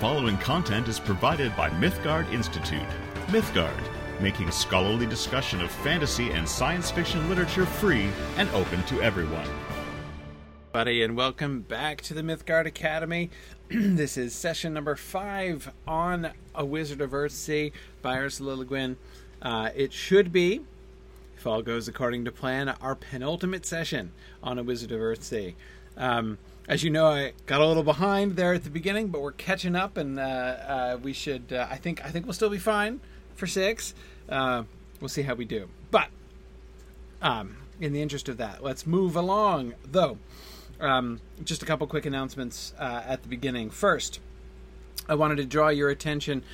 following content is provided by Mythgard Institute. Mythgard, making scholarly discussion of fantasy and science fiction literature free and open to everyone. Buddy, and welcome back to the Mythgard Academy. this is session number five on A Wizard of Earthsea by Ursula Le Guin. Uh, it should be, if all goes according to plan, our penultimate session on A Wizard of Earthsea. Um, as you know, I got a little behind there at the beginning, but we're catching up, and uh, uh, we should. Uh, I think. I think we'll still be fine for six. Uh, we'll see how we do. But um, in the interest of that, let's move along. Though, um, just a couple quick announcements uh, at the beginning. First, I wanted to draw your attention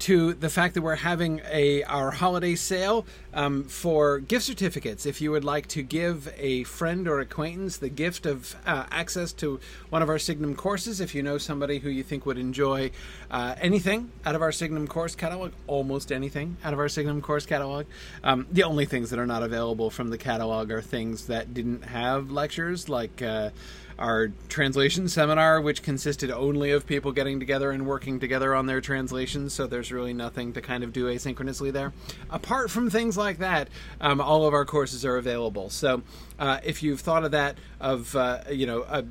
to the fact that we're having a our holiday sale um, for gift certificates. If you would like to give a friend or acquaintance the gift of uh, access to one of our Signum courses, if you know somebody who you think would enjoy uh, anything out of our Signum course catalog, almost anything out of our Signum course catalog. Um, the only things that are not available from the catalog are things that didn't have lectures, like. Uh, our translation seminar, which consisted only of people getting together and working together on their translations. So there's really nothing to kind of do asynchronously there. Apart from things like that, um, all of our courses are available. So uh, if you've thought of that, of uh, you know. A,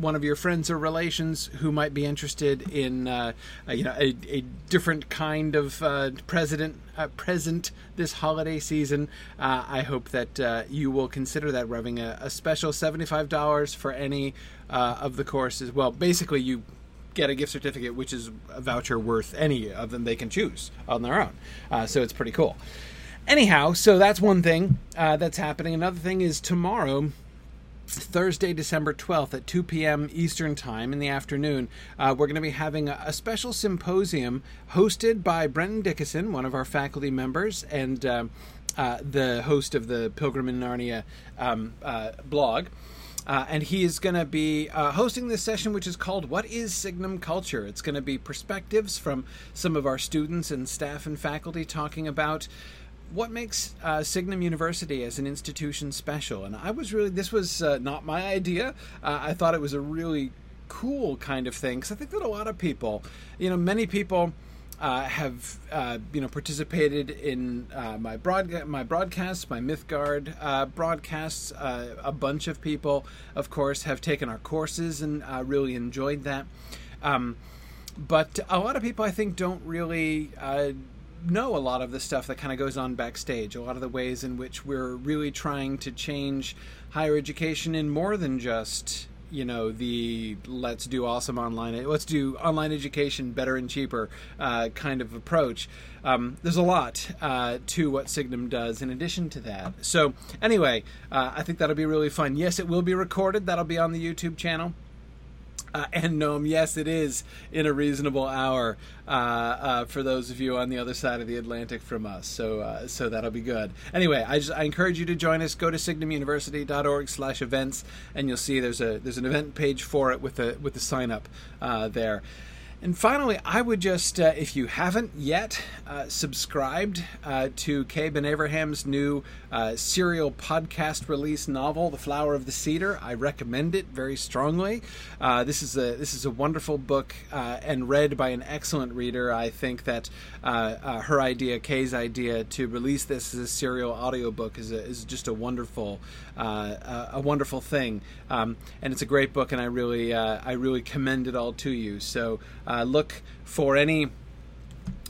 one of your friends or relations who might be interested in, uh, uh, you know, a, a, different kind of uh, president uh, present this holiday season, uh, I hope that uh, you will consider that. We're a, a special seventy-five dollars for any of the courses. Well, basically, you get a gift certificate, which is a voucher worth any of them they can choose on their own. so it's pretty cool. Anyhow, so that's one thing that's happening. Another thing is tomorrow Thursday, December 12th at 2 p.m. Eastern Time in the afternoon, uh, we're going to be having a, a, special symposium hosted by Brenton Dickieson, one of our faculty members, and uh, uh, the host of the Pilgrim in Narnia um, uh, blog. Uh, and he is going to be uh, hosting this session, which is called What is Signum Culture? It's going to be perspectives from some of our students and staff and faculty talking about what makes uh, Signum University as an institution special? And I was really, this was uh, not my idea. Uh, I thought it was a really cool kind of thing because I think that a lot of people, you know, many people. Uh, have uh, you know participated in uh, my broad my broadcasts, my Mythgard uh, broadcasts. Uh, a bunch of people, of course, have taken our courses and uh, really enjoyed that. Um, but a lot of people, I think, don't really know a lot of the stuff that kind of goes on backstage, a lot of the ways in which we're really trying to change higher education in more than just you know the let's do awesome online let's do online education better and cheaper uh, kind of approach. Um, there's a lot uh, to what signum does in addition to that. So anyway uh, i think that'll be really fun. Yes it will be recorded. That'll be on the youtube channel uh, and Noam, yes, it is in a reasonable hour uh, uh, for those of you on the other side of the Atlantic from us. So, uh, so that'll be good. Anyway, I just I encourage you to join us. Go to signumuniversity.org/events, and you'll see there's a there's an event page for it with the with the sign up uh, there. And finally, I would just, uh, if you haven't yet uh, subscribed uh, to Kay Ben Abraham's new uh, serial podcast release novel, The Flower of the Cedar, I recommend it very strongly. Uh, this is a this is a wonderful book uh, and read by an excellent reader. I think that her idea, Kay's idea, to release this as a serial audiobook is a, is just a wonderful a wonderful thing, um, and it's a great book, and I really I really commend it all to you. So. Uh, look for any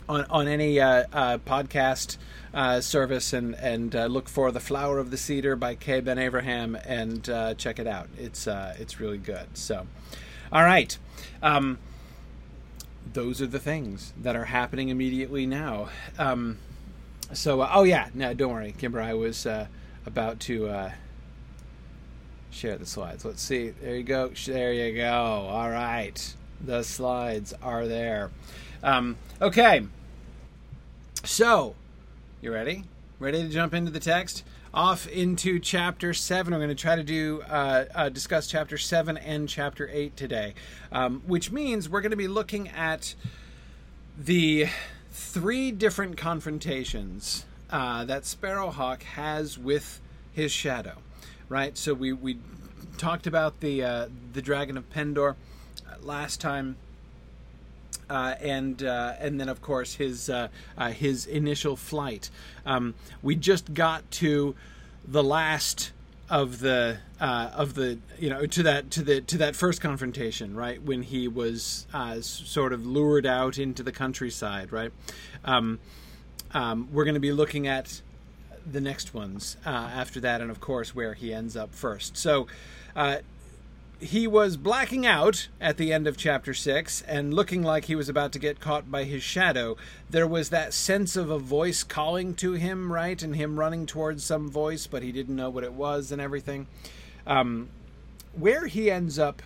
on on any uh, uh, podcast uh, service and and uh, look for the Flower of the Cedar by Kay Ben Abraham and uh, check it out. It's it's really good. So, all right. Um, those are the things that are happening immediately now. Um, so, oh yeah, no, don't worry, Kimber. I was about to share the slides. Let's see. There you go. There you go. All right the slides are there. Um, okay. So, you ready? Ready to jump into the text? Off into chapter seven. We're going to try to do uh, uh, discuss chapter seven and chapter eight today, um, which means we're going to be looking at the three different confrontations uh, that Sparrowhawk has with his shadow. Right. So we we talked about the uh, the dragon of Pendor last time. Uh, and uh, and then of course his uh, uh, his initial flight. Um, we just got to the last of the uh, of the you know to that to the to that first confrontation, right when he was uh, sort of lured out into the countryside, right. Um, um, we're going to be looking at the next ones after that, and of course where he ends up first. So he was blacking out at the end of chapter 6 and looking like he was about to get caught by his shadow. There was that sense of a voice calling to him, right? And him running towards some voice, but he didn't know what it was and everything. Um, where he ends up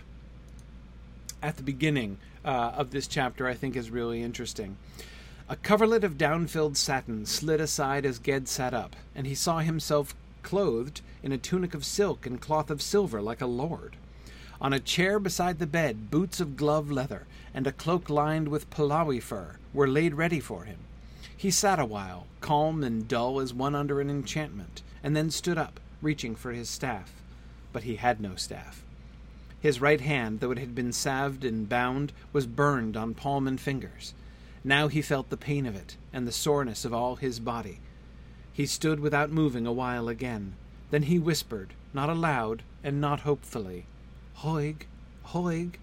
at the beginning uh, of this chapter, I think, is really interesting. A coverlet of down filled satin slid aside as Ged sat up, and he saw himself clothed in a tunic of silk and cloth of silver like a lord. On a chair beside the bed, boots of glove leather and a cloak lined with pellawi fur were laid ready for him. He sat a while, calm and dull as one under an enchantment, and then stood up, reaching for his staff. But he had no staff. His right hand, though it had been salved and bound, was burned on palm and fingers. Now he felt the pain of it, and the soreness of all his body. He stood without moving a while again. Then he whispered, not aloud and not hopefully, Hoeg, Hoeg.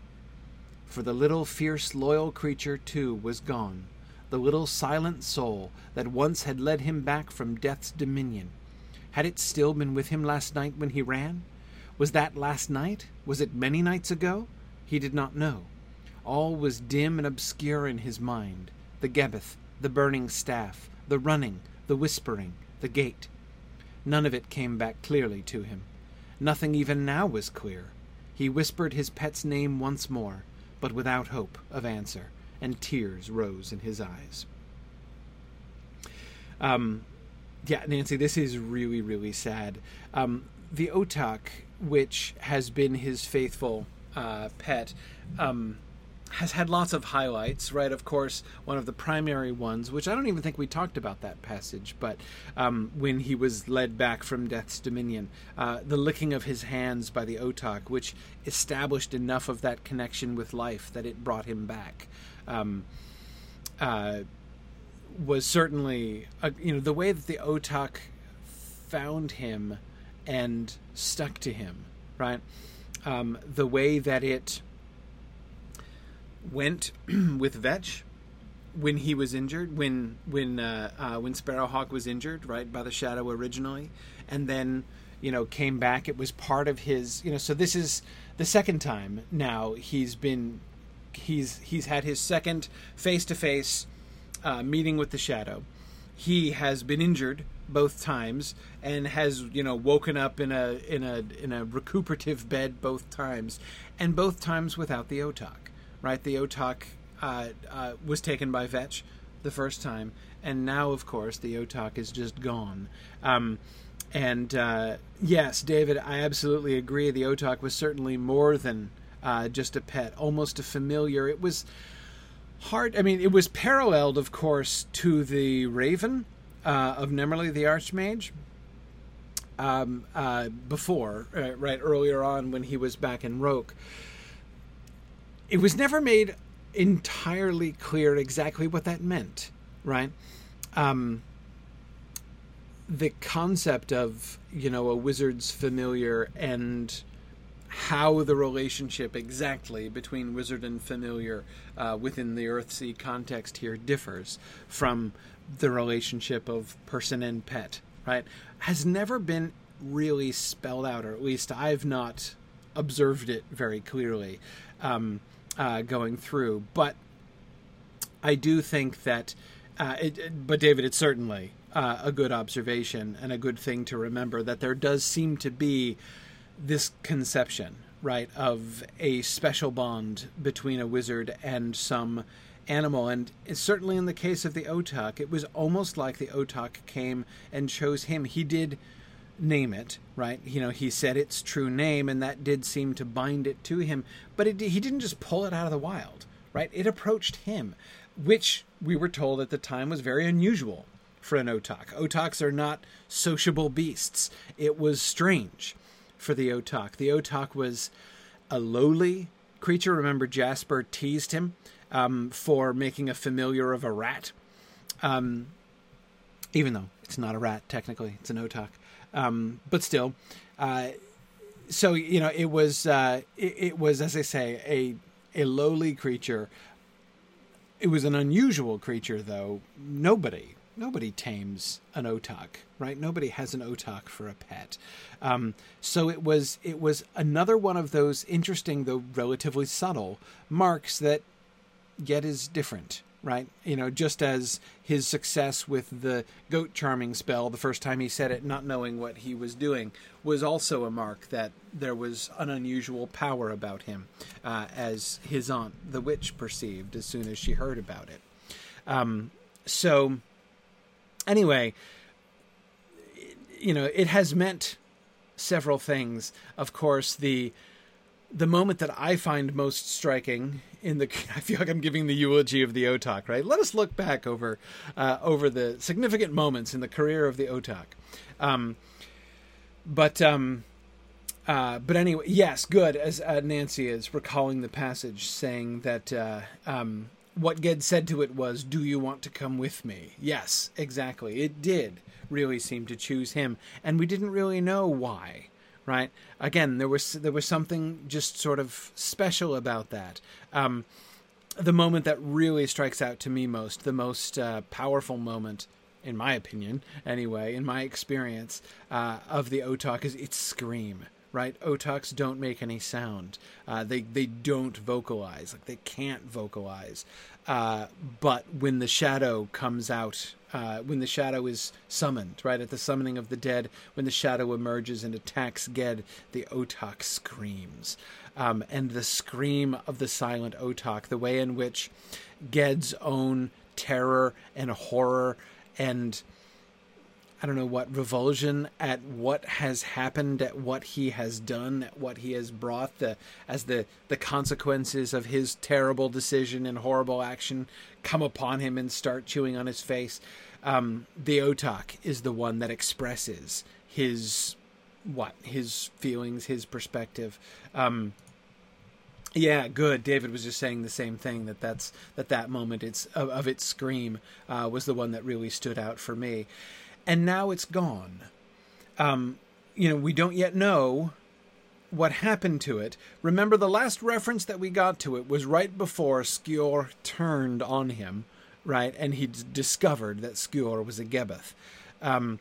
For the little fierce, loyal creature, too, was gone, the little silent soul that once had led him back from death's dominion. Had it still been with him last night when he ran? Was that last night? Was it many nights ago? He did not know. All was dim and obscure in his mind the Gebbeth, the burning staff, the running, the whispering, the gate. None of it came back clearly to him. Nothing even now was clear. He whispered his pet's name once more, but without hope of answer, and tears rose in his eyes. Um, yeah, Nancy, this is really, really sad. Um, the otak, which has been his faithful uh, pet, um, has had lots of highlights, right? Of course, one of the primary ones, which I don't even think we talked about that passage, but um, when he was led back from Death's Dominion, uh, the licking of his hands by the Otak, which established enough of that connection with life that it brought him back, um, uh, was certainly, a, you know, the way that the Otak found him and stuck to him, right? Um, the way that it went with Vetch when he was injured, when when uh, uh, when Sparrowhawk was injured, right by the Shadow originally, and then you know came back. It was part of his you know. So this is the second time now he's been he's he's had his second face to face meeting with the Shadow. He has been injured both times and has you know woken up in a in a in a recuperative bed both times, and both times without the Otak right? The Otak uh, uh, was taken by Vetch the first time, and now, of course, the Otak is just gone. Um, and uh, yes, David, I absolutely agree. The Otak was certainly more than uh, just a pet, almost a familiar. It was hard. I mean, it was paralleled, of course, to the Raven uh, of Nemmerle the Archmage. Um, uh, before, right earlier on when he was back in Roke, it was never made entirely clear exactly what that meant, right? Um, the concept of you know a wizard's familiar and how the relationship exactly between wizard and familiar uh, within the Earthsea context here differs from the relationship of person and pet, right? Has never been really spelled out, or at least I've not observed it very clearly. Um, uh, going through. But I do think that, uh, it, but David, it's certainly uh, a good observation and a good thing to remember that there does seem to be this conception, right, of a special bond between a wizard and some animal. And certainly in the case of the Otak, it was almost like the Otak came and chose him. He did name it, right? You know, he said its true name, and that did seem to bind it to him. But it, he didn't just pull it out of the wild, right? It approached him, which we were told at the time was very unusual for an Otak. Otaks are not sociable beasts. It was strange for the Otak. The Otak was a lowly creature. Remember, Jasper teased him um, for making a familiar of a rat. Um, even though it's not a rat technically, it's an otak. Um, but still, uh, so you know, it was uh, it, it was as I say a a lowly creature. It was an unusual creature, though. Nobody nobody tames an otak, right? Nobody has an otak for a pet. Um, so it was it was another one of those interesting, though relatively subtle, marks that Ged is different, right? You know, just as his success with the goat charming spell the first time he said it, not knowing what he was doing, was also a mark that there was an unusual power about him, uh, as his aunt, the witch, perceived as soon as she heard about it. Um, so, anyway, you know, it has meant several things. Of course, the the moment that I find most striking in the I feel like I'm giving the eulogy of the otak, right? Let us look back over uh, over the significant moments in the career of the otak. Um, but um, uh, but anyway, yes, good. As uh, Nancy is recalling the passage, saying that uh, um, what Ged said to it was, "Do you want to come with me?" Yes, exactly. It did really seem to choose him, and we didn't really know why right? Again, there was there was something just sort of special about that. Um, the moment that really strikes out to me most, the most uh, powerful moment, in my opinion, anyway, in my experience, uh, of the Otak is its scream. Right, Otaks don't make any sound. Uh, they they don't vocalize. Like they can't vocalize. Uh, but when the shadow comes out uh, when the shadow is summoned, right at the summoning of the dead, when the shadow emerges and attacks Ged, the Otak screams. Um, and the scream of the silent Otak, the way in which Ged's own terror and horror and I don't know what revulsion at what has happened, at what he has done, at what he has brought the as the the consequences of his terrible decision and horrible action come upon him and start chewing on his face. Um, the otak is the one that expresses his what his feelings, his perspective. Um, yeah, good. David was just saying the same thing that that's that that moment it's of, of its scream uh, was the one that really stood out for me and now it's gone. Um, you know, we don't yet know what happened to it. Remember, the last reference that we got to it was right before Skiorh turned on him, right? And he discovered that Skiorh was a Gebbeth. Um,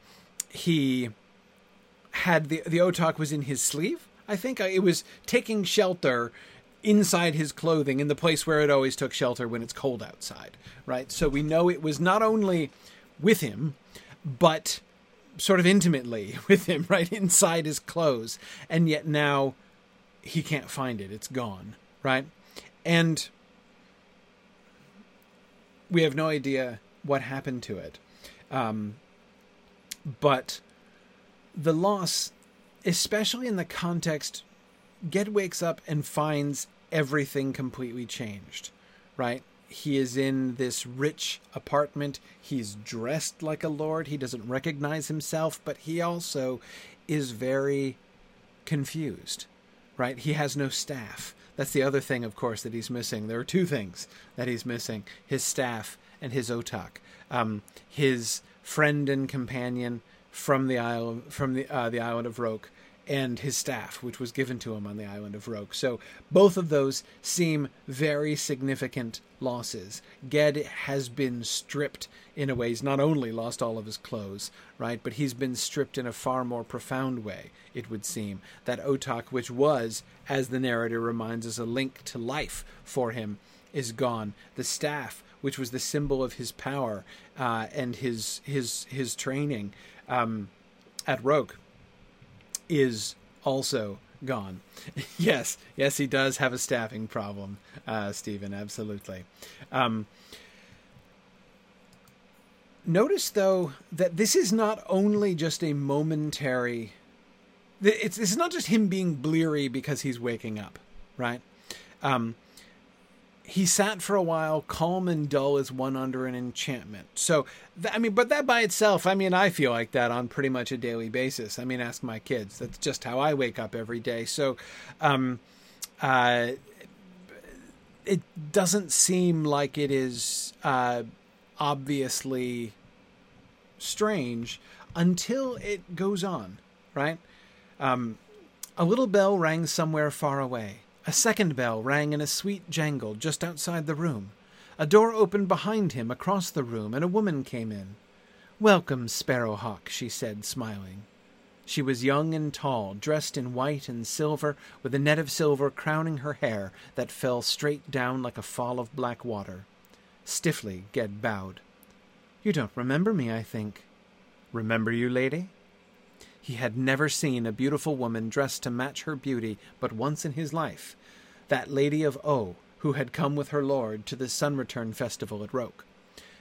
he had the the otak was in his sleeve. I think uh, it was taking shelter inside his clothing in the place where it always took shelter when it's cold outside, right? So we know it was not only with him, but sort of intimately with him right? Inside his clothes. And yet now he can't find it. It's gone right? And we have no idea what happened to it. Um, but the loss especially in the context Ged wakes up and finds everything completely changed right he is in this rich apartment. He's dressed like a lord. He doesn't recognize himself, but he also is very confused, right? He has no staff. That's the other thing, of course, that he's missing. There are two things that he's missing his staff and his otak. Um, his friend and companion from the isle from the uh, the island of Roke and his staff, which was given to him on the island of Roke. So both of those seem very significant losses. Ged has been stripped in a way. He's not only lost all of his clothes, right, but he's been stripped in a far more profound way, it would seem. That Otak, which was, as the narrator reminds us, a link to life for him, is gone. The staff, which was the symbol of his power uh, and his his his training um, at Roke, is also gone. yes, yes, he does have a staffing problem, uh, Stephen. Absolutely. Um, notice though that this is not only just a momentary. It's this is not just him being bleary because he's waking up, right? Um, he sat for a while, calm and dull as one under an enchantment. So, I mean, but that by itself, I mean, I feel like that on pretty much a daily basis. I mean, ask my kids. That's just how I wake up every day. So, um, uh, it doesn't seem like it is uh, obviously strange until it goes on, right? Um, a little bell rang somewhere far away. A second bell rang in a sweet jangle just outside the room. A door opened behind him across the room, and a woman came in. Welcome, Sparrowhawk, she said, smiling. She was young and tall, dressed in white and silver, with a net of silver crowning her hair that fell straight down like a fall of black water. Stiffly, Ged bowed. You don't remember me, I think. Remember you, lady? He had never seen a beautiful woman dressed to match her beauty but once in his life, that lady of O, who had come with her lord to the sun return festival at Roke.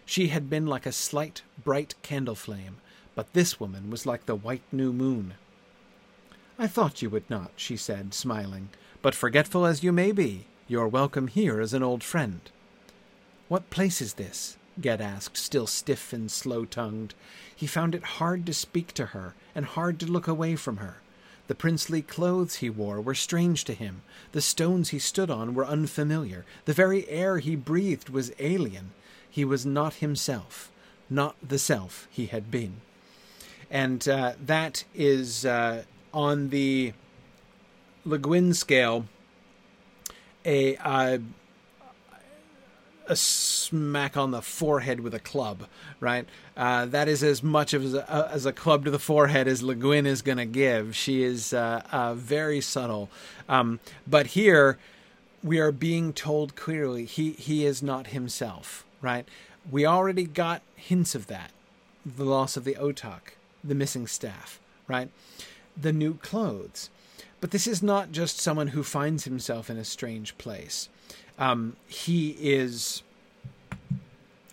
She had been like a slight, bright candle flame, but this woman was like the white new moon. I thought you would not, she said, smiling, but forgetful as you may be, you're welcome here as an old friend. What place is this? Ged asked, still stiff and slow tongued. He found it hard to speak to her, and hard to look away from her. The princely clothes he wore were strange to him. The stones he stood on were unfamiliar. The very air he breathed was alien. He was not himself, not the self he had been. And uh, that is uh, on the Le Guin scale a uh, a smack on the forehead with a club, right? Uh, that is as much of a, uh, as a club to the forehead as Le Guin is going to give. She is uh, uh, very subtle, um, but here we are being told clearly he he is not himself, right? We already got hints of that: the loss of the otak, the missing staff, right? The new clothes. But this is not just someone who finds himself in a strange place um, he is.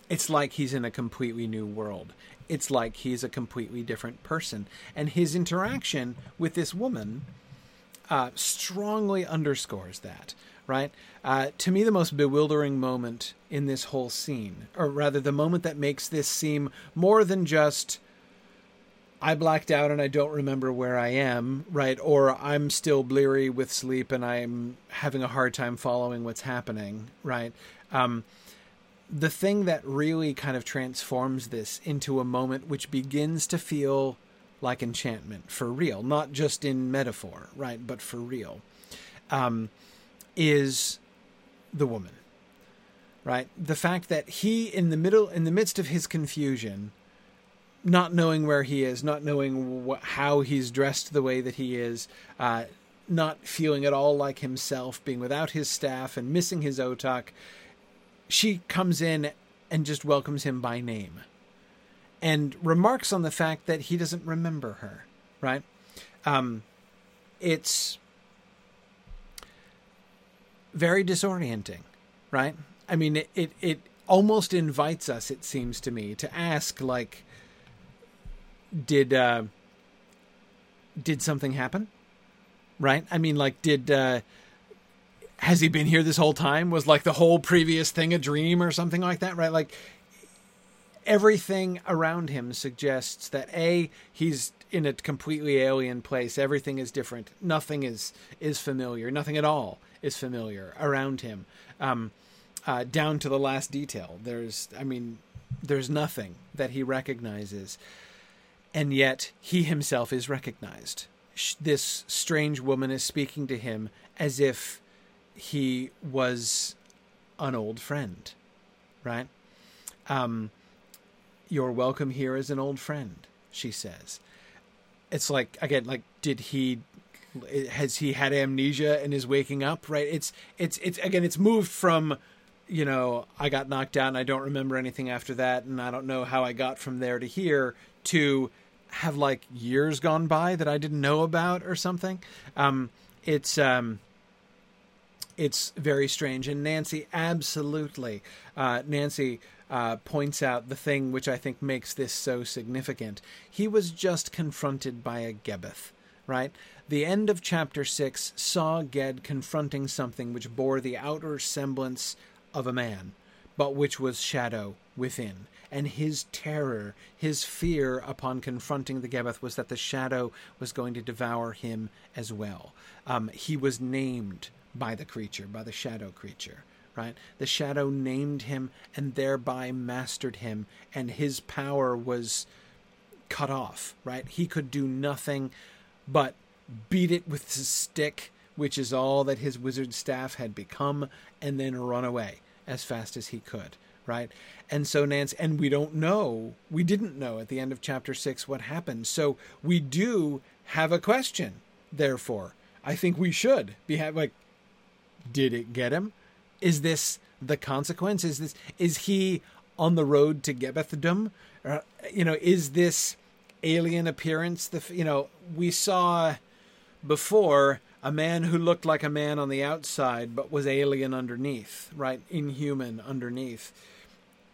It's like he's in a completely new world. It's like he's a completely different person. And his interaction with this woman uh, strongly underscores that, right? Uh, to me, the most bewildering moment in this whole scene, or rather, the moment that makes this seem more than just I blacked out and I don't remember where I am, right? Or I'm still bleary with sleep and I'm having a hard time following what's happening, right? Um, the thing that really kind of transforms this into a moment which begins to feel like enchantment for real, not just in metaphor, right? But for real, um, is the woman, right? The fact that he, in the middle, in the midst of his confusion, not knowing where he is, not knowing how he's dressed the way that he is, uh, not feeling at all like himself, being without his staff and missing his otak, she comes in and just welcomes him by name and remarks on the fact that he doesn't remember her, right? Um, it's very disorienting, right? I mean, it, it, it almost invites us, it seems to me, to ask, like, did uh, did something happen? Right? I mean, like, did uh, has he been here this whole time? Was like the whole previous thing a dream or something like that? Right? Like everything around him suggests that a he's in a completely alien place everything is different nothing is is familiar nothing at all is familiar around him um, uh, down to the last detail there's i mean there's nothing that he recognizes and yet he himself is recognized. This strange woman is speaking to him as if he was an old friend, right? Um, You're welcome here as an old friend, she says. It's like, again, like, did he has he had amnesia and is waking up right it's it's it's again it's moved from you know i got knocked out and i don't remember anything after that and i don't know how i got from there to here to have like years gone by that I didn't know about or something. Um, it's um, it's very strange. And Nancy absolutely, uh, Nancy uh, points out the thing which I think makes this so significant. He was just confronted by a Gebbeth, right? The end of chapter six saw Ged confronting something which bore the outer semblance of a man, but which was shadow within and his terror, his fear upon confronting the Gebbeth was that the shadow was going to devour him as well. Um, he was named by the creature, by the shadow creature, right? The shadow named him and thereby mastered him, and his power was cut off, right? He could do nothing but beat it with his stick, which is all that his wizard staff had become, and then run away as fast as he could, right? And so Nance, and we don't know, we didn't know at the end of chapter six what happened. So we do have a question, therefore. I think we should be like, did it get him? Is this the consequence? Is this is he on the road to Gebbethdom? Uh, you know, is this alien appearance the you know we saw before a man who looked like a man on the outside but was alien underneath, right? Inhuman underneath.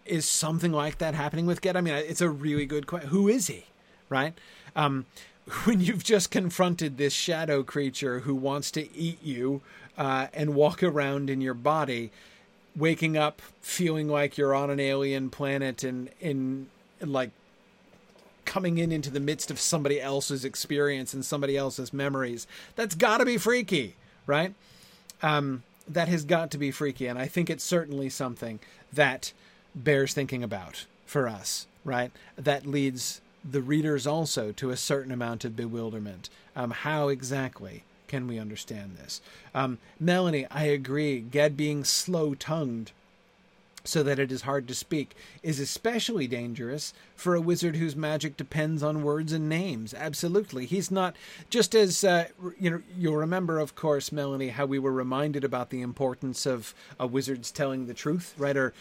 Is something like that happening with Ged? I mean, it's a really good question. Who is he, right? Um, when you've just confronted this shadow creature who wants to eat you uh, and walk around in your body, waking up feeling like you're on an alien planet and in like coming in into the midst of somebody else's experience and somebody else's memories. That's got to be freaky, right? Um, that has got to be freaky, and I think it's certainly something that bears thinking about for us, right? That leads the readers also to a certain amount of bewilderment. Um, how exactly can we understand this? Um, Melanie, I agree. Ged being slow tongued so that it is hard to speak is especially dangerous for a wizard whose magic depends on words and names. Absolutely. He's not just as uh, you know you'll remember of course Melanie how we were reminded about the importance of a wizards telling the truth, right? Or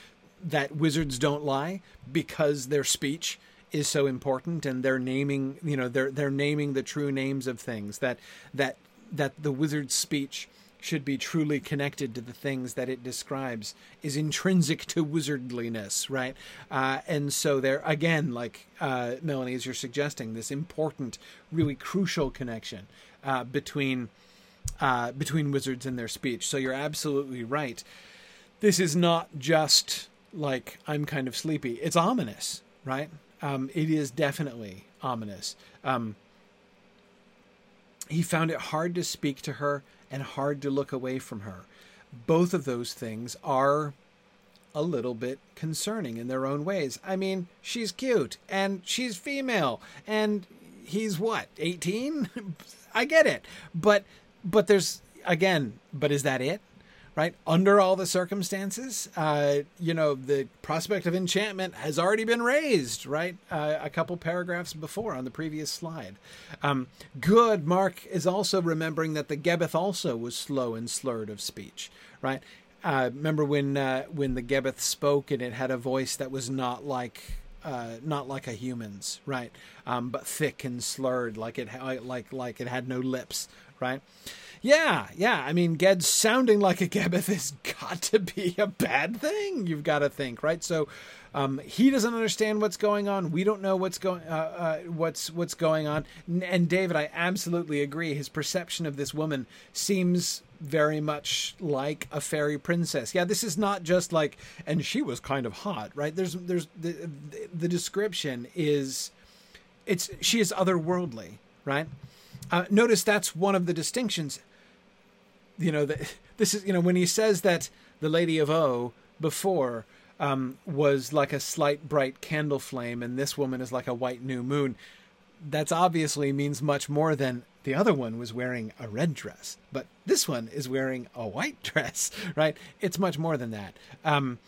that wizards don't lie because their speech is so important and they're naming, you know, they're they're naming the true names of things that that that the wizard's speech should be truly connected to the things that it describes is intrinsic to wizardliness, right? Uh, and so there, again, like uh, Melanie, as you're suggesting, this important, really crucial connection uh, between uh, between wizards and their speech. So you're absolutely right. This is not just like I'm kind of sleepy. It's ominous, right? Um, it is definitely ominous. Um, he found it hard to speak to her and hard to look away from her. Both of those things are a little bit concerning in their own ways. I mean, she's cute and she's female and he's what, 18? I get it. But but there's again, but is that it? Right? Under all the circumstances, uh, you know, the prospect of enchantment has already been raised, right? Uh, a couple paragraphs before on the previous slide. Um, good, Mark is also remembering that the Gebbeth also was slow and slurred of speech, right? Uh, remember when uh, when the Gebbeth spoke and it had a voice that was not like uh, not like a human's, right? Um, but thick and slurred, like it like like it had no lips, right? Yeah, yeah. I mean, Ged sounding like a Gebbeth has got to be a bad thing. You've got to think, right? So, um, he doesn't understand what's going on. We don't know what's going uh, uh, what's what's going on. And David, I absolutely agree. His perception of this woman seems very much like a fairy princess. Yeah, this is not just like, and she was kind of hot, right? There's there's the the description is, it's she is otherworldly, right? Uh, notice that's one of the distinctions you know, the, this is you know when he says that the Lady of O before um, was like a slight bright candle flame, and this woman is like a white new moon. That's obviously means much more than the other one was wearing a red dress, but this one is wearing a white dress, right? It's much more than that. Um,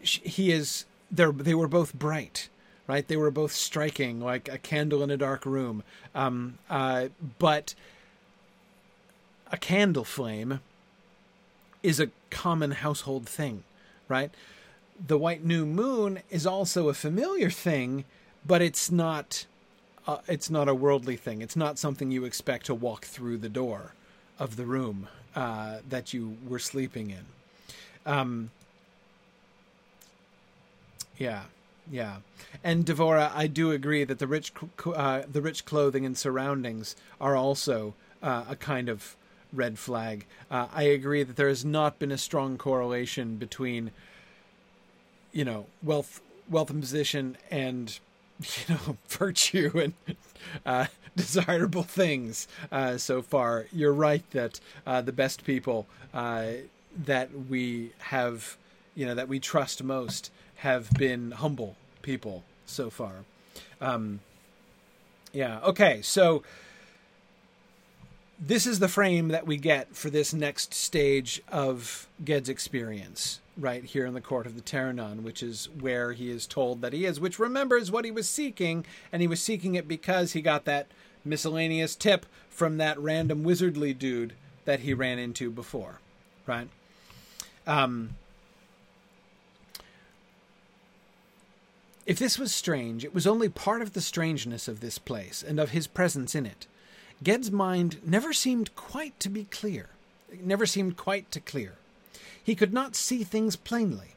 he is. They they were both bright, right? They were both striking, like a candle in a dark room. Um, uh, but a candle flame is a common household thing, right? The white new moon is also a familiar thing, but it's not uh, it's not a worldly thing. It's not something you expect to walk through the door of the room uh, that you were sleeping in. Um, yeah, yeah, and Devora, I do agree that the rich, uh, the rich clothing and surroundings are also uh, a kind of red flag. Uh, I agree that there has not been a strong correlation between, you know, wealth, wealth and position, and you know, virtue and uh, desirable things uh, so far. You're right that uh, the best people, uh, that we have, you know, that we trust most have been humble people so far. Um, yeah. Okay. So this is the frame that we get for this next stage of Ged's experience, right here in the court of the Terrenon, which is where he is told that he is, which remembers what he was seeking, and he was seeking it because he got that miscellaneous tip from that random wizardly dude that he ran into before, right? Um, if this was strange, it was only part of the strangeness of this place and of his presence in it. Ged's mind never seemed quite to be clear. It never seemed quite to clear. He could not see things plainly.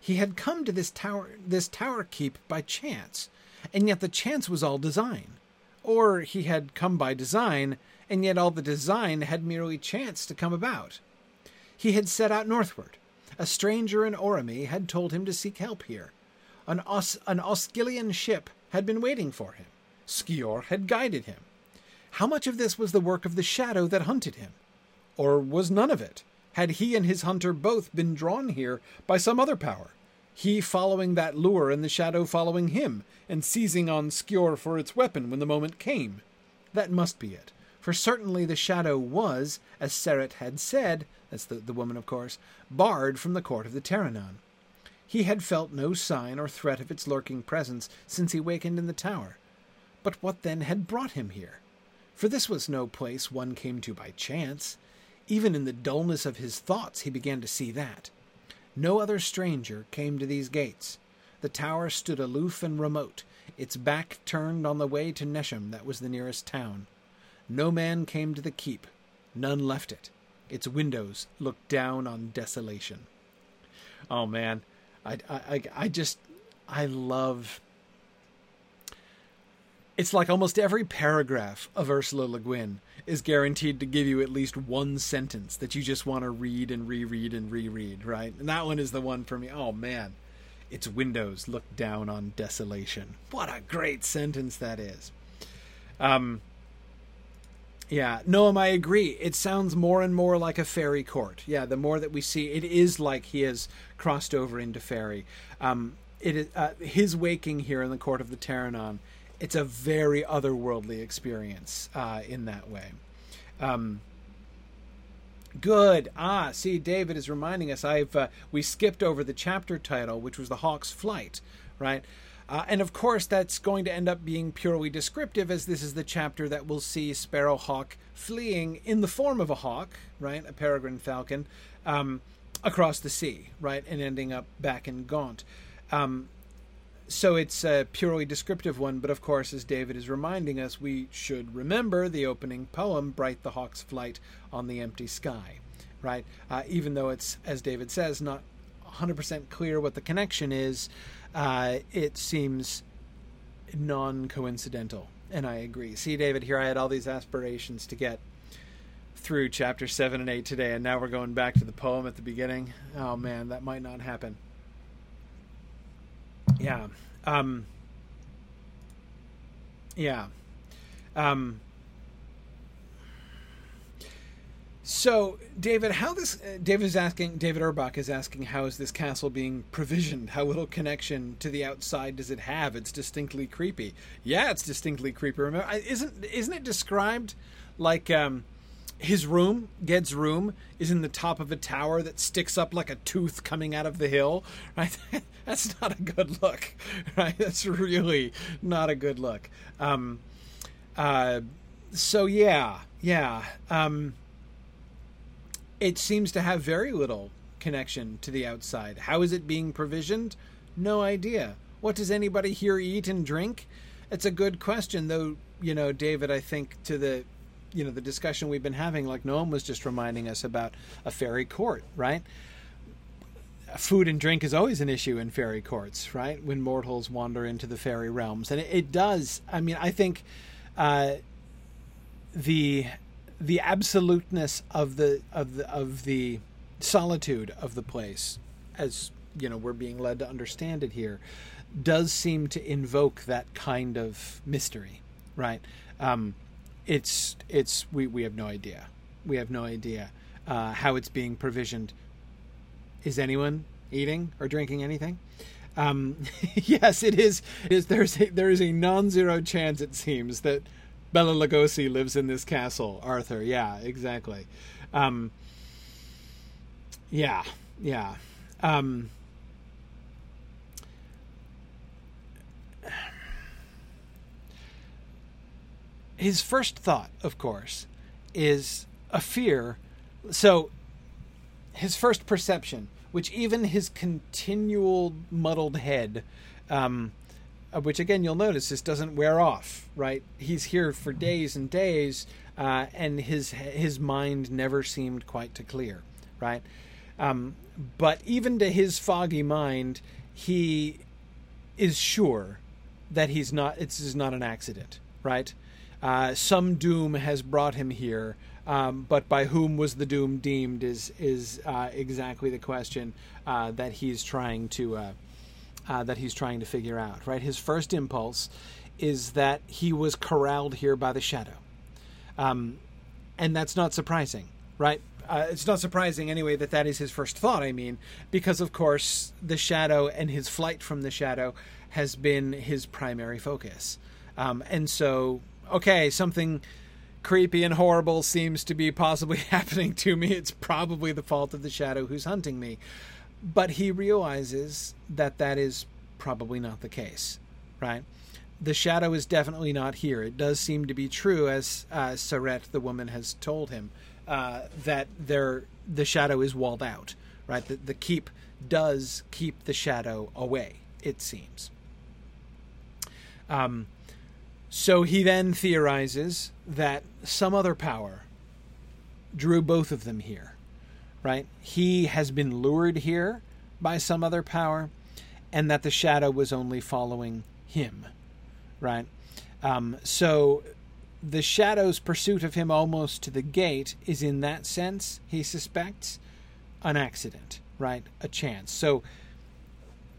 He had come to this tower this tower keep by chance, and yet the chance was all design. Or he had come by design, and yet all the design had merely chanced to come about. He had set out northward. A stranger in Orrimy had told him to seek help here. An, Os- an ship had been waiting for him. Skiorh had guided him. How much of this was the work of the shadow that hunted him? Or was none of it? Had he and his hunter both been drawn here by some other power? He following that lure and the shadow following him, and seizing on Skiorh for its weapon when the moment came? That must be it. For certainly the shadow was, as Serret had said, that's the, the woman, of course, barred from the court of the Terrenon. He had felt no sign or threat of its lurking presence since he wakened in the tower. But what then had brought him here? For this was no place one came to by chance. Even in the dullness of his thoughts, he began to see that. No other stranger came to these gates. The tower stood aloof and remote, its back turned on the way to Neshum, that was the nearest town. No man came to the keep, none left it. Its windows looked down on desolation. Oh man, I, I, I just, I love it's like almost every paragraph of Ursula Le Guin is guaranteed to give you at least one sentence that you just want to read and reread and reread, right? And that one is the one for me. Oh man, its windows look down on desolation. What a great sentence that is. Um, yeah, Noam, I agree. It sounds more and more like a fairy court. Yeah, the more that we see, it is like he has crossed over into fairy. Um, it is uh, his waking here in the court of the Terrenon it's a very otherworldly experience uh, in that way. Um, good. Ah, see, David is reminding us. I've uh, we skipped over the chapter title, which was the Hawk's Flight, right? Uh, and of course, that's going to end up being purely descriptive, as this is the chapter that will see Sparrowhawk fleeing in the form of a hawk, right, a peregrine falcon, um, across the sea, right, and ending up back in Gont. Um, so it's a purely descriptive one, but of course, as David is reminding us, we should remember the opening poem, Bright the Hawk's Flight on the Empty Sky, right? Uh, even though it's, as David says, not 100% clear what the connection is, uh, it seems non coincidental. And I agree. See, David, here I had all these aspirations to get through chapter 7 and 8 today, and now we're going back to the poem at the beginning. Oh man, that might not happen. Yeah. Um, yeah. Um, so, David, how this? Uh, David is asking. David Urbach is asking, how is this castle being provisioned? How little connection to the outside does it have? It's distinctly creepy. Yeah, it's distinctly creepy. Remember, isn't isn't it described like um, his room, Ged's room, is in the top of a tower that sticks up like a tooth coming out of the hill. Right? That's not a good look. Right? That's really not a good look. Um, uh, so yeah, yeah. Um, it seems to have very little connection to the outside. How is it being provisioned? No idea. What does anybody here eat and drink? It's a good question, though. You know, David, I think to the you know the discussion we've been having, like Noam was just reminding us about a fairy court, right? Food and drink is always an issue in fairy courts, right? When mortals wander into the fairy realms, and it, it does. I mean, I think uh, the the absoluteness of the of the of the solitude of the place, as you know, we're being led to understand it here, does seem to invoke that kind of mystery, right? Um, it's it's we, we have no idea. We have no idea uh, how it's being provisioned is anyone eating or drinking anything? Um, yes, it is. It is there's a, there is a non-zero chance it seems that Bela Lugosi lives in this castle. Arthur, yeah, exactly. Um, yeah, yeah. Um, his first thought, of course, is a fear. So, his first perception, which even his continual muddled head, um, which again you'll notice this doesn't wear off, right? He's here for days and days, uh, and his his mind never seemed quite to clear, right? Um, but even to his foggy mind, he is sure that he's not. It's is not an accident, right? Uh, some doom has brought him here, um, but by whom was the doom deemed is is uh, exactly the question uh, that he's trying to uh, uh, that he's trying to figure out. Right, his first impulse is that he was corralled here by the shadow, um, and that's not surprising, right? Uh, it's not surprising anyway that that is his first thought. I mean, because of course the shadow and his flight from the shadow has been his primary focus, um, and so okay, something creepy and horrible seems to be possibly happening to me. It's probably the fault of the shadow who's hunting me. But he realizes that that is probably not the case, right? The shadow is definitely not here. It does seem to be true, as uh, Serret, the woman, has told him, uh, that there the shadow is walled out, right? The, the keep does keep the shadow away, it seems. Um, so he then theorizes that some other power drew both of them here, right? He has been lured here by some other power, and that the shadow was only following him, right? Um, so the shadow's pursuit of him almost to the gate is, in that sense, he suspects, an accident, right? A chance. So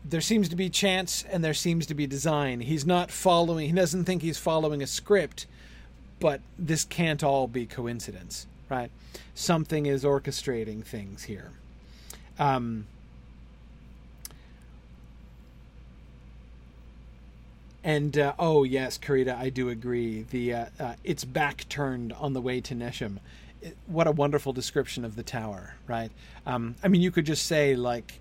there seems to be chance and there seems to be design. He's not following, he doesn't think he's following a script, but this can't all be coincidence, right? Something is orchestrating things here. Um, and uh, oh yes, Karita, I do agree. The uh, uh, it's back turned on the way to Neshum. It, what a wonderful description of the tower, right? Um, I mean, you could just say like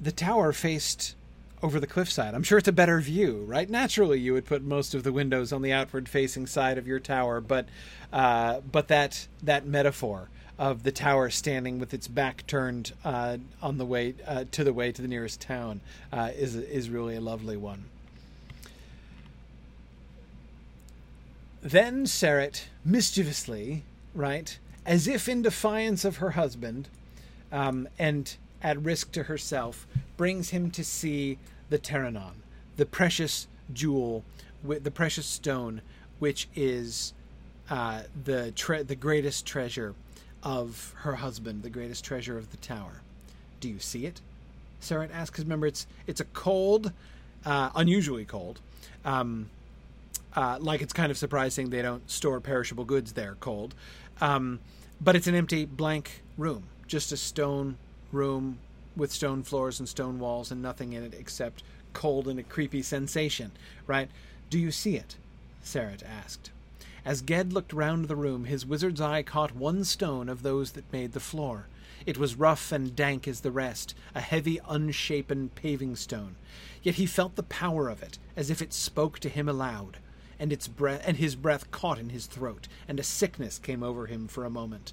the tower faced over the cliffside. I'm sure it's a better view, right? Naturally, you would put most of the windows on the outward facing side of your tower, but uh, but that that metaphor of the tower standing with its back turned uh, on the way uh, to the way to the nearest town uh, is is really a lovely one. Then Serret mischievously, right, as if in defiance of her husband, um, and at risk to herself, brings him to see the Terrenon, the precious jewel, the precious stone, which is uh, the tre- the greatest treasure of her husband, the greatest treasure of the tower. Do you see it? Serret asks. Because remember, it's it's a cold, uh, unusually cold. Um, uh, like it's kind of surprising they don't store perishable goods there cold. Um, but it's an empty, blank room, just a stone room with stone floors and stone walls and nothing in it except cold and a creepy sensation, right? Do you see it? Serret asked. As Ged looked round the room, his wizard's eye caught one stone of those that made the floor. It was rough and dank as the rest, a heavy, unshapen paving stone. Yet he felt the power of it, as if it spoke to him aloud, and its breath and his breath caught in his throat, and a sickness came over him for a moment.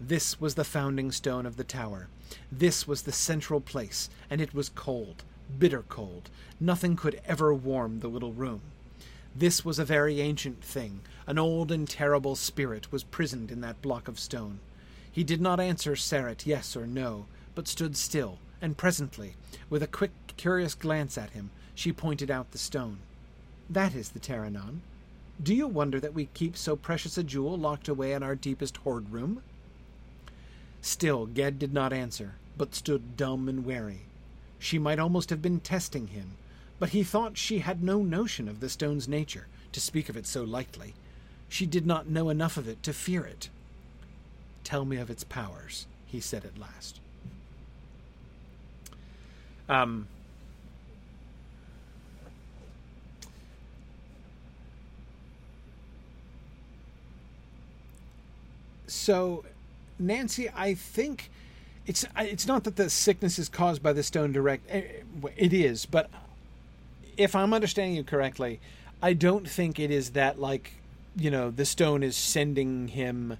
This was the founding stone of the tower. This was the central place, and it was cold, bitter cold. Nothing could ever warm the little room. This was a very ancient thing. An old and terrible spirit was prisoned in that block of stone. He did not answer Serret yes or no, but stood still, and presently, with a quick, curious glance at him, she pointed out the stone. That is the Terrenon. Do you wonder that we keep so precious a jewel locked away in our deepest hoard room? Still, Ged did not answer, but stood dumb and wary. She might almost have been testing him, but he thought she had no notion of the stone's nature, to speak of it so lightly. She did not know enough of it to fear it. Tell me of its powers, he said at last. Um, so, Nancy, I think it's it's not that the sickness is caused by the stone direct. Eh, it is, but if I'm understanding you correctly, I don't think it is that like you know the stone is sending him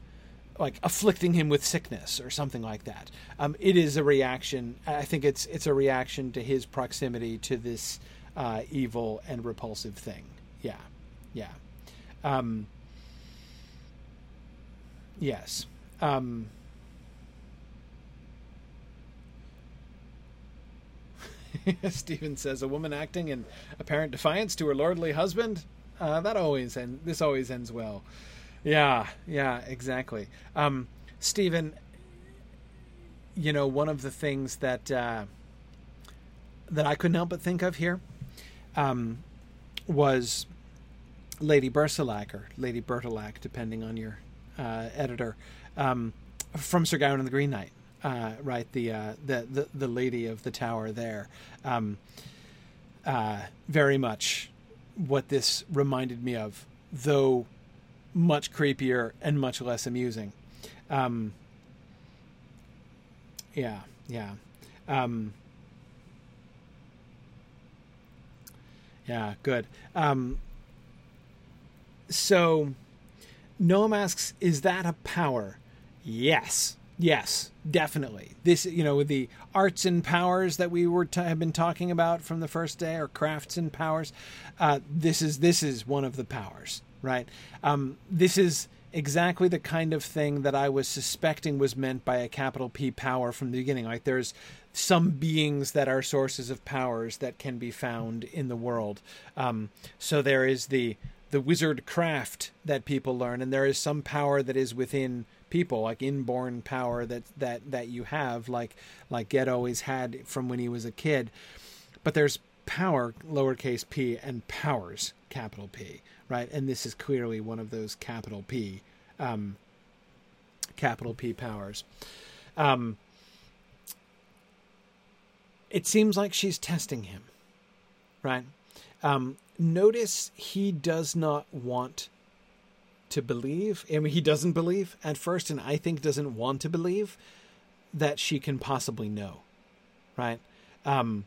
like afflicting him with sickness or something like that. Um, it is a reaction. I think it's it's a reaction to his proximity to this uh, evil and repulsive thing. Yeah, yeah. Um, yes. Um, Stephen says a woman acting in apparent defiance to her lordly husband. Uh, that always ends. This always ends well. Yeah, yeah, exactly. Um, Stephen, you know, one of the things that uh, that I couldn't help but think of here um, was Lady Bersilac or Lady Bertilac, depending on your uh, editor, um, from Sir Gawain and the Green Knight. Uh, right, the, uh, the the the lady of the tower there, um, uh, very much what this reminded me of, though much creepier and much less amusing. Um, yeah, yeah. Um, yeah, good. Um, so, Noam asks, is that a power? Yes. Yes, definitely. This, you know, with the arts and powers that we were t- have been talking about from the first day, or crafts and powers, uh, this is this is one of the powers right? Um, this is exactly the kind of thing that I was suspecting was meant by a capital P power from the beginning. Like there's some beings that are sources of powers that can be found in the world. Um, so there is the the wizard craft that people learn, and there is some power that is within people, like inborn power that that that you have, like like Ged always had from when he was a kid. But there's power, lowercase p, and powers, capital P right? And this is clearly one of those capital P, um, capital P powers. Um, it seems like she's testing him, right? Um, notice he does not want to believe. I mean, he doesn't believe at first, and I think doesn't want to believe that she can possibly know, right? Um,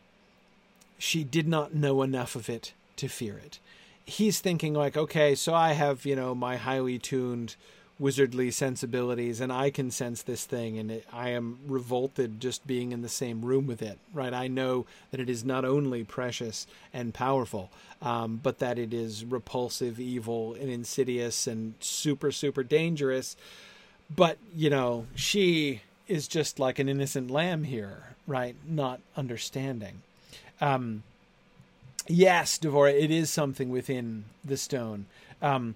she did not know enough of it to fear it he's thinking like, okay, so I have you know my highly tuned wizardly sensibilities and I can sense this thing and it, I am revolted just being in the same room with it, right? I know that it is not only precious and powerful, um, but that it is repulsive, evil, and insidious and super, super dangerous. But, you know, she is just like an innocent lamb here, right? Not understanding. Um, Yes, Devora, it is something within the stone. Um,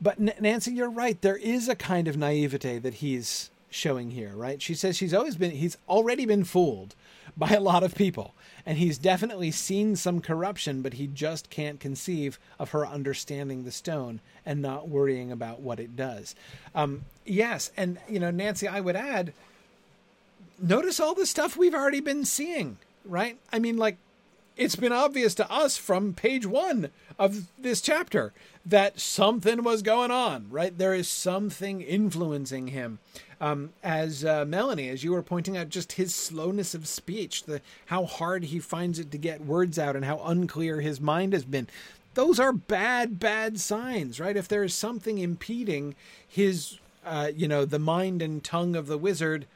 but N- Nancy, you're right. There is a kind of naivete that he's showing here, right? She says she's always been, he's already been fooled by a lot of people. And he's definitely seen some corruption, but he just can't conceive of her understanding the stone and not worrying about what it does. Um, yes. And, you know, Nancy, I would add, notice all the stuff we've already been seeing, right? I mean, like, it's been obvious to us from page one of this chapter that something was going on, right? There is something influencing him. Um, as uh, Melanie, as you were pointing out, just his slowness of speech, the how hard he finds it to get words out, and how unclear his mind has been. Those are bad, bad signs, right? If there is something impeding his, uh, you know, the mind and tongue of the wizard,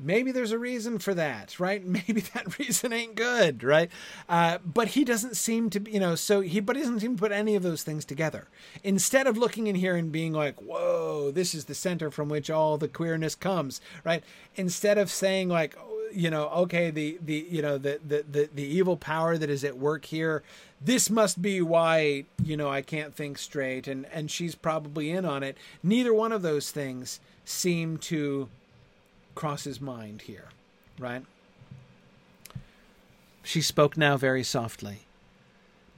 maybe there's a reason for that, right? Maybe that reason ain't good, right? Uh, but he doesn't seem to, be, you know, so he, but he doesn't seem to put any of those things together. Instead of looking in here and being like, whoa, this is the center from which all the queerness comes, right? Instead of saying like, you know, okay, the, the, you know, the, the, the, the evil power that is at work here, this must be why, you know, I can't think straight. And, and she's probably in on it. Neither one of those things seem to cross his mind here, right? She spoke now very softly.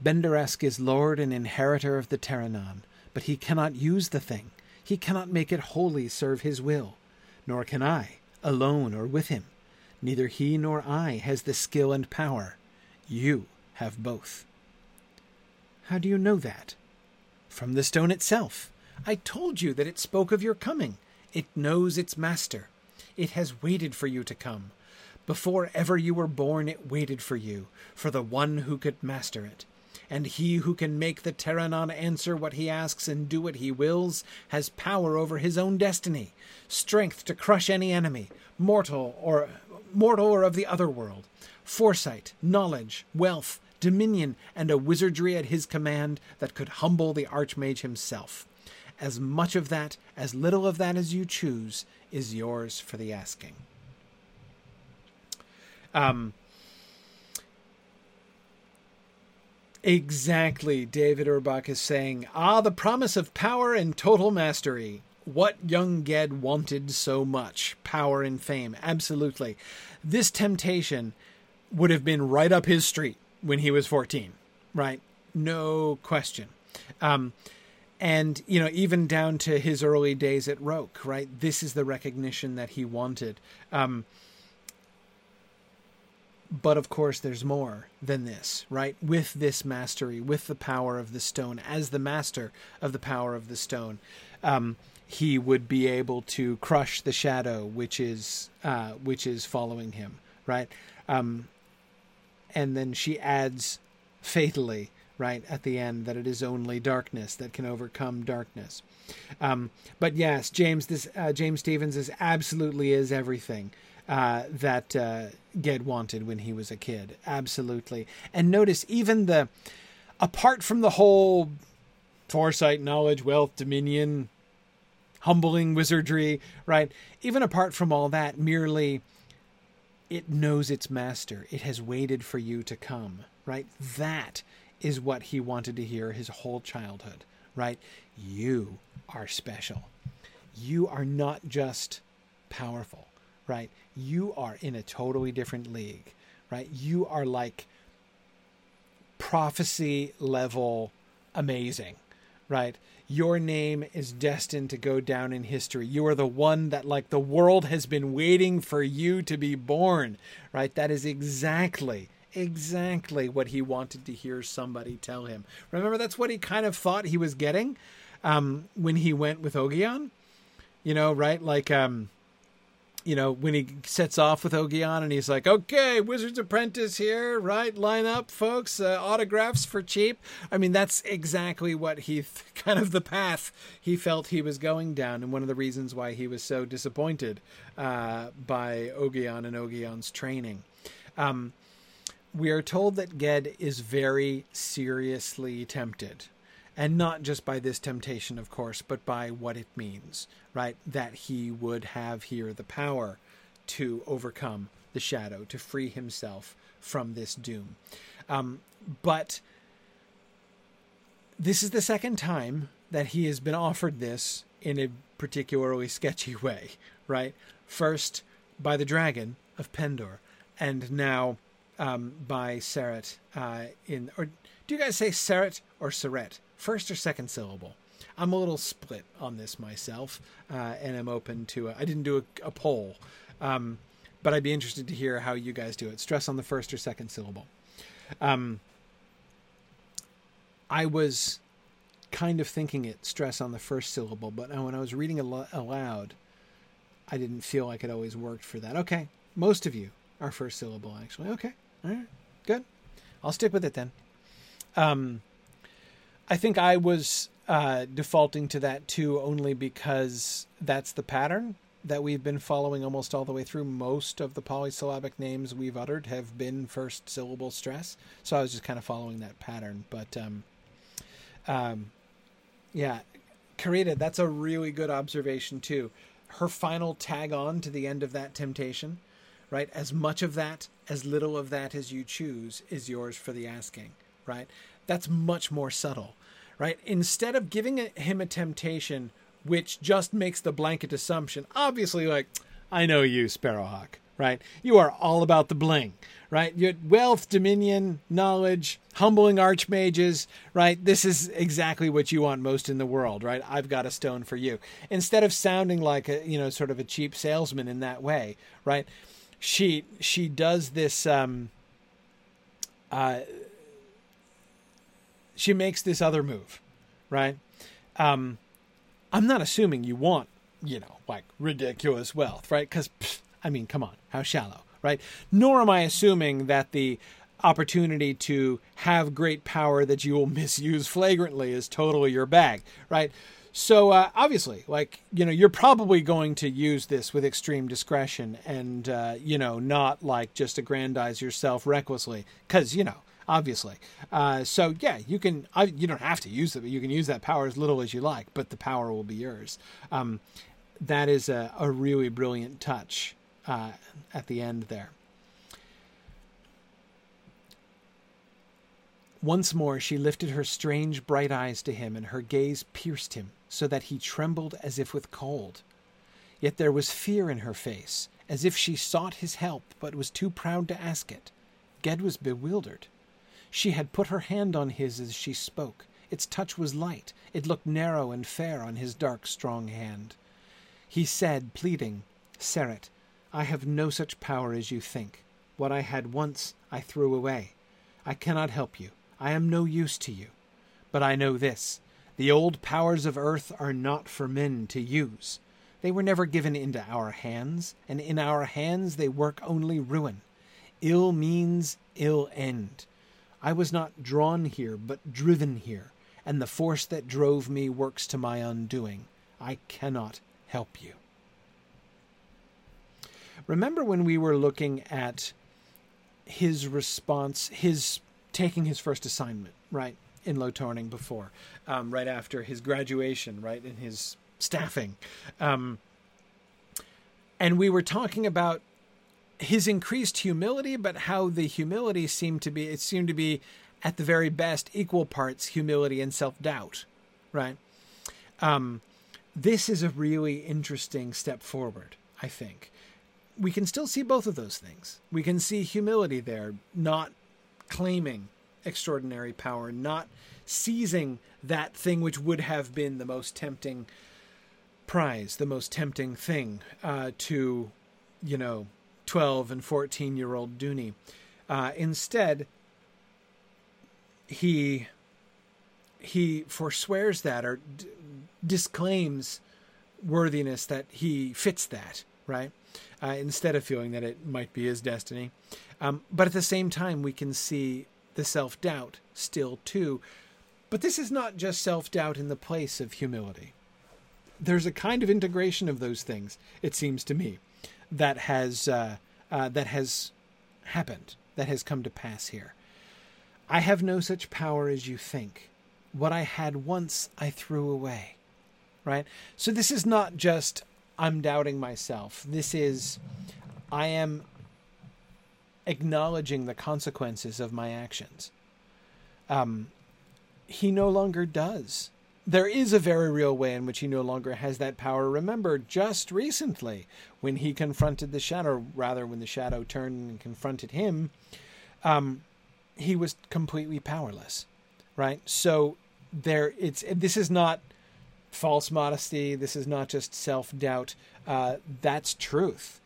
Benderesk is lord and inheritor of the Terrenon, but he cannot use the thing. He cannot make it wholly serve his will, nor can I, alone or with him. Neither he nor I has the skill and power. You have both. How do you know that? From the stone itself. I told you that it spoke of your coming. It knows its master. It has waited for you to come. Before ever you were born, it waited for you, for the one who could master it. And he who can make the Terrenon answer what he asks and do what he wills has power over his own destiny, strength to crush any enemy, mortal or mortal or of the other world, foresight, knowledge, wealth, dominion, and a wizardry at his command that could humble the Archmage himself. As much of that, as little of that as you choose, is yours for the asking. Um, exactly, David Urbach is saying, ah, the promise of power and total mastery. What young Ged wanted so much power and fame. Absolutely. This temptation would have been right up his street when he was 14, right? No question. Um, and, you know, even down to his early days at Roke, right? This is the recognition that he wanted. Um, but of course, there's more than this, right? With this mastery, with the power of the stone, as the master of the power of the stone, um, he would be able to crush the shadow, which is uh, which is following him, right? Um, and then she adds fatally, right at the end, that it is only darkness that can overcome darkness. Um, but yes, James, this uh, James Stevens is absolutely is everything uh, that uh, Ged wanted when he was a kid. Absolutely. And notice even the, apart from the whole foresight, knowledge, wealth, dominion, humbling wizardry, right? Even apart from all that, merely it knows its master. It has waited for you to come, right? That is what he wanted to hear his whole childhood, right? You are special. You are not just powerful right? You are in a totally different league, right? You are like prophecy level amazing, right? Your name is destined to go down in history. You are the one that, like, the world has been waiting for you to be born, right? That is exactly, exactly what he wanted to hear somebody tell him. Remember, that's what he kind of thought he was getting um, when he went with Ogion, you know, right? Like, um, you know, when he sets off with Ogion and he's like, okay, Wizard's Apprentice here, right? Line up, folks, uh, autographs for cheap. I mean, that's exactly what he, th- kind of the path he felt he was going down, and one of the reasons why he was so disappointed uh, by Ogion and Ogion's training. Um, we are told that Ged is very seriously tempted and not just by this temptation, of course, but by what it means, right? That he would have here the power to overcome the shadow, to free himself from this doom. Um, but this is the second time that he has been offered this in a particularly sketchy way, right? First by the dragon of Pendor, and now um, by Serret uh, in, or do you guys say Serret or Serret? first or second syllable. I'm a little split on this myself, uh, and I'm open to. I didn't do a, a poll, um, but I'd be interested to hear how you guys do it. Stress on the first or second syllable. Um, I was kind of thinking it stress on the first syllable, but when I was reading al- aloud, I didn't feel like it always worked for that. Okay, most of you are first syllable actually. Okay, all right, good. I'll stick with it then. Um, I think I was uh, defaulting to that too, only because that's the pattern that we've been following almost all the way through. Most of the polysyllabic names we've uttered have been first syllable stress, so I was just kind of following that pattern. But um, um, yeah, Karita, that's a really good observation too. Her final tag on to the end of that temptation, right? As much of that, as little of that as you choose, is yours for the asking, right? that's much more subtle, right? Instead of giving him a temptation which just makes the blanket assumption, obviously, like, I know you, Sparrowhawk, right? You are all about the bling, right? Your wealth, dominion, knowledge, humbling archmages, right? This is exactly what you want most in the world, right? I've got a stone for you. Instead of sounding like a, you know, sort of a cheap salesman in that way, right? She she does this. Um, uh, she makes this other move, right? Um, I'm not assuming you want, you know, like ridiculous wealth, right? Because, I mean, come on, how shallow, right? Nor am I assuming that the opportunity to have great power that you will misuse flagrantly is totally your bag, right? So uh, obviously, like you know, you're probably going to use this with extreme discretion, and uh, you know, not like just aggrandize yourself recklessly, because you know, obviously. Uh, so yeah, you can. You don't have to use it, but you can use that power as little as you like, but the power will be yours. Um, that is a, a really brilliant touch uh, at the end there. Once more she lifted her strange bright eyes to him, and her gaze pierced him so that he trembled as if with cold. Yet there was fear in her face, as if she sought his help but was too proud to ask it. Ged was bewildered. She had put her hand on his as she spoke. Its touch was light. It looked narrow and fair on his dark, strong hand. He said, pleading, Serret, I have no such power as you think. What I had once I threw away. I cannot help you. I am no use to you. But I know this the old powers of earth are not for men to use. They were never given into our hands, and in our hands they work only ruin. Ill means ill end. I was not drawn here, but driven here, and the force that drove me works to my undoing. I cannot help you. Remember when we were looking at his response, his taking his first assignment, right, in Low Torning before, um, right after his graduation, right, in his staffing. Um, and we were talking about his increased humility, but how the humility seemed to be, it seemed to be at the very best equal parts humility and self doubt, right? Um, this is a really interesting step forward, I think. We can still see both of those things. We can see humility there, not claiming extraordinary power, not seizing that thing which would have been the most tempting prize, the most tempting thing uh, to, you know, 12 and 14 year old Duny. Uh, instead, he he forswears that or d- disclaims worthiness that he fits that right uh, instead of feeling that it might be his destiny um, but at the same time, we can see the self doubt still too. But this is not just self doubt in the place of humility. There's a kind of integration of those things, it seems to me, that has uh, uh, that has happened, that has come to pass here. I have no such power as you think. What I had once, I threw away. Right? So this is not just I'm doubting myself. This is I am acknowledging the consequences of my actions. Um, he no longer does. There is a very real way in which he no longer has that power. Remember, just recently, when he confronted the shadow, rather, when the shadow turned and confronted him, um, he was completely powerless, right? So there, it's this is not false modesty. This is not just self doubt. Uh, that's truth.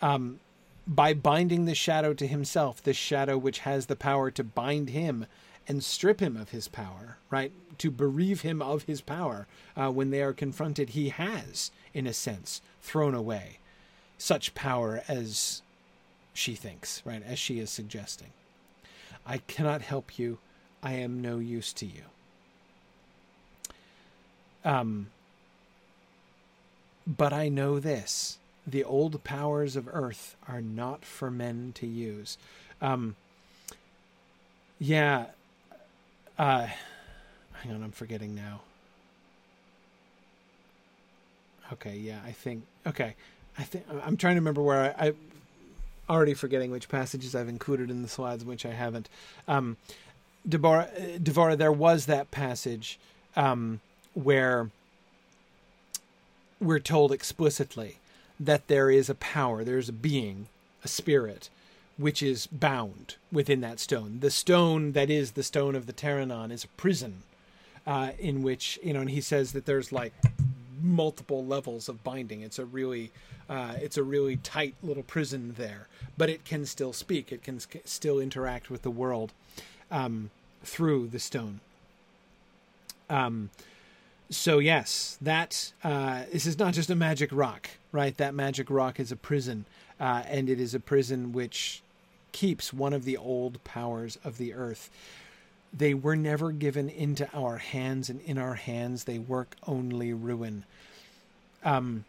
Um, by binding the shadow to himself, this shadow which has the power to bind him and strip him of his power, right? To bereave him of his power uh, when they are confronted, he has, in a sense, thrown away such power as she thinks, right? As she is suggesting. I cannot help you. I am no use to you. Um, but I know this the old powers of earth are not for men to use. Um, yeah. Uh, hang on, I'm forgetting now. Okay, yeah, I think. Okay, I think I'm trying to remember where I, I already forgetting which passages I've included in the slides, which I haven't. Um, Deborah, Deborah, there was that passage um, where we're told explicitly that there is a power, there's a being, a spirit, which is bound within that stone. The stone that is the stone of the Terrenon is a prison uh, in which, you know, and he says that there's like multiple levels of binding. It's a really uh, it's a really tight little prison there, but it can still speak. It can sk- still interact with the world um, through the stone. Um, so yes, that uh, this is not just a magic rock, right? That magic rock is a prison, uh, and it is a prison which keeps one of the old powers of the earth. They were never given into our hands, and in our hands they work only ruin. Um,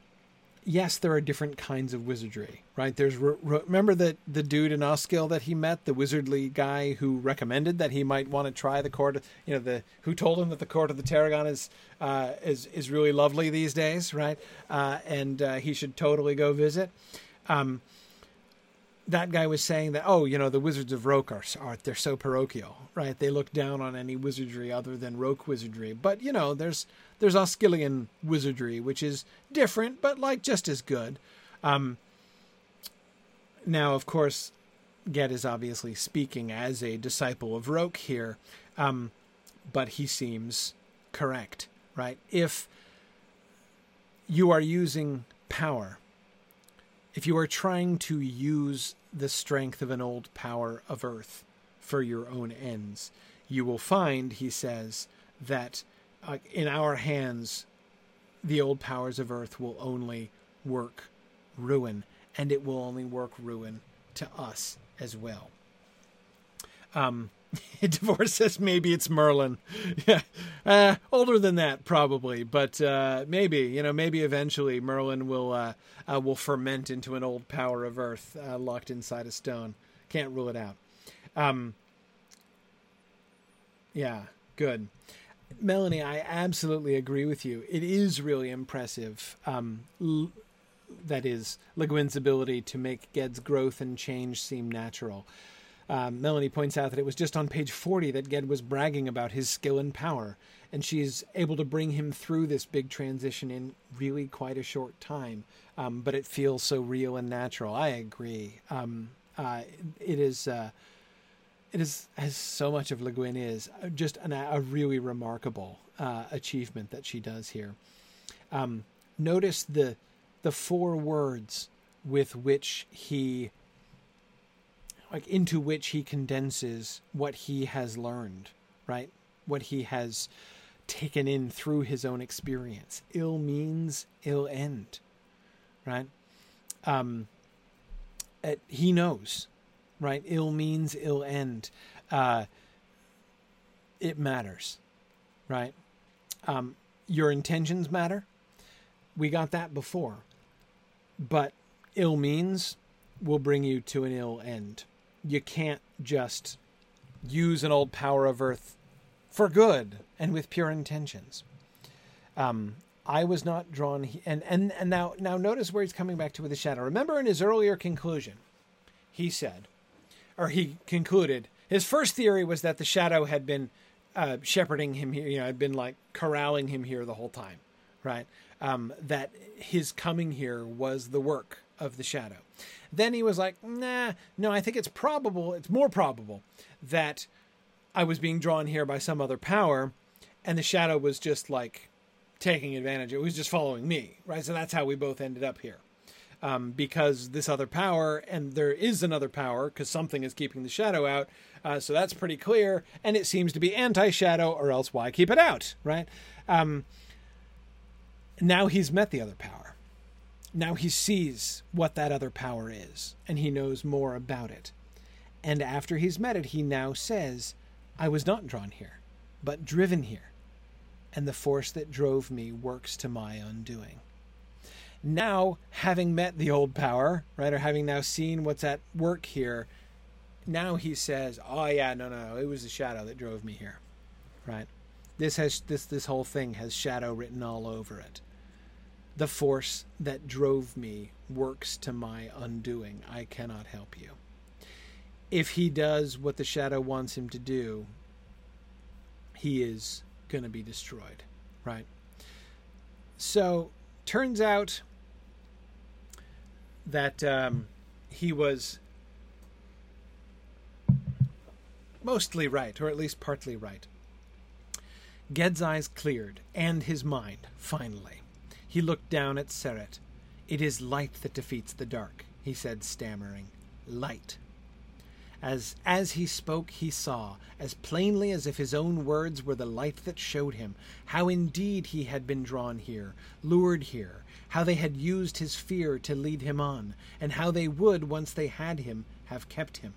yes, there are different kinds of wizardry, right? There's remember the the dude in Osskill that he met, the wizardly guy who recommended that he might want to try the court. You know, the who told him that the court of the Terrenon is uh, is is really lovely these days, right? Uh, and uh, he should totally go visit. Um, that guy was saying that oh you know the wizards of roke are, are they're so parochial right? They look down on any wizardry other than roke wizardry. But you know there's there's oscillian wizardry which is different but like just as good. Um, now of course Ged is obviously speaking as a disciple of roke here um, but he seems correct right? If you are using power if you are trying to use the strength of an old power of earth for your own ends, you will find, he says, that uh, in our hands, the old powers of earth will only work ruin, and it will only work ruin to us as well. Um, Devora says maybe it's Merlin. yeah, uh, older than that probably, but uh, maybe you know maybe eventually Merlin will uh, uh will ferment into an old power of earth uh, locked inside a stone. Can't rule it out. Um, yeah, good. Melanie, I absolutely agree with you. It is really impressive. Um, l- that is, Le Guin's ability to make Ged's growth and change seem natural. Um, Melanie points out that it was just on page 40 that Ged was bragging about his skill and power, and she's able to bring him through this big transition in really quite a short time. Um, but it feels so real and natural. I agree. Um, uh, it is. Uh, it is as so much of Le Guin is uh, just an, a really remarkable uh, achievement that she does here. Um, notice the the four words with which he like into which he condenses what he has learned, right? What he has taken in through his own experience. Ill means ill end, right? Um, it, he knows, right? Ill means ill end. Uh, it matters, right? Um, your intentions matter. We got that before, but ill means will bring you to an ill end you can't just use an old power of earth for good and with pure intentions. Um, I was not drawn, and and and now now notice where he's coming back to with the shadow. Remember in his earlier conclusion, he said, or he concluded, his first theory was that the shadow had been uh, shepherding him here, you know, had been like corralling him here the whole time, right? Um, that his coming here was the work of the shadow. Then he was like, nah, no, I think it's probable, it's more probable that I was being drawn here by some other power and the shadow was just like taking advantage. It was just following me, right? So that's how we both ended up here. Um, because this other power, and there is another power because something is keeping the shadow out. Uh, so that's pretty clear, and it seems to be anti-shadow, or else why keep it out, right? Um, now he's met the other power now he sees what that other power is, and he knows more about it. And after he's met it, he now says, I was not drawn here, but driven here, and the force that drove me works to my undoing. Now, having met the old power, right, or having now seen what's at work here, now he says, "Oh yeah, no, no, no, it was the shadow that drove me here." Right? This has this this whole thing has shadow written all over it the force that drove me works to my undoing. I cannot help you. If he does what the shadow wants him to do, he is going to be destroyed, right? So, turns out that um, he was mostly right, or at least partly right. Ged's eyes cleared, and his mind, finally he looked down at Serret. It is light that defeats the dark, he said, stammering. Light. As as he spoke he saw, as plainly as if his own words were the light that showed him, how indeed he had been drawn here, lured here, how they had used his fear to lead him on, and how they would, once they had him, have kept him.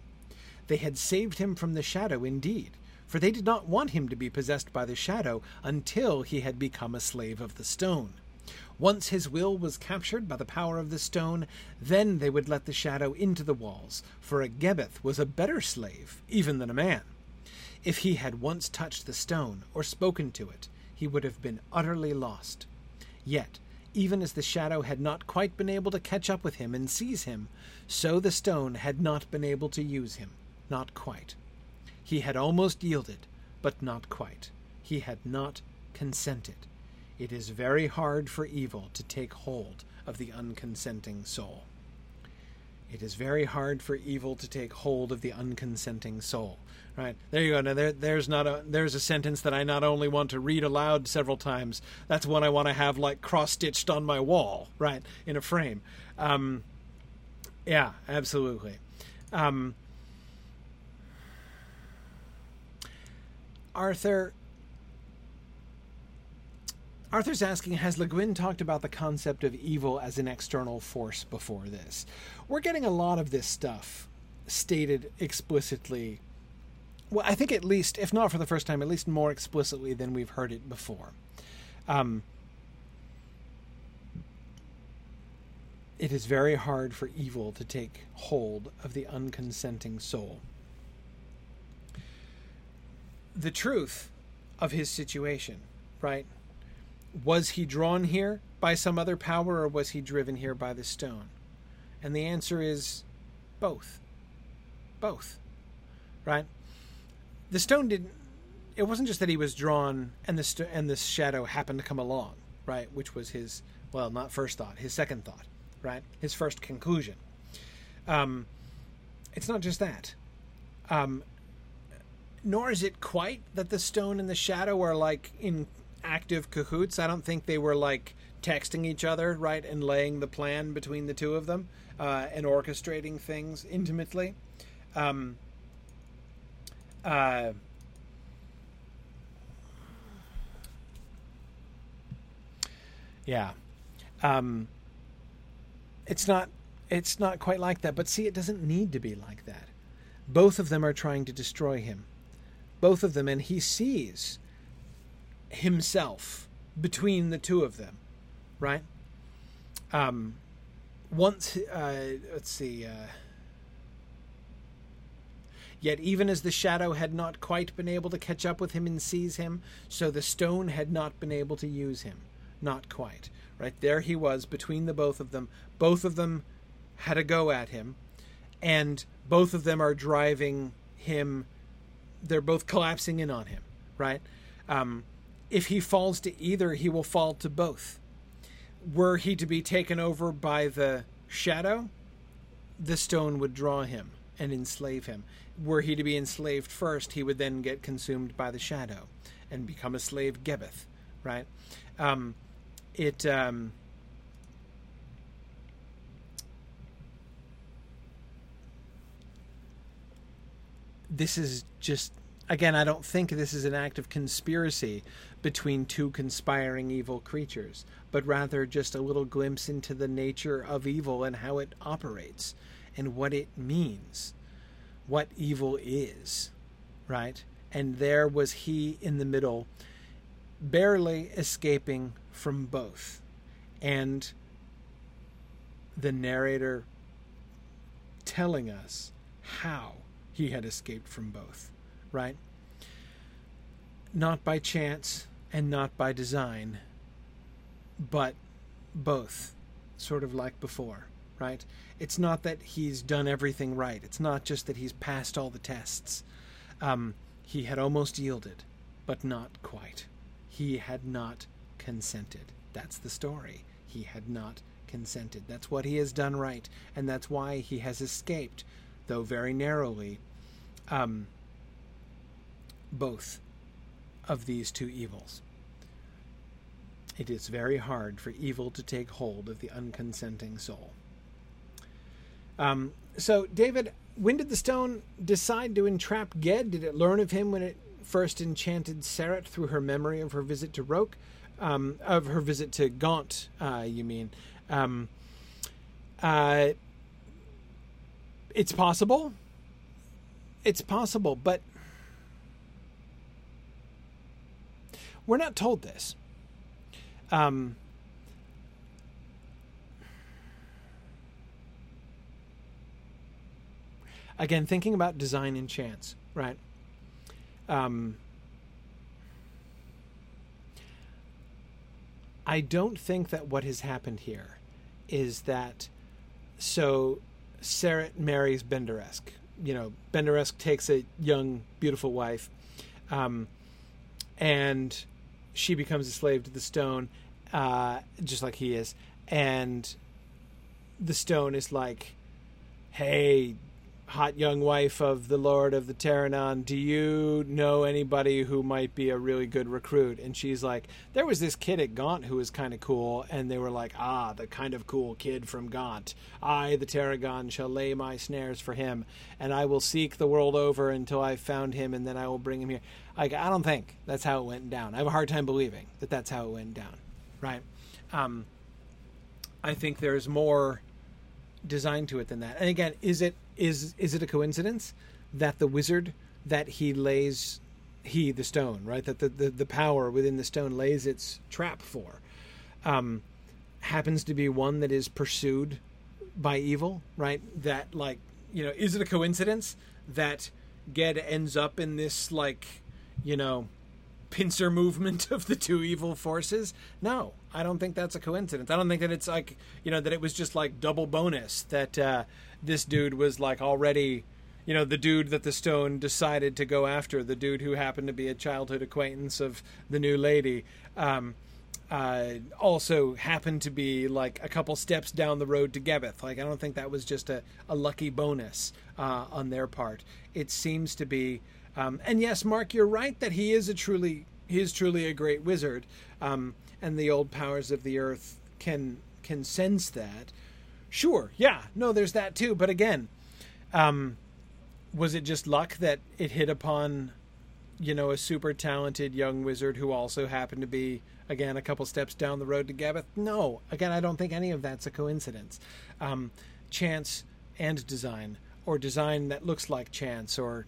They had saved him from the shadow indeed, for they did not want him to be possessed by the shadow until he had become a slave of the stone. Once his will was captured by the power of the stone, then they would let the shadow into the walls, for a Gebbeth was a better slave even than a man. If he had once touched the stone or spoken to it, he would have been utterly lost. Yet, even as the shadow had not quite been able to catch up with him and seize him, so the stone had not been able to use him. Not quite. He had almost yielded, but not quite. He had not consented. It is very hard for evil to take hold of the unconsenting soul. It is very hard for evil to take hold of the unconsenting soul. Right there, you go. Now there, there's not a there's a sentence that I not only want to read aloud several times. That's one I want to have like cross stitched on my wall, right, in a frame. Um, yeah, absolutely. Um, Arthur Arthur's asking Has Le Guin talked about the concept of evil as an external force before this? We're getting a lot of this stuff stated explicitly. Well, I think at least, if not for the first time, at least more explicitly than we've heard it before. Um, it is very hard for evil to take hold of the unconsenting soul. The truth of his situation, right? Was he drawn here by some other power or was he driven here by the stone? And the answer is both. Both. Right? The stone didn't it wasn't just that he was drawn and the st- and the shadow happened to come along, right? Which was his well, not first thought, his second thought, right? His first conclusion. Um it's not just that. Um nor is it quite that the stone and the shadow are like in active cahoots. I don't think they were like texting each other, right, and laying the plan between the two of them uh, and orchestrating things intimately. Um, uh, yeah, um, it's not. It's not quite like that, but see, it doesn't need to be like that. Both of them are trying to destroy him. Both of them, and he sees himself between the two of them, right? Um, once, uh, let's see. Uh, Yet, even as the shadow had not quite been able to catch up with him and seize him, so the stone had not been able to use him. Not quite. Right there he was between the both of them. Both of them had a go at him, and both of them are driving him. They're both collapsing in on him, right? Um, if he falls to either, he will fall to both. Were he to be taken over by the shadow, the stone would draw him and enslave him. Were he to be enslaved first, he would then get consumed by the shadow and become a slave Gebbeth, right? Um, it. Um, this is just again, I don't think this is an act of conspiracy between two conspiring evil creatures, but rather just a little glimpse into the nature of evil and how it operates and what it means, what evil is, right? And there was he in the middle, barely escaping from both. And the narrator telling us how he had escaped from both right? Not by chance and not by design, but both, sort of like before, right? It's not that he's done everything right. It's not just that he's passed all the tests. Um, he had almost yielded, but not quite. He had not consented. That's the story. He had not consented. That's what he has done right, and that's why he has escaped, though very narrowly, um, both of these two evils. It is very hard for evil to take hold of the unconsenting soul. Um, so, David, when did the stone decide to entrap Ged? Did it learn of him when it first enchanted Serret through her memory of her visit to Roke? Um, of her visit to Gont, uh, you mean? Um, uh, it's possible. It's possible, but we're not told this. Um, again, thinking about design and chance, right? Um, I don't think that what has happened here is that so Serret marries Benderesk. You know, Benderesk takes a young, beautiful wife, um, and she becomes a slave to the stone, uh, just like he is. And the stone is like, hey, hot young wife of the Lord of the Terrenon, do you know anybody who might be a really good recruit? And she's like, there was this kid at Gont who was kind of cool. And they were like, ah, the kind of cool kid from Gont. I, the Tarragon, shall lay my snares for him, and I will seek the world over until I've found him, and then I will bring him here. Like, I don't think that's how it went down. I have a hard time believing that that's how it went down, right? Um, I think there's more design to it than that. And again, is it is is it a coincidence that the wizard that he lays he the stone right that the the, the power within the stone lays its trap for um, happens to be one that is pursued by evil right that like you know is it a coincidence that Ged ends up in this like you know pincer movement of the two evil forces. No, I don't think that's a coincidence. I don't think that it's like you know that it was just like double bonus that uh, this dude was like already, you know, the dude that the stone decided to go after, the dude who happened to be a childhood acquaintance of the new lady. Um, uh, also happened to be like a couple steps down the road to Gebbeth. Like I don't think that was just a, a lucky bonus uh, on their part. It seems to be um, and yes, Mark, you're right that he is a truly he is truly a great wizard, um, and the old powers of the earth can can sense that. Sure, yeah, no, there's that too. But again, um, was it just luck that it hit upon, you know, a super talented young wizard who also happened to be again a couple steps down the road to Gebbeth? No, again, I don't think any of that's a coincidence. Um, chance and design, or design that looks like chance, or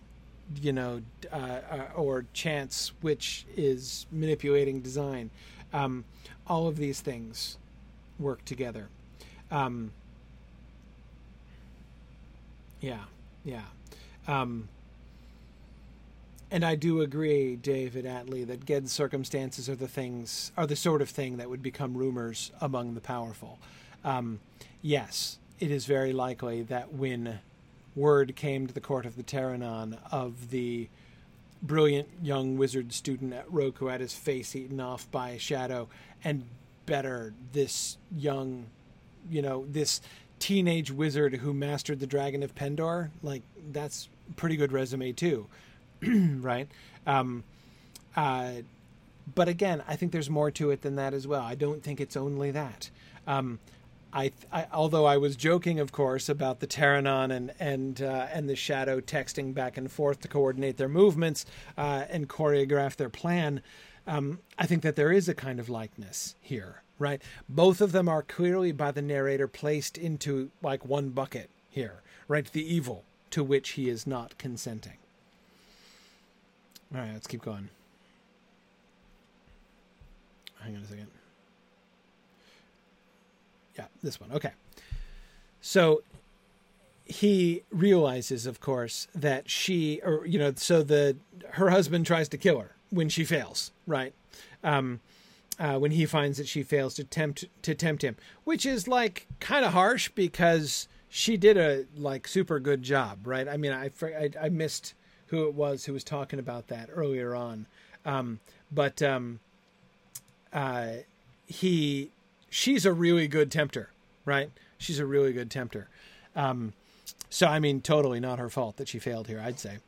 you know, uh, uh, or chance, which is manipulating design. Um, all of these things work together. Um, yeah, yeah. Um, and I do agree, David Atlee, that Ged's circumstances are the things are the sort of thing that would become rumors among the powerful. Um, yes, it is very likely that when word came to the court of the Terrenon of the brilliant young wizard student at Roke had his face eaten off by a shadow, and better, this young, you know, this teenage wizard who mastered the Dragon of Pendor. Like, that's pretty good resume, too, right? Um, uh, but again, I think there's more to it than that as well. I don't think it's only that. Um, I, I, although I was joking, of course, about the Terrenon and and uh, and the Shadow texting back and forth to coordinate their movements uh, and choreograph their plan. Um, I think that there is a kind of likeness here, right? Both of them are clearly by the narrator placed into like one bucket here, right? The evil to which he is not consenting. All right, let's keep going. Hang on a second. Yeah, this one. Okay. So he realizes, of course, that she, or you know, so the her husband tries to kill her when she fails, right? Um, uh, when he finds that she fails to tempt to tempt him, which is like kind of harsh because she did a like super good job, right? I mean, I I, I missed who it was who was talking about that earlier on, um, but um, uh, he she's a really good tempter, right? She's a really good tempter. Um, so, I mean, totally not her fault that she failed here, I'd say.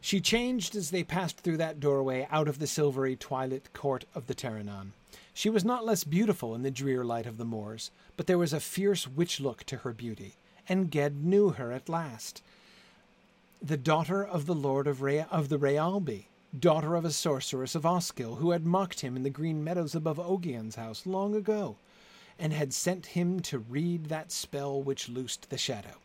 She changed as they passed through that doorway out of the silvery twilight court of the Terrenon. She was not less beautiful in the drear light of the moors, but there was a fierce witch look to her beauty, and Ged knew her at last. The daughter of the lord of, Re- of the Re Albi, daughter of a sorceress of Osskil, who had mocked him in the green meadows above Ogion's house long ago, and had sent him to read that spell which loosed the shadow.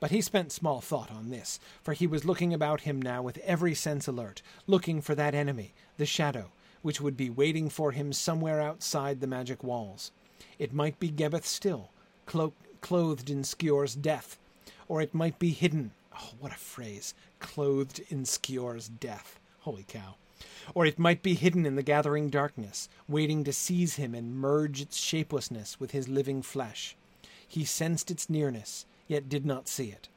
But he spent small thought on this, for he was looking about him now with every sense alert, looking for that enemy, the shadow, which would be waiting for him somewhere outside the magic walls. It might be Gebbeth still, clo- clothed in Skiorh's death, or it might be hidden. Oh, what a phrase! Clothed in Skiorh's death. Holy cow. Or it might be hidden in the gathering darkness, waiting to seize him and merge its shapelessness with his living flesh. He sensed its nearness, yet did not see it.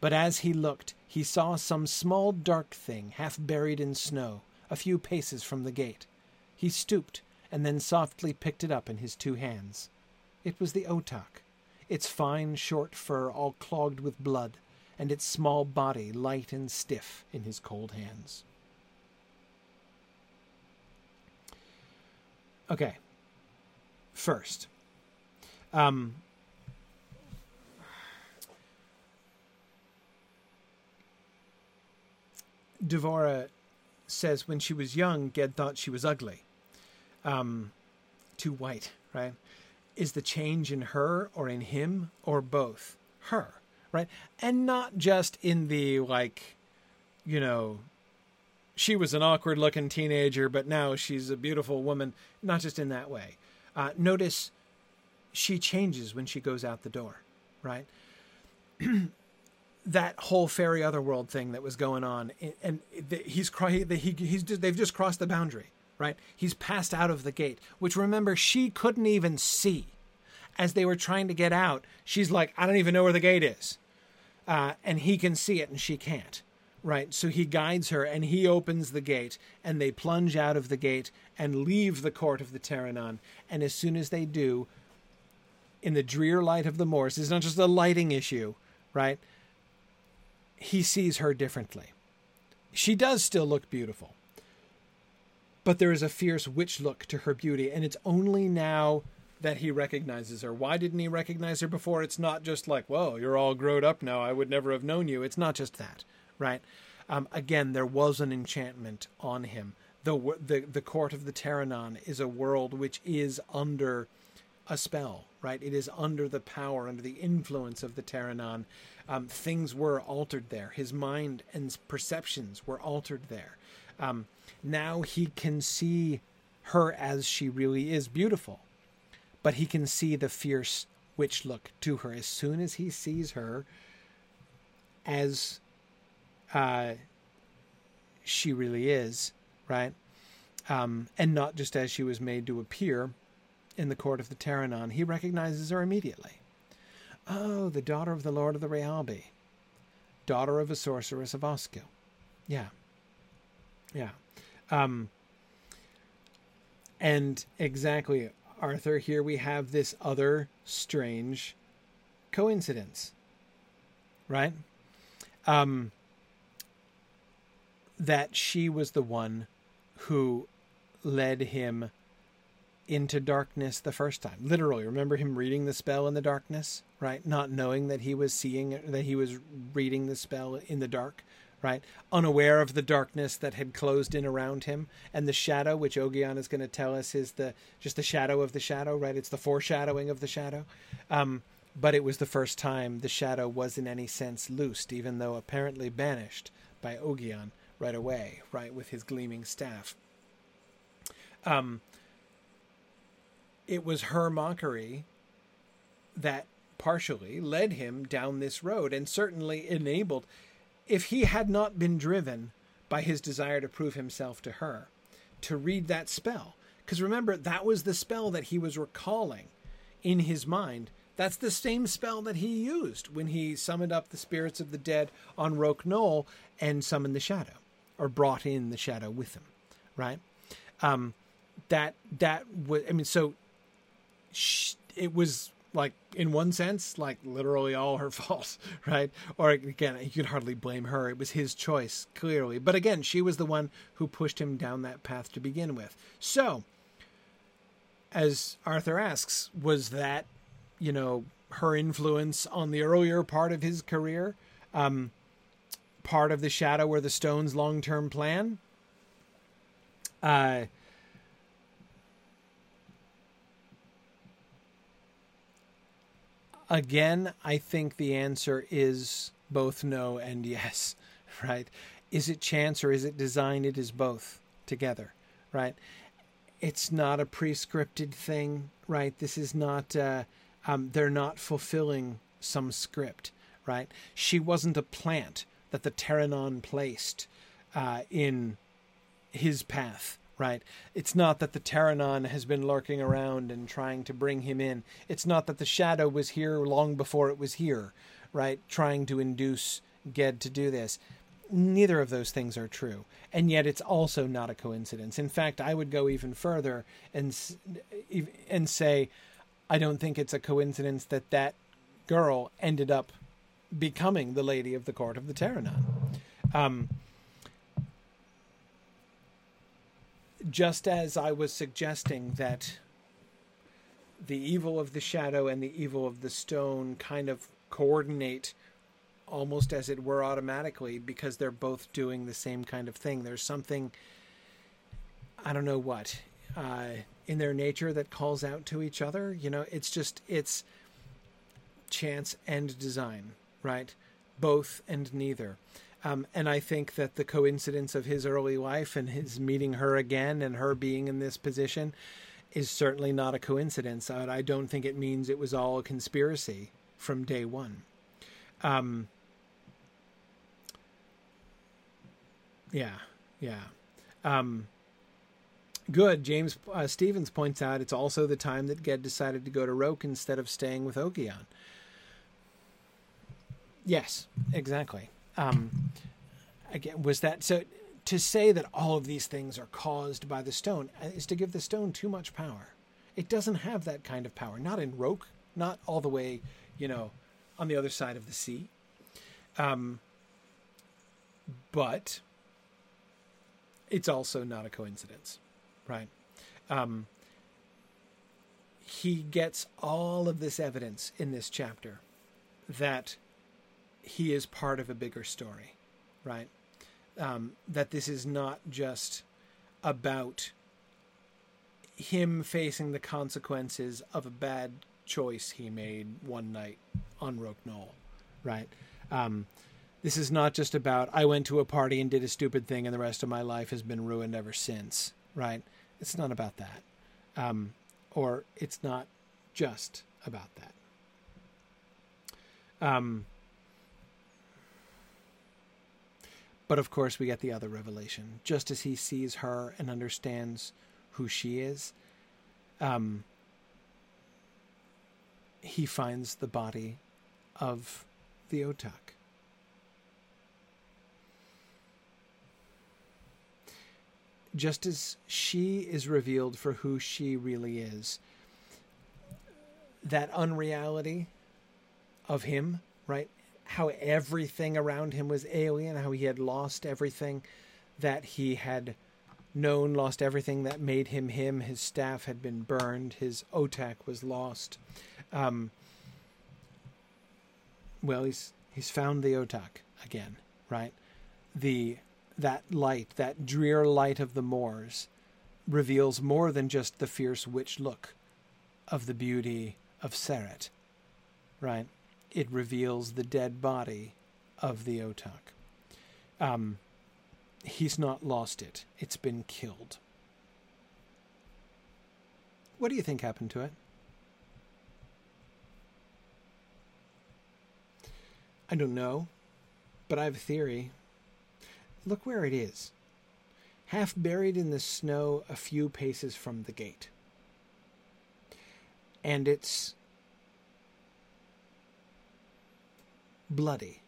But as he looked, he saw some small dark thing half buried in snow, a few paces from the gate. He stooped, and then softly picked it up in his two hands. It was the otak, its fine short fur all clogged with blood, and its small body light and stiff in his cold hands. Okay. First, um, Devora says when she was young, Ged thought she was ugly, um, too white, right? Is the change in her or in him or both? Her, right? And not just in the like, you know, she was an awkward looking teenager, but now she's a beautiful woman. Not just in that way. Uh, notice she changes when she goes out the door, right? that whole fairy otherworld thing that was going on, and he's he, he's they've just crossed the boundary, right? He's passed out of the gate, which remember she couldn't even see as they were trying to get out. She's like, I don't even know where the gate is, uh, and he can see it and she can't, right? So he guides her and he opens the gate, and they plunge out of the gate and leave the court of the Terrenon. And as soon as they do, in the drear light of the moors, it's not just a lighting issue, right? he sees her differently. She does still look beautiful, but there is a fierce witch look to her beauty, and it's only now that he recognizes her. Why didn't he recognize her before? It's not just like, whoa, you're all grown up now. I would never have known you. It's not just that, right? Um, again, there was an enchantment on him. The, the the court of the Terrenon is a world which is under a spell, right? It is under the power, under the influence of the Terrenon. Um, things were altered there. His mind and perceptions were altered there. Um, now he can see her as she really is beautiful, but he can see the fierce witch look to her as soon as he sees her as uh, she really is, right? Um, and not just as she was made to appear in the court of the Terrenon. He recognizes her immediately. Oh, the daughter of the Lord of the Re Albi. Daughter of a sorceress of Osskil. Yeah. Yeah. Um, and exactly, Arthur, here we have this other strange coincidence. Right? Um, that she was the one who led him into darkness the first time. Literally, remember him reading the spell in the darkness, right? Not knowing that he was seeing that he was reading the spell in the dark, right? Unaware of the darkness that had closed in around him and the shadow, which Ogion is going to tell us is the just the shadow of the shadow, right? It's the foreshadowing of the shadow. Um, but it was the first time the shadow was in any sense loosed, even though apparently banished by Ogion right away, right, with his gleaming staff. Um, it was her mockery that partially led him down this road and certainly enabled if he had not been driven by his desire to prove himself to her to read that spell. Because remember that was the spell that he was recalling in his mind. That's the same spell that he used when he summoned up the spirits of the dead on Roke Knoll and summoned the shadow or brought in the shadow with him right? Um that that was i mean so it was like in one sense like literally all her fault right? Or again you can hardly blame her. It was his choice clearly. But again she was the one who pushed him down that path to begin with. So as Arthur asks, was that, you know, her influence on the earlier part of his career, um, part of the Shadow or the Stone's long term plan? Uh, again, I think the answer is both no and yes, right? Is it chance or is it design? It is both together, right? It's not a pre-scripted thing, right? This is not, uh, um, they're not fulfilling some script, right? She wasn't a plant that the Terrenon placed uh, in his path, right? It's not that the Terrenon has been lurking around and trying to bring him in. It's not that the shadow was here long before it was here, right? Trying to induce Ged to do this. Neither of those things are true. And yet it's also not a coincidence. In fact, I would go even further and and say I don't think it's a coincidence that that girl ended up becoming the lady of the court of the Terrenon. Um, just as I was suggesting that the evil of the shadow and the evil of the stone kind of coordinate almost as it were automatically because they're both doing the same kind of thing. There's something, I don't know what, uh, in their nature that calls out to each other. You know, it's just, it's chance and design, right? Both and neither. Um, and I think that the coincidence of his early life and his meeting her again and her being in this position is certainly not a coincidence. I don't think it means it was all a conspiracy from day one. Um, yeah, yeah. Um, good. James uh, Stevens points out it's also the time that Ged decided to go to Roke instead of staying with Ogion. Yes, exactly. Um, again, was that so? To say that all of these things are caused by the stone uh, is to give the stone too much power. It doesn't have that kind of power. Not in Roke. Not all the way, you know, on the other side of the sea. Um, but it's also not a coincidence, right? Um, he gets all of this evidence in this chapter that he is part of a bigger story, right? Um, that this is not just about him facing the consequences of a bad choice he made one night on Roke Knoll, right? Um, this is not just about I went to a party and did a stupid thing and the rest of my life has been ruined ever since, right? It's not about that. Um, or it's not just about that. Um, But of course, we get the other revelation. Just as he sees her and understands who she is, um, he finds the body of the Otak. Just as she is revealed for who she really is, that unreality of him, right? How everything around him was alien, how he had lost everything that he had known, lost everything that made him him. His staff had been burned, his otak was lost. Um, well, he's he's found the otak again, right? The that light, that drear light of the moors, reveals more than just the fierce witch look of the beauty of Serret, right? It reveals the dead body of the Otak. Um, he's not lost it, it's been killed. What do you think happened to it? I don't know, but I have a theory. Look where it is half buried in the snow a few paces from the gate. And it's bloody.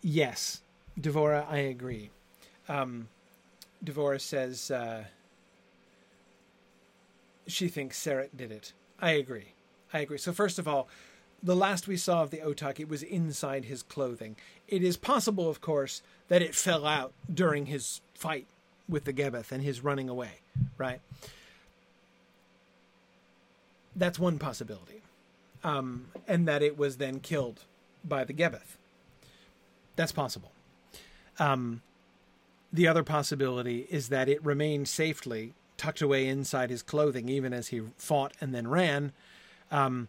Yes, Devora, I agree. Um, Devora says uh, she thinks Serret did it. I agree. I agree. So first of all, the last we saw of the Otak, it was inside his clothing. It is possible, of course, that it fell out during his fight with the Gebbeth and his running away, right? That's one possibility. Um, and that it was then killed by the Gebbeth. That's possible. Um, the other possibility is that it remained safely tucked away inside his clothing, even as he fought and then ran. Um,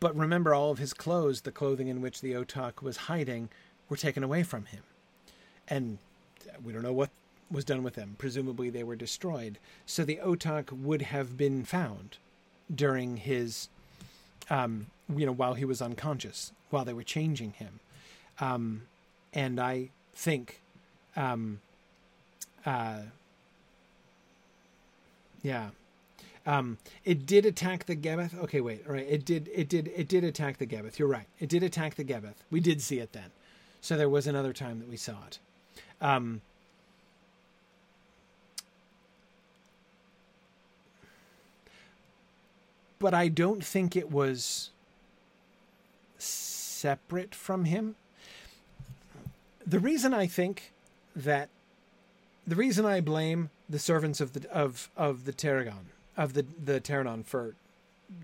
but remember, all of his clothes, the clothing in which the Otak was hiding, were taken away from him. And we don't know what was done with them. Presumably, they were destroyed. So the Otak would have been found during his, um, you know, while he was unconscious, while they were changing him. Um, and I think, um, uh, yeah, um, it did attack the Gebbeth. Okay, wait. All right, it did. It did. It did attack the Gebbeth. You're right. It did attack the Gebbeth. We did see it then. So there was another time that we saw it. Um, but I don't think it was separate from him. The reason I think that the reason I blame the servants of the of of the Tarragon of the the Terrenon for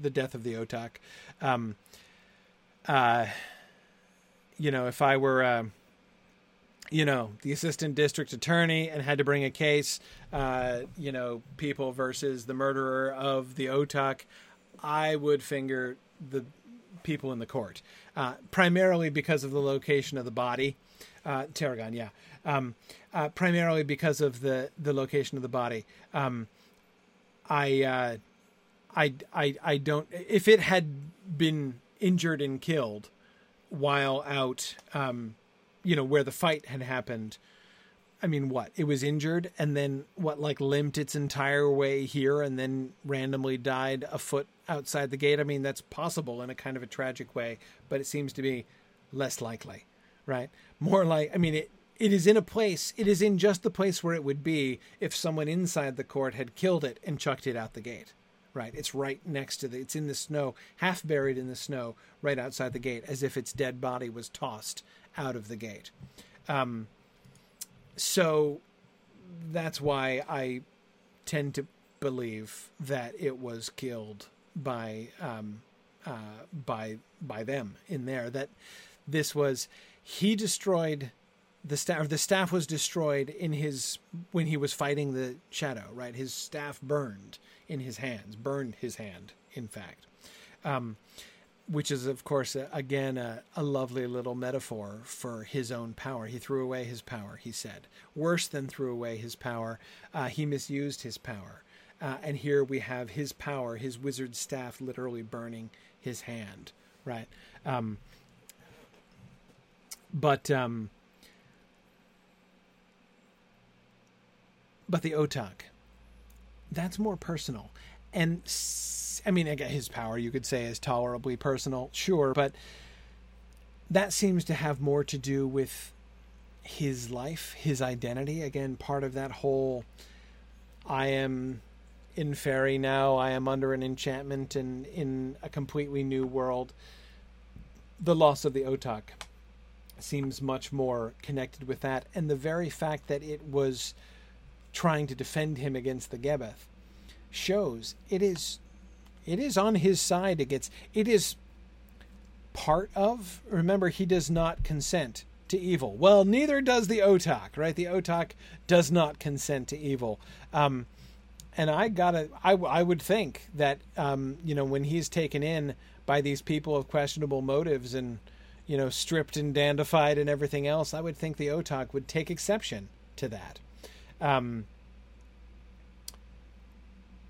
the death of the Otak, um, uh, you know, if I were, uh, you know, the assistant district attorney and had to bring a case, uh, you know, people versus the murderer of the Otak, I would finger the people in the court, uh, primarily because of the location of the body. Uh, Tarragon, yeah. Um, uh, primarily because of the, the location of the body. Um, I, uh, I, I, I don't. If it had been injured and killed while out, um, you know, where the fight had happened. I mean, what? It was injured and then what? Like limped its entire way here and then randomly died a foot outside the gate. I mean, that's possible in a kind of a tragic way, but it seems to be less likely, right? More like, I mean, it it is in a place, it is in just the place where it would be if someone inside the court had killed it and chucked it out the gate. Right? It's right next to the, it's in the snow, half buried in the snow, right outside the gate, as if its dead body was tossed out of the gate. Um, so that's why I tend to believe that it was killed by um, uh, by by them in there. That this was he destroyed the staff the staff was destroyed in his when he was fighting the shadow right? His staff burned in his hands burned his hand in fact. Um, which is of course again a, a, lovely little metaphor for his own power. He threw away his power he said. Worse than threw away his power uh, he misused his power uh, and here we have his power his wizard staff literally burning his hand right um, but um, But the Otak, that's more personal. And I mean, his power, you could say, is tolerably personal, sure, but that seems to have more to do with his life, his identity. Again, part of that whole I am in fairy now, I am under an enchantment and in a completely new world. The loss of the Otak seems much more connected with that. And the very fact that it was trying to defend him against the Gebbeth shows it is it is on his side against it is part of remember he does not consent to evil well neither does the otak right the otak does not consent to evil um, and i gotta I, I would think that um, you know when he's taken in by these people of questionable motives and you know stripped and dandified and everything else i would think the otak would take exception to that um,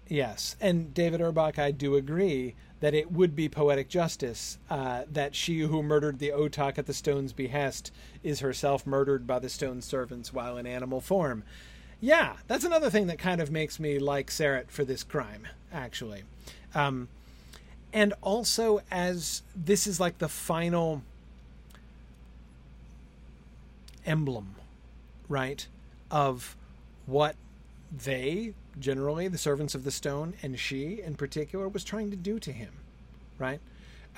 yes, and David Urbach, I do agree that it would be poetic justice uh, that she who murdered the Otak at the stone's behest is herself murdered by the stone servants while in animal form. Yeah, that's another thing that kind of makes me like Serret for this crime, actually. Um, and also, as this is like the final emblem, right, of what they, generally, the servants of the stone, and she in particular, was trying to do to him, right?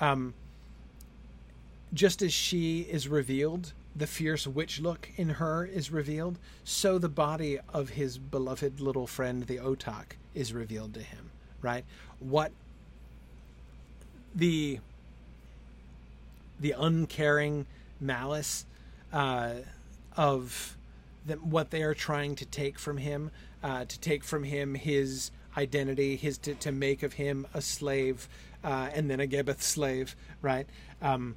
Um, just as she is revealed, the fierce witch look in her is revealed, so the body of his beloved little friend, the Otak, is revealed to him, right? What the the uncaring malice uh, of the, what they are trying to take from him, uh, to take from him his identity, his to, to make of him a slave, uh, and then a Gebbeth slave, right? Um,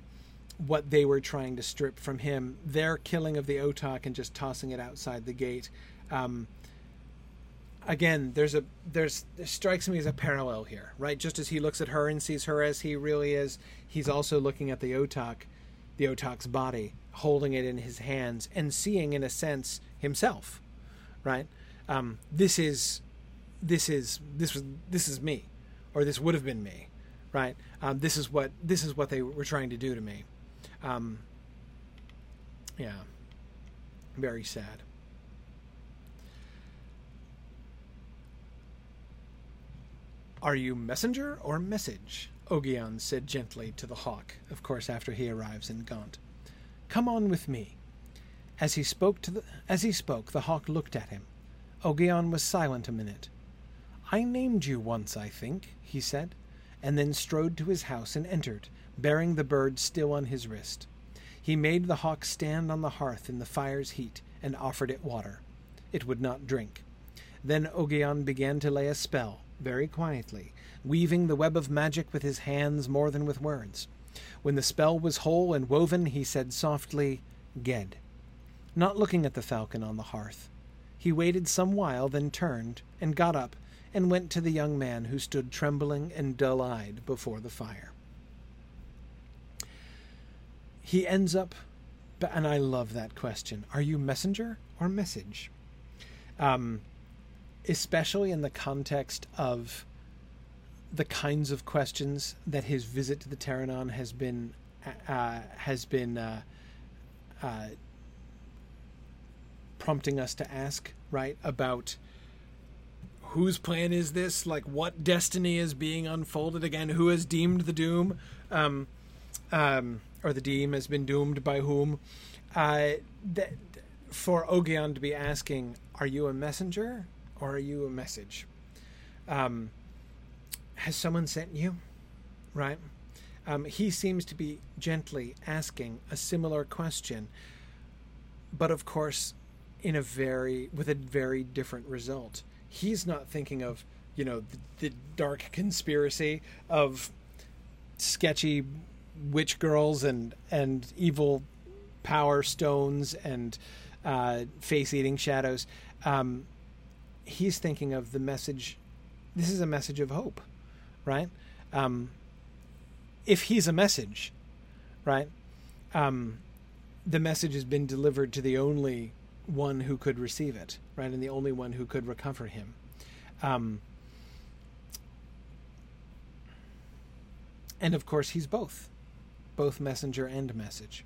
what they were trying to strip from him, their killing of the Otak and just tossing it outside the gate. Um, again, there's a there's there strikes me as a parallel here, right? Just as he looks at her and sees her as he really is, he's also looking at the Otak, the Otak's body, holding it in his hands and seeing, in a sense, himself, right? Um, this is this is this was this is me, or this would have been me, right? Um, this is what this is what they were trying to do to me. Um, yeah, very sad. Are you messenger or message? Ogion said gently to the hawk, of course after he arrives in Gont. Come on with me. As he spoke to the as he spoke, the hawk looked at him. Ogion was silent a minute. I named you once, I think, he said, and then strode to his house and entered, bearing the bird still on his wrist. He made the hawk stand on the hearth in the fire's heat and offered it water. It would not drink. Then Ogion began to lay a spell, very quietly, weaving the web of magic with his hands more than with words. When the spell was whole and woven, he said softly, Ged. Not looking at the falcon on the hearth. He waited some while, then turned, and got up, and went to the young man who stood trembling and dull eyed before the fire. He ends up, and I love that question are you messenger or message? Um, especially in the context of the kinds of questions that his visit to the Terrenon has been uh, has been uh, uh, prompting us to ask, right? About whose plan is this? Like, what destiny is being unfolded again? Who has deemed the doom? Um, um, or the deem has been doomed by whom? Uh, that, for Ogion to be asking, "Are you a messenger or are you a message?" Um, has someone sent you? Right? Um, he seems to be gently asking a similar question, but of course, in a very with a very different result. He's not thinking of you know the, the dark conspiracy of sketchy witch girls and and evil power stones and uh, face eating shadows. Um, he's thinking of the message. This is a message of hope right? Um, if he's a message, right? Um, the message has been delivered to the only one who could receive it, right, and the only one who could recover him. Um, and of course, he's both, both messenger and message.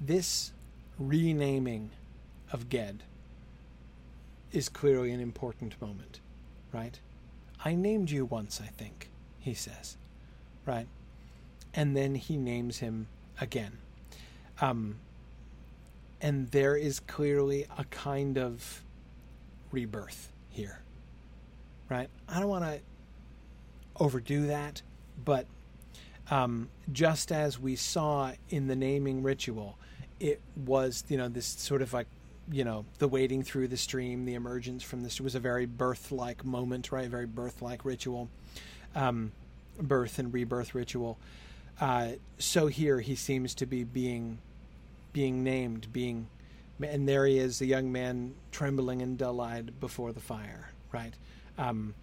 This renaming of Ged is clearly an important moment, right? I named you once, I think, he says, right? And then he names him again. Um, and there is clearly a kind of rebirth here, right? I don't want to overdo that, but um, just as we saw in the naming ritual, it was, you know, this sort of like you know the wading through the stream, the emergence from this was a very birth-like moment, right? A Very birth-like ritual, um, birth and rebirth ritual. Uh, so here he seems to be being being named, being, and there he is, the young man trembling and dull-eyed before the fire, right? Um,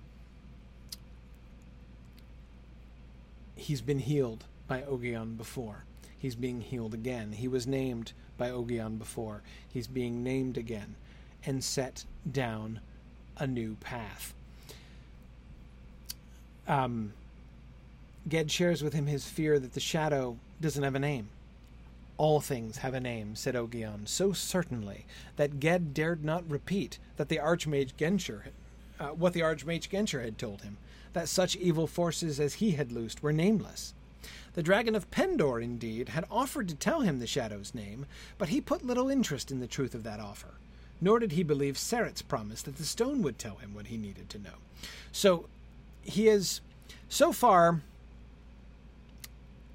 he's been healed by Ogion before. He's being healed again. He was named by Ogion before. He's being named again and set down a new path. Um, Ged shares with him his fear that the shadow doesn't have a name. All things have a name, said Ogion, so certainly that Ged dared not repeat that the Archmage Gensher uh, what the Archmage Gensher had told him, that such evil forces as he had loosed were nameless. The Dragon of Pendor, indeed, had offered to tell him the Shadow's name, but he put little interest in the truth of that offer. Nor did he believe Serret's promise that the stone would tell him what he needed to know. So he is, so far,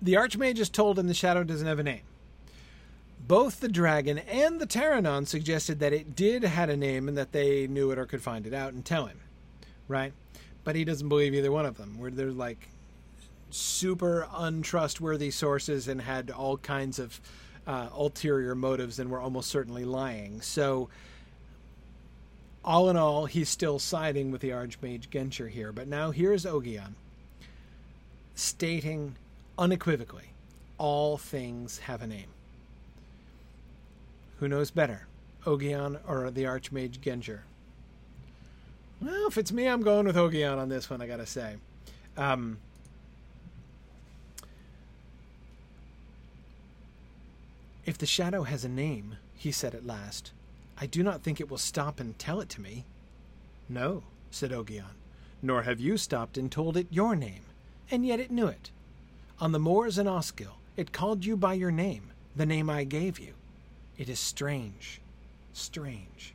the Archmage has told him the Shadow doesn't have a name. Both the dragon and the Terrenon suggested that it did had a name and that they knew it or could find it out and tell him, right? But he doesn't believe either one of them. Where they're like super untrustworthy sources and had all kinds of uh, ulterior motives and were almost certainly lying. So, all in all, he's still siding with the Archmage Gensher here. But now here's Ogion stating unequivocally all things have a name. Who knows better, Ogion or the Archmage Gensher? Well, if it's me, I'm going with Ogion on this one, I gotta say. Um, if the shadow has a name, he said at last, I do not think it will stop and tell it to me. No, said Ogion, nor have you stopped and told it your name, and yet it knew it. On the moors in Osskil, it called you by your name, the name I gave you. It is strange, strange.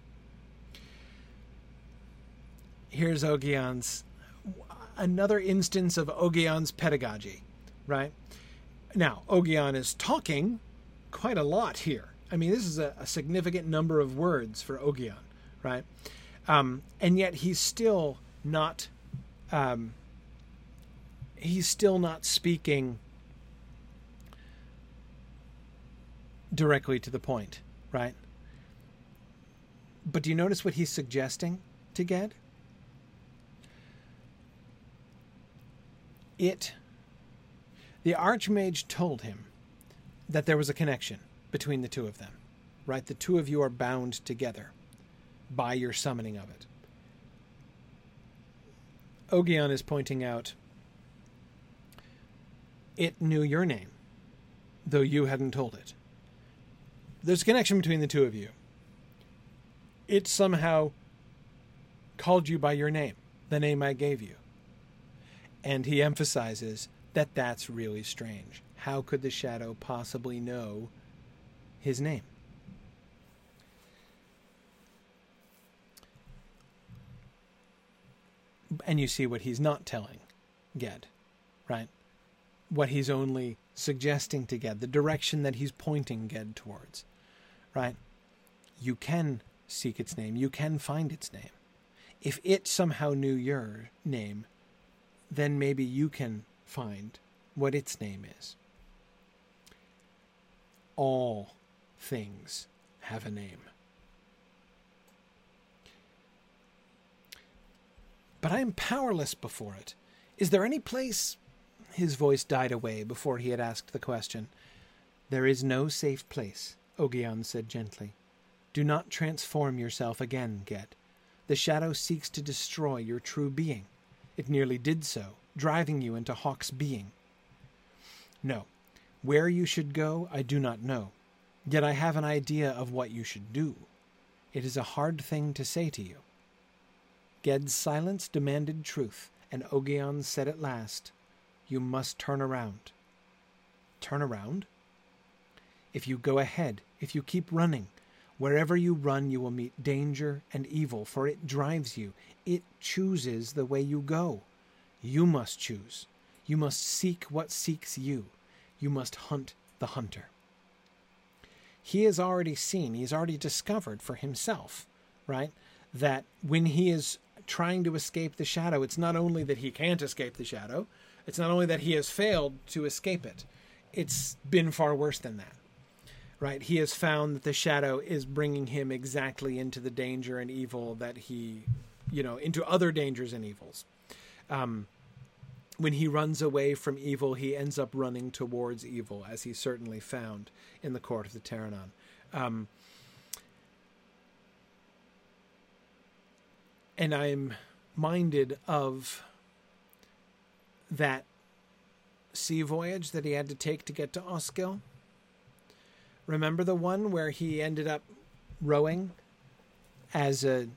Here's Ogion's another instance of Ogion's pedagogy, right? Now, Ogion is talking quite a lot here. I mean, this is a, a significant number of words for Ogion, right? Um, and yet he's still not um, he's still not speaking directly to the point, right? But do you notice what he's suggesting to Ged? It, the Archmage told him that there was a connection between the two of them, right? The two of you are bound together by your summoning of it. Ogion is pointing out it knew your name, though you hadn't told it. There's a connection between the two of you. It somehow called you by your name, the name I gave you. And he emphasizes that that's really strange. How could the shadow possibly know his name? And you see what he's not telling Ged, right? what he's only suggesting to Ged, the direction that he's pointing Ged towards, right? You can seek its name, you can find its name. If it somehow knew your name, then maybe you can find what its name is. All things have a name. But I am powerless before it. Is there any place his voice died away before he had asked the question. There is no safe place, Ogion said gently. Do not transform yourself again, Ged. The shadow seeks to destroy your true being. It nearly did so, driving you into Hawk's being. No, where you should go, I do not know. Yet I have an idea of what you should do. It is a hard thing to say to you. Ged's silence demanded truth, and Ogion said at last, you must turn around. Turn around? If you go ahead, if you keep running, wherever you run, you will meet danger and evil, for it drives you. It chooses the way you go. You must choose. You must seek what seeks you. You must hunt the hunter. He has already seen, he's already discovered for himself, right? That when he is trying to escape the shadow, it's not only that he can't escape the shadow, it's not only that he has failed to escape it, it's been far worse than that. Right? He has found that the shadow is bringing him exactly into the danger and evil that he, you know, into other dangers and evils. Um, when he runs away from evil, he ends up running towards evil, as he certainly found in the court of the Terrenon. Um, and I'm minded of that sea voyage that he had to take to get to Osskil? Remember the one where he ended up rowing as a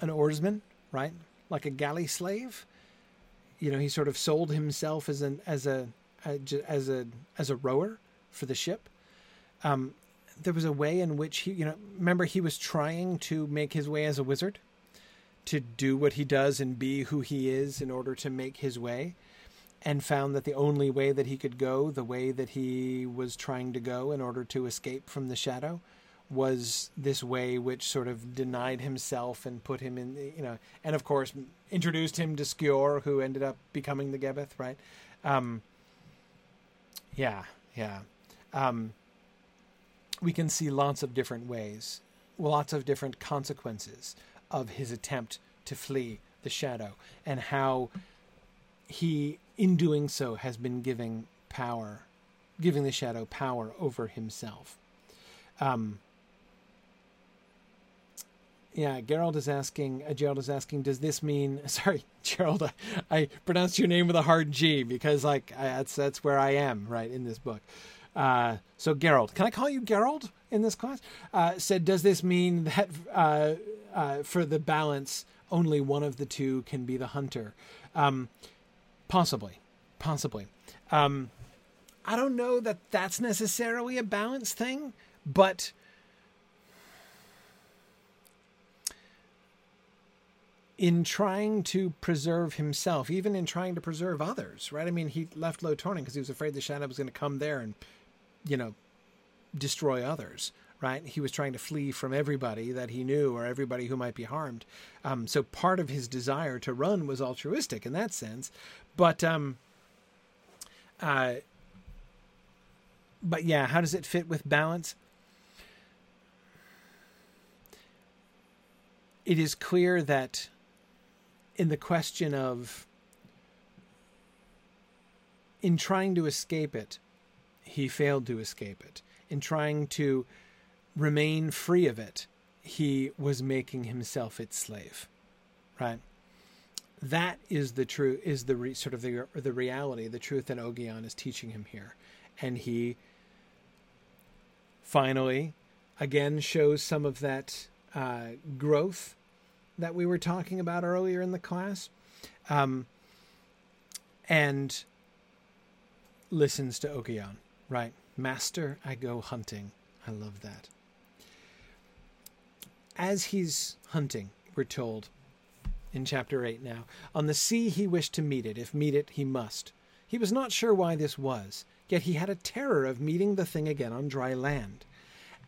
an oarsman, right? Like a galley slave. You know, he sort of sold himself as an as a as a as a rower for the ship. Um, there was a way in which he, you know, remember he was trying to make his way as a wizard, to do what he does and be who he is in order to make his way, and found that the only way that he could go, the way that he was trying to go in order to escape from the shadow, was this way which sort of denied himself and put him in, you know, and of course introduced him to Skiorh, who ended up becoming the Gebbeth, right? Um, yeah, yeah. Um, we can see lots of different ways, lots of different consequences of his attempt to flee the shadow, and how he, in doing so, has been giving power, giving the shadow power over himself. Um, yeah, Gerald is asking. Uh, Gerald is asking, does this mean? Sorry, Gerald, I, I pronounced your name with a hard G because, like, I, that's that's where I am right in this book. Uh, so Gerald, can I call you Gerald in this class? Uh, said, does this mean that uh, uh, for the balance, only one of the two can be the hunter? Um, possibly, possibly. Um, I don't know that that's necessarily a balance thing, but in trying to preserve himself, even in trying to preserve others, right? I mean, he left Low Torning because he was afraid the shadow was going to come there and you know, destroy others, right? He was trying to flee from everybody that he knew or everybody who might be harmed. Um, so part of his desire to run was altruistic in that sense, but um, uh, but yeah, how does it fit with balance? It is clear that in the question of in trying to escape it, he failed to escape it. In trying to remain free of it, he was making himself its slave. Right? That is the true is the re, sort of the the reality, the truth that Ogion is teaching him here, and he finally again shows some of that uh, growth that we were talking about earlier in the class, um, and listens to Ogion. Right. Master, I go hunting. I love that. As he's hunting, we're told in chapter 8 now, on the sea he wished to meet it, if meet it he must. He was not sure why this was, yet he had a terror of meeting the thing again on dry land.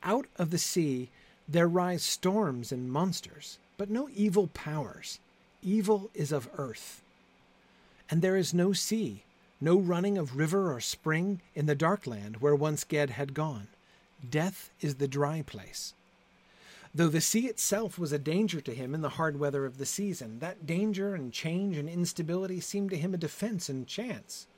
Out of the sea there rise storms and monsters, but no evil powers. Evil is of earth. And there is no sea, no running of river or spring in the dark land where once Ged had gone. Death is the dry place. Though the sea itself was a danger to him in the hard weather of the season, that danger and change and instability seemed to him a defense and chance.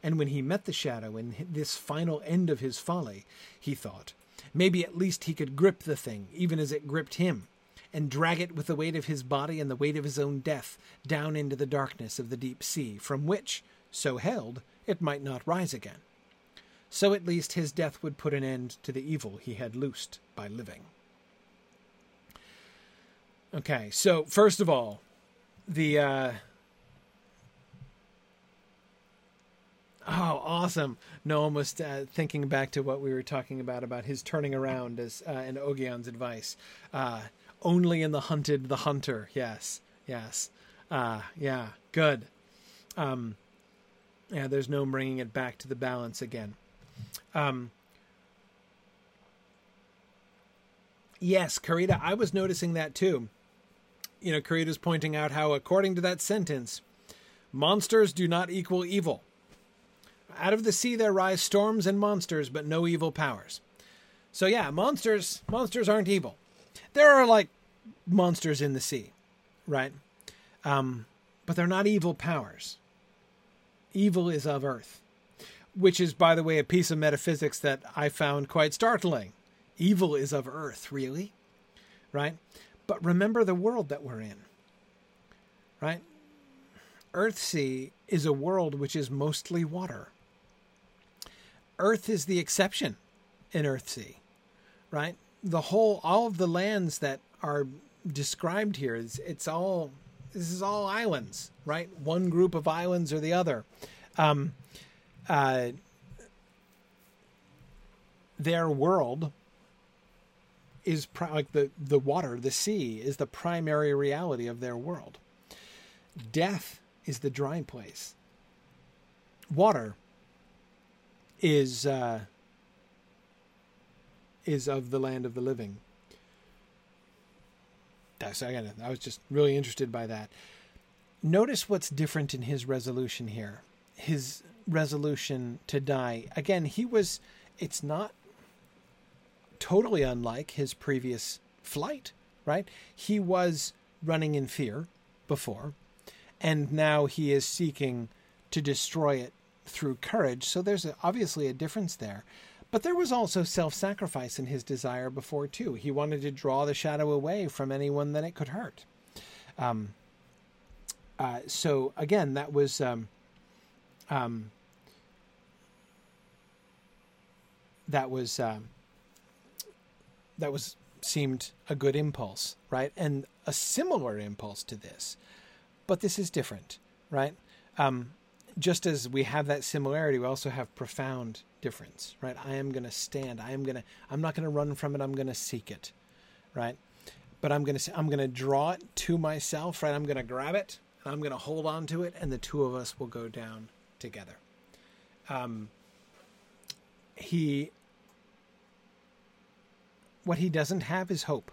And when he met the shadow in this final end of his folly, he thought, maybe at least he could grip the thing, even as it gripped him, and drag it with the weight of his body and the weight of his own death down into the darkness of the deep sea, from which, so held, it might not rise again. So at least his death would put an end to the evil he had loosed by living. Okay, so first of all, the uh, Oh, awesome! No, almost uh, thinking back to what we were talking about about his turning around as uh, and Ogion's advice. Uh, only in the hunted, the hunter. Yes, yes, uh, yeah, good. Um, yeah, there's no bringing it back to the balance again. Um, yes, Karita, I was noticing that too. You know, Karita's pointing out how, according to that sentence, monsters do not equal evil. Out of the sea there rise storms and monsters, but no evil powers. So yeah, monsters monsters aren't evil. There are like monsters in the sea, right? Um, but they're not evil powers evil is of earth, which is, by the way, a piece of metaphysics that I found quite startling. Evil is of earth, really? Right? But remember the world that we're in, right? Earthsea is a world which is mostly water. Earth is the exception in Earthsea, right? The whole, all of the lands that are described here, it's, it's all this is all islands, right? One group of islands or the other. Um, uh, their world is pri- like the the water, the sea is the primary reality of their world. Death is the dry place. Water is uh, is of the land of the living. That's again. I was just really interested by that. Notice what's different in his resolution here. His resolution to die. Again, he was. It's not totally unlike his previous flight, right? He was running in fear before, and now he is seeking to destroy it through courage. So there's a, obviously a difference there. But there was also self sacrifice in his desire before, too. He wanted to draw the shadow away from anyone that it could hurt. Um, uh, so, again, that was. Um, um, that was um, that was seemed a good impulse, right? And a similar impulse to this, but this is different, right? Um, just as we have that similarity, we also have profound difference, right? I am going to stand. I am going to. I'm not going to run from it. I'm going to seek it, right? But I'm going to. I'm going to draw it to myself, right? I'm going to grab it. And I'm going to hold on to it, and the two of us will go down together. Um, he. What he doesn't have is hope,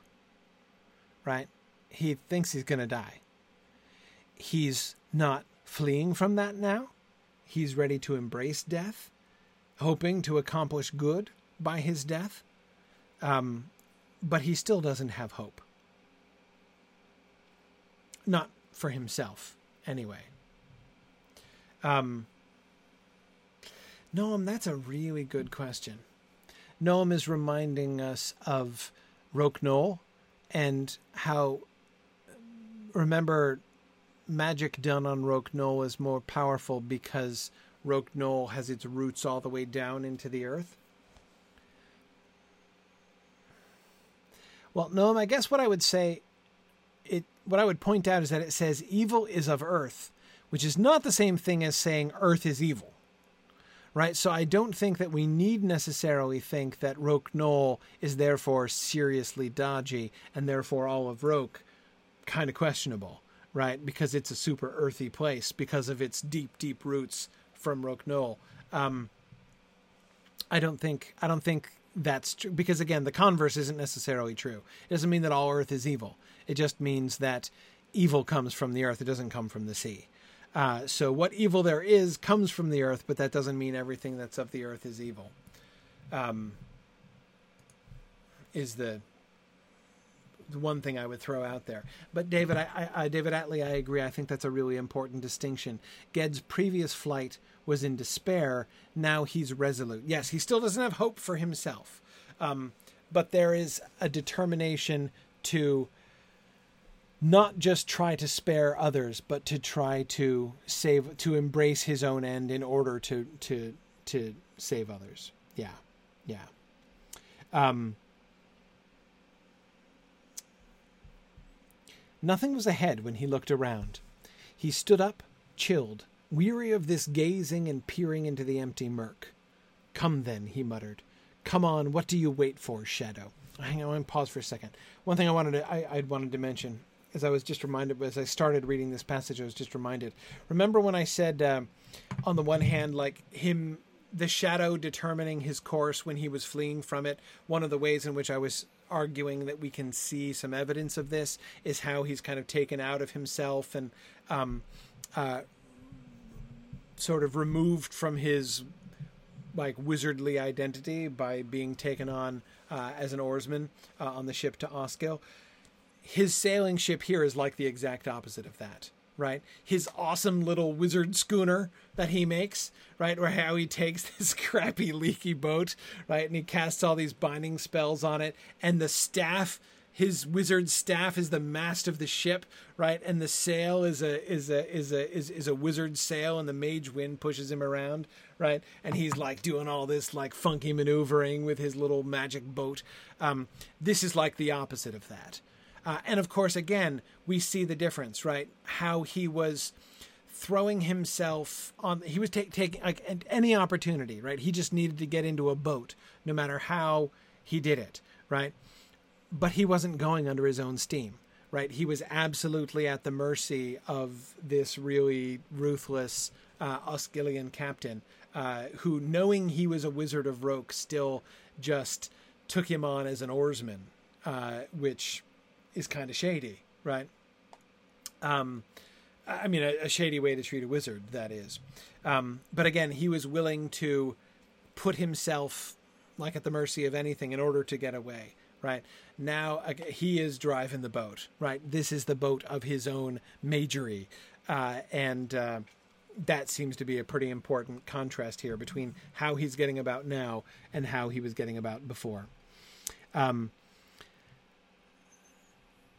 right? He thinks he's going to die. He's not fleeing from that now. He's ready to embrace death hoping to accomplish good by his death, um, but he still doesn't have hope. Not for himself, anyway. Um, Noam, that's a really good question. Noam is reminding us of Roke and how, remember, magic done on Roke is more powerful because Knoll has its roots all the way down into the earth? Well, no, I guess what I would say, it what I would point out is that it says evil is of earth, which is not the same thing as saying earth is evil. Right? So I don't think that we need necessarily think that Roke Knoll is therefore seriously dodgy and therefore all of Roke kind of questionable, right? Because it's a super earthy place because of its deep, deep roots from Roke Knoll. Um, I don't think I don't think that's true because again, the converse isn't necessarily true. It doesn't mean that all Earth is evil. It just means that evil comes from the Earth. It doesn't come from the sea. Uh, so what evil there is comes from the Earth, but that doesn't mean everything that's of the Earth is evil. Um, is the the one thing I would throw out there. But David, I, I, David Atlee, I agree. I think that's a really important distinction. Ged's previous flight was in despair. Now he's resolute. Yes, he still doesn't have hope for himself, um, but there is a determination to not just try to spare others, but to try to save, to embrace his own end in order to to to save others. Yeah, yeah. Um, Nothing was ahead when he looked around. He stood up, chilled, weary of this gazing and peering into the empty murk. Come then, he muttered. Come on, what do you wait for, Shadow? Hang on, pause for a second. One thing I wanted to I, I wanted to mention, as I was just reminded as I started reading this passage, I was just reminded. Remember when I said, uh, on the one hand, like him, the shadow determining his course when he was fleeing from it. One of the ways in which I was arguing that we can see some evidence of this is how he's kind of taken out of himself and um, uh, sort of removed from his like wizardly identity by being taken on uh, as an oarsman uh, on the ship to Osskil. His sailing ship here is like the exact opposite of that right? His awesome little wizard schooner that he makes, right? Or how he takes this crappy leaky boat, right? And he casts all these binding spells on it. And the staff, his wizard staff is the mast of the ship, right? And the sail is a is a is a is, is a wizard sail and the mage wind pushes him around, right? And he's like doing all this like funky maneuvering with his little magic boat. Um, this is like the opposite of that Uh, and of course, again, we see the difference, right? How he was throwing himself on, he was taking like any opportunity, right? He just needed to get into a boat, no matter how he did it, right? But he wasn't going under his own steam, right? He was absolutely at the mercy of this really ruthless uh, Osskilian captain, uh, who, knowing he was a wizard of Roke, still just took him on as an oarsman, uh, which is kind of shady, right? Um, I mean, a, a, shady way to treat a wizard, that is. Um, but again, he was willing to put himself like at the mercy of anything in order to get away, right? Now he is driving the boat, right? This is the boat of his own magery. Uh, and uh, that seems to be a pretty important contrast here between how he's getting about now and how he was getting about before. Um,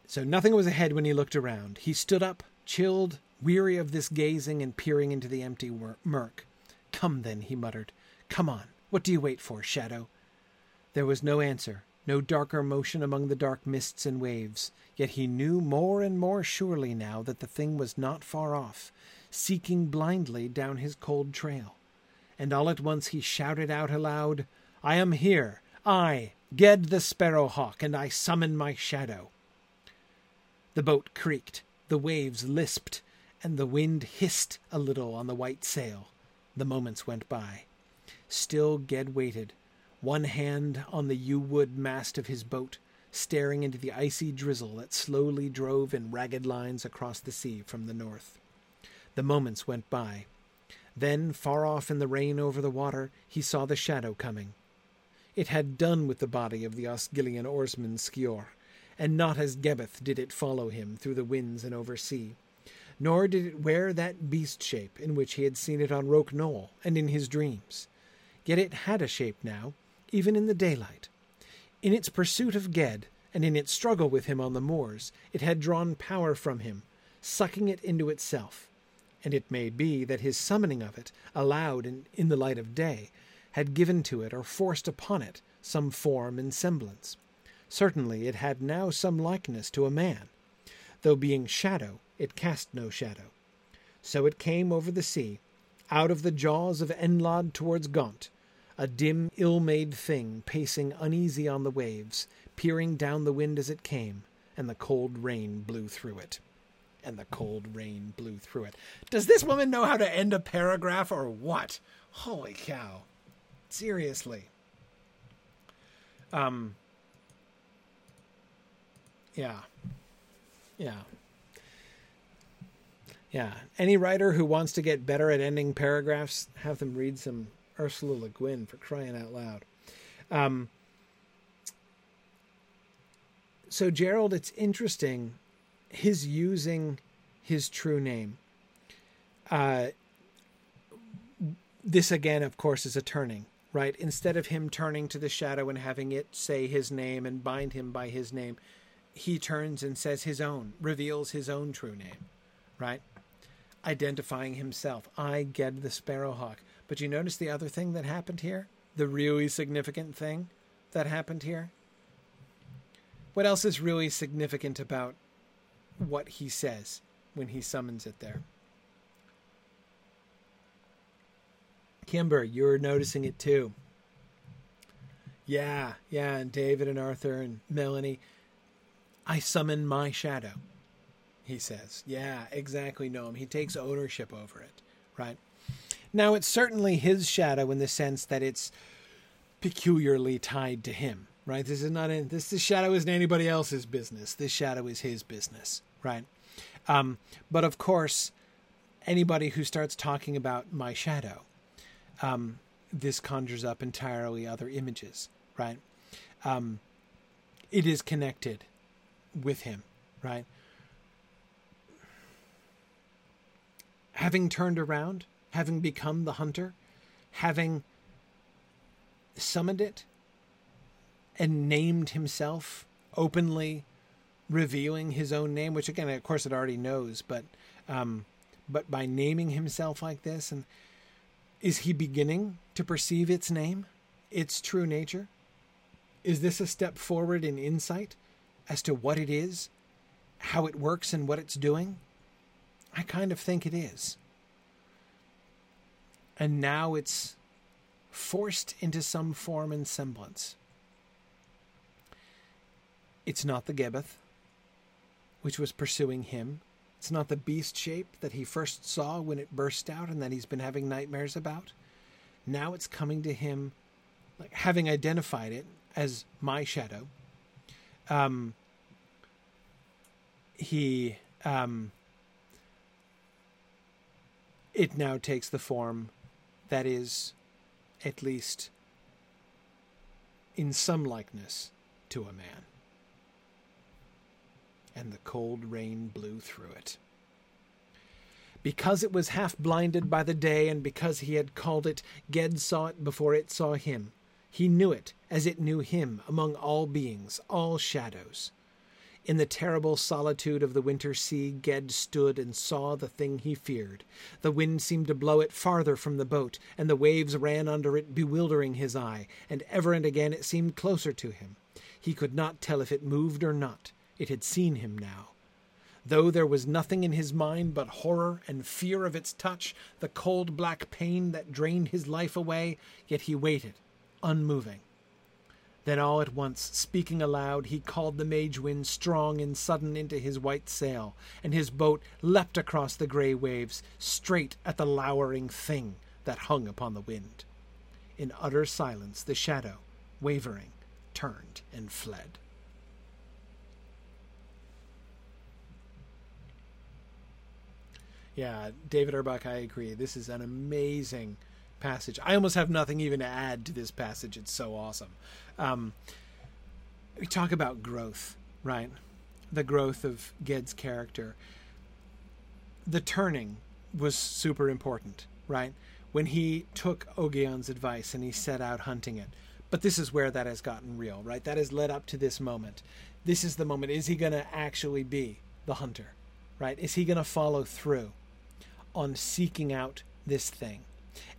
so nothing was ahead when he looked around. He stood up, chilled, weary of this gazing and peering into the empty murk. Come then, he muttered. Come on. What do you wait for, Shadow? There was no answer, no darker motion among the dark mists and waves, yet he knew more and more surely now that the thing was not far off, seeking blindly down his cold trail. And all at once he shouted out aloud, I am here, I, Ged the Sparrow Hawk, and I summon my shadow. The boat creaked, the waves lisped, and the wind hissed a little on the white sail. The moments went by. Still Ged waited, one hand on the yew wood mast of his boat, staring into the icy drizzle that slowly drove in ragged lines across the sea from the north. The moments went by. Then, far off in the rain over the water, he saw the shadow coming. It had done with the body of the Osskilian oarsman Skiorh, and not as Gebbeth did it follow him through the winds and over sea. Nor did it wear that beast shape in which he had seen it on Roke Knoll and in his dreams. Yet it had a shape now, even in the daylight. In its pursuit of Ged, and in its struggle with him on the moors, it had drawn power from him, sucking it into itself and it may be that his summoning of it, aloud and in the light of day, had given to it or forced upon it some form and semblance. Certainly it had now some likeness to a man, though being shadow, it cast no shadow. So it came over the sea, out of the jaws of Enlad towards Gont, a dim, ill-made thing pacing uneasy on the waves, peering down the wind as it came, and the cold rain blew through it and the cold rain blew through it. Does this woman know how to end a paragraph or what? Holy cow. Seriously. Um Yeah. Yeah. Yeah. Any writer who wants to get better at ending paragraphs, have them read some Ursula Le Guin for crying out loud. Um, so, Gerald, it's interesting his using his true name. Uh, this again, of course, is a turning, right? Instead of him turning to the shadow and having it say his name and bind him by his name, he turns and says his own, reveals his own true name, right? Identifying himself. I Ged the Sparrowhawk. But you notice the other thing that happened here? The really significant thing that happened here? What else is really significant about what he says when he summons it there. Kimber, you're noticing it too. Yeah, yeah, and David and Arthur and Melanie. I summon my shadow, he says. Yeah, exactly, Noam. He takes ownership over it, right? Now, it's certainly his shadow in the sense that it's peculiarly tied to him, right? This is not in this. This shadow isn't anybody else's business. This shadow is his business, right? Um, but of course, anybody who starts talking about my shadow, um, this conjures up entirely other images, right? Um, it is connected with him, right? Having turned around, having become the hunter, having summoned it and named himself openly revealing his own name, which again, of course, it already knows, but um, but by naming himself like this, and is he beginning to perceive its name, its true nature? Is this a step forward in insight as to what it is how it works and what it's doing? I kind of think it is. And now it's forced into some form and semblance. It's not the Gebbeth, which was pursuing him. It's not the beast shape that he first saw when it burst out and that he's been having nightmares about. Now it's coming to him, like having identified it as my shadow. Um, he um, it now takes the form that is at least in some likeness to a man and the cold rain blew through it. Because it was half blinded by the day, and because he had called it, Ged saw it before it saw him. He knew it as it knew him among all beings, all shadows. In the terrible solitude of the winter sea, Ged stood and saw the thing he feared. The wind seemed to blow it farther from the boat, and the waves ran under it, bewildering his eye, and ever and again it seemed closer to him. He could not tell if it moved or not. It had seen him now. Though there was nothing in his mind but horror and fear of its touch, the cold black pain that drained his life away, yet he waited, unmoving. Then all at once, speaking aloud, he called the mage wind strong and sudden into his white sail, and his boat leapt across the grey waves, straight at the lowering thing that hung upon the wind. In utter silence, the shadow, wavering, turned and fled. Yeah, David Erbach, I agree. This is an amazing passage. I almost have nothing even to add to this passage. It's so awesome. Um, we talk about growth, right? The growth of Ged's character. The turning was super important, right? When he took Ogion's advice and he set out hunting it. But this is where that has gotten real, right? That has led up to this moment. This is the moment. Is he going to actually be the hunter, right? Is he going to follow through? on seeking out this thing.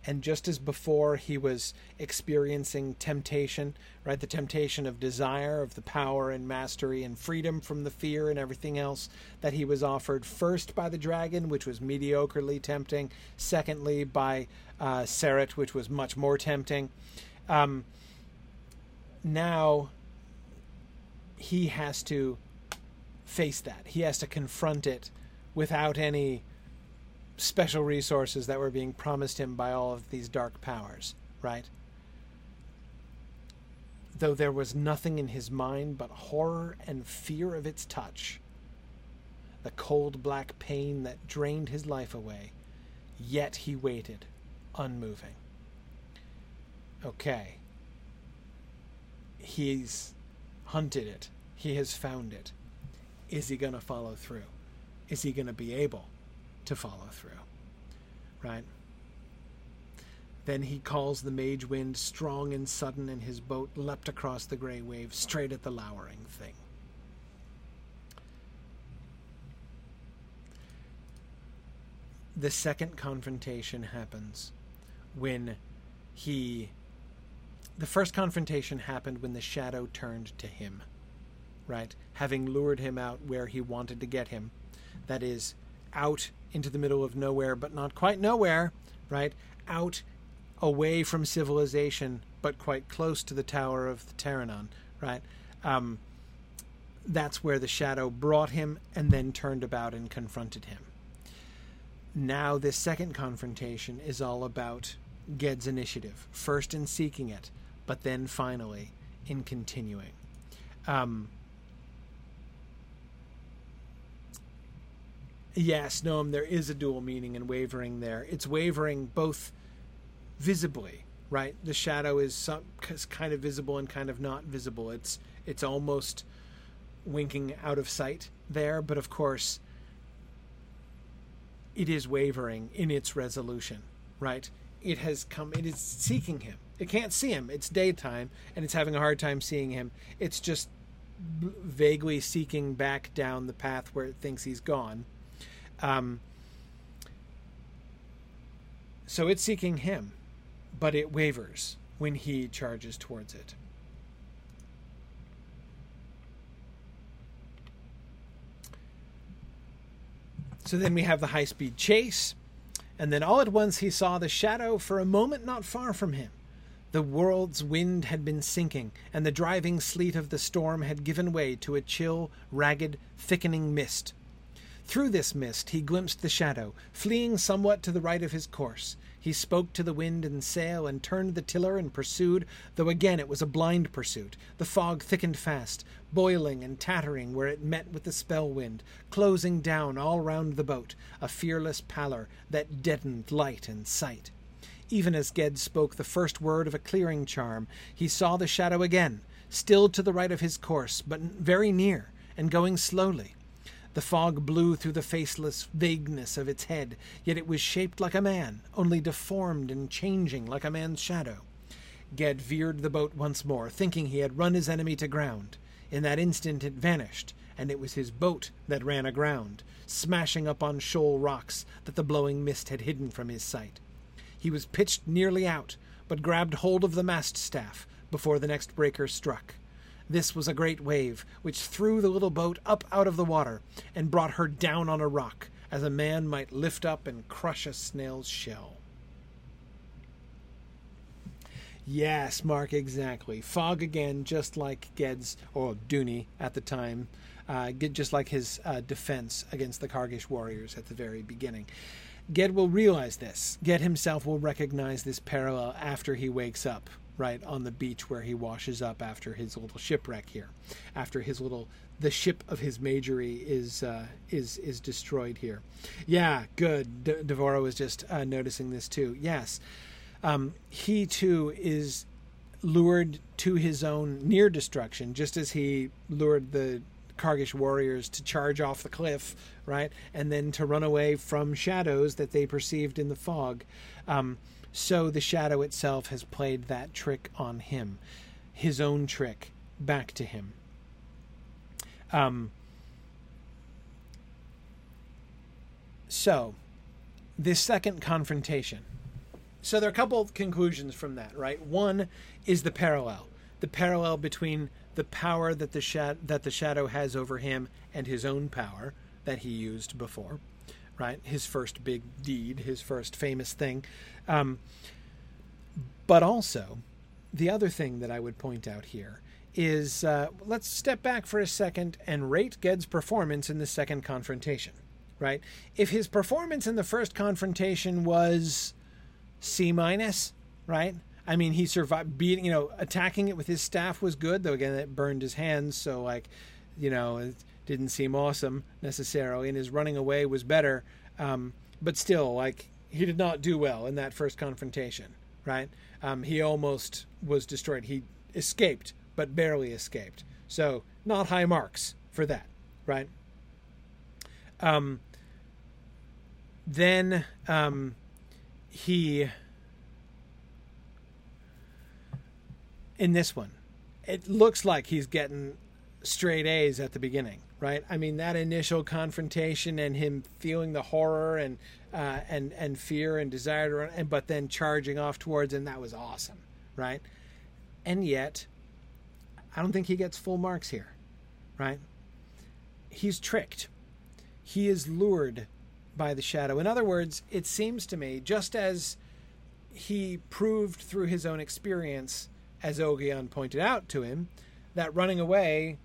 And just as before he was experiencing temptation, right? The temptation of desire, of the power and mastery and freedom from the fear and everything else that he was offered first by the dragon, which was mediocrely tempting, secondly by uh, Serret, which was much more tempting. Um, now he has to face that. He has to confront it without any special resources that were being promised him by all of these dark powers, right? Though there was nothing in his mind but horror and fear of its touch, the cold black pain that drained his life away, yet he waited, unmoving. Okay. He's hunted it. He has found it. Is he going to follow through? Is he going to be able to follow through. Right? Then he calls the mage wind strong and sudden, and his boat leapt across the grey waves straight at the lowering thing. The second confrontation happens when he. The first confrontation happened when the shadow turned to him, right? Having lured him out where he wanted to get him. That is, out into the middle of nowhere, but not quite nowhere, right? Out away from civilization, but quite close to the Tower of the Terrenon, right? Um, that's where the shadow brought him and then turned about and confronted him. Now, this second confrontation is all about Ged's initiative, first in seeking it, but then finally in continuing. Um, Yes, Noam, um, there is a dual meaning in wavering there. It's wavering both visibly, right? The shadow is some, kind of visible and kind of not visible. It's it's almost winking out of sight there, but of course it is wavering in its resolution, right? It has come it is seeking him. It can't see him. It's daytime and it's having a hard time seeing him. It's just vaguely seeking back down the path where it thinks he's gone um, so it's seeking him, but it wavers when he charges towards it. So then we have the high speed chase, and then all at once he saw the shadow for a moment not far from him. The world's wind had been sinking, and the driving sleet of the storm had given way to a chill, ragged, thickening mist. Through this mist he glimpsed the shadow, fleeing somewhat to the right of his course. He spoke to the wind and sail and turned the tiller and pursued, though again it was a blind pursuit. The fog thickened fast, boiling and tattering where it met with the spell wind, closing down all round the boat, a fearless pallor that deadened light and sight. Even as Ged spoke the first word of a clearing charm, he saw the shadow again, still to the right of his course, but very near, and going slowly. The fog blew through the faceless vagueness of its head, yet it was shaped like a man, only deformed and changing like a man's shadow. Ged veered the boat once more, thinking he had run his enemy to ground. In that instant it vanished, and it was his boat that ran aground, smashing up on shoal rocks that the blowing mist had hidden from his sight. He was pitched nearly out, but grabbed hold of the mast staff before the next breaker struck. This was a great wave, which threw the little boat up out of the water and brought her down on a rock, as a man might lift up and crush a snail's shell. Yes, Mark, exactly. Fog again, just like Ged's, or Duny at the time, uh, just like his uh, defense against the Kargish warriors at the very beginning. Ged will realize this. Ged himself will recognize this parallel after he wakes up right on the beach where he washes up after his little shipwreck here, after his little the ship of his magery is uh, is is destroyed here. Yeah, good. De- Devora was just uh, noticing this too. Yes, um, he too is lured to his own near destruction, just as he lured the Kargish warriors to charge off the cliff, right, and then to run away from shadows that they perceived in the fog. Um, so the shadow itself has played that trick on him, his own trick back to him. Um, so, this second confrontation. So there are a couple of conclusions from that, right? One is the parallel, the parallel between the power that the sha- that the shadow has over him and his own power that he used before right? His first big deed, his first famous thing. Um, but also, the other thing that I would point out here is uh, let's step back for a second and rate Ged's performance in the second confrontation, right? If his performance in the first confrontation was C minus, right? I mean, he survived beating, you know, attacking it with his staff was good, though again, it burned his hands, so like, you know, didn't seem awesome necessarily, and his running away was better. Um, but still, like, he did not do well in that first confrontation, right? Um, he almost was destroyed. He escaped, but barely escaped. So, not high marks for that, right? Um, then um, he, in this one, it looks like he's getting straight A's at the beginning, right? I mean, that initial confrontation and him feeling the horror and uh, and and fear and desire to run, and but then charging off towards him, that was awesome, right? And yet, I don't think he gets full marks here, right? He's tricked. He is lured by the shadow. In other words, it seems to me, just as he proved through his own experience, as Ogion pointed out to him, that running away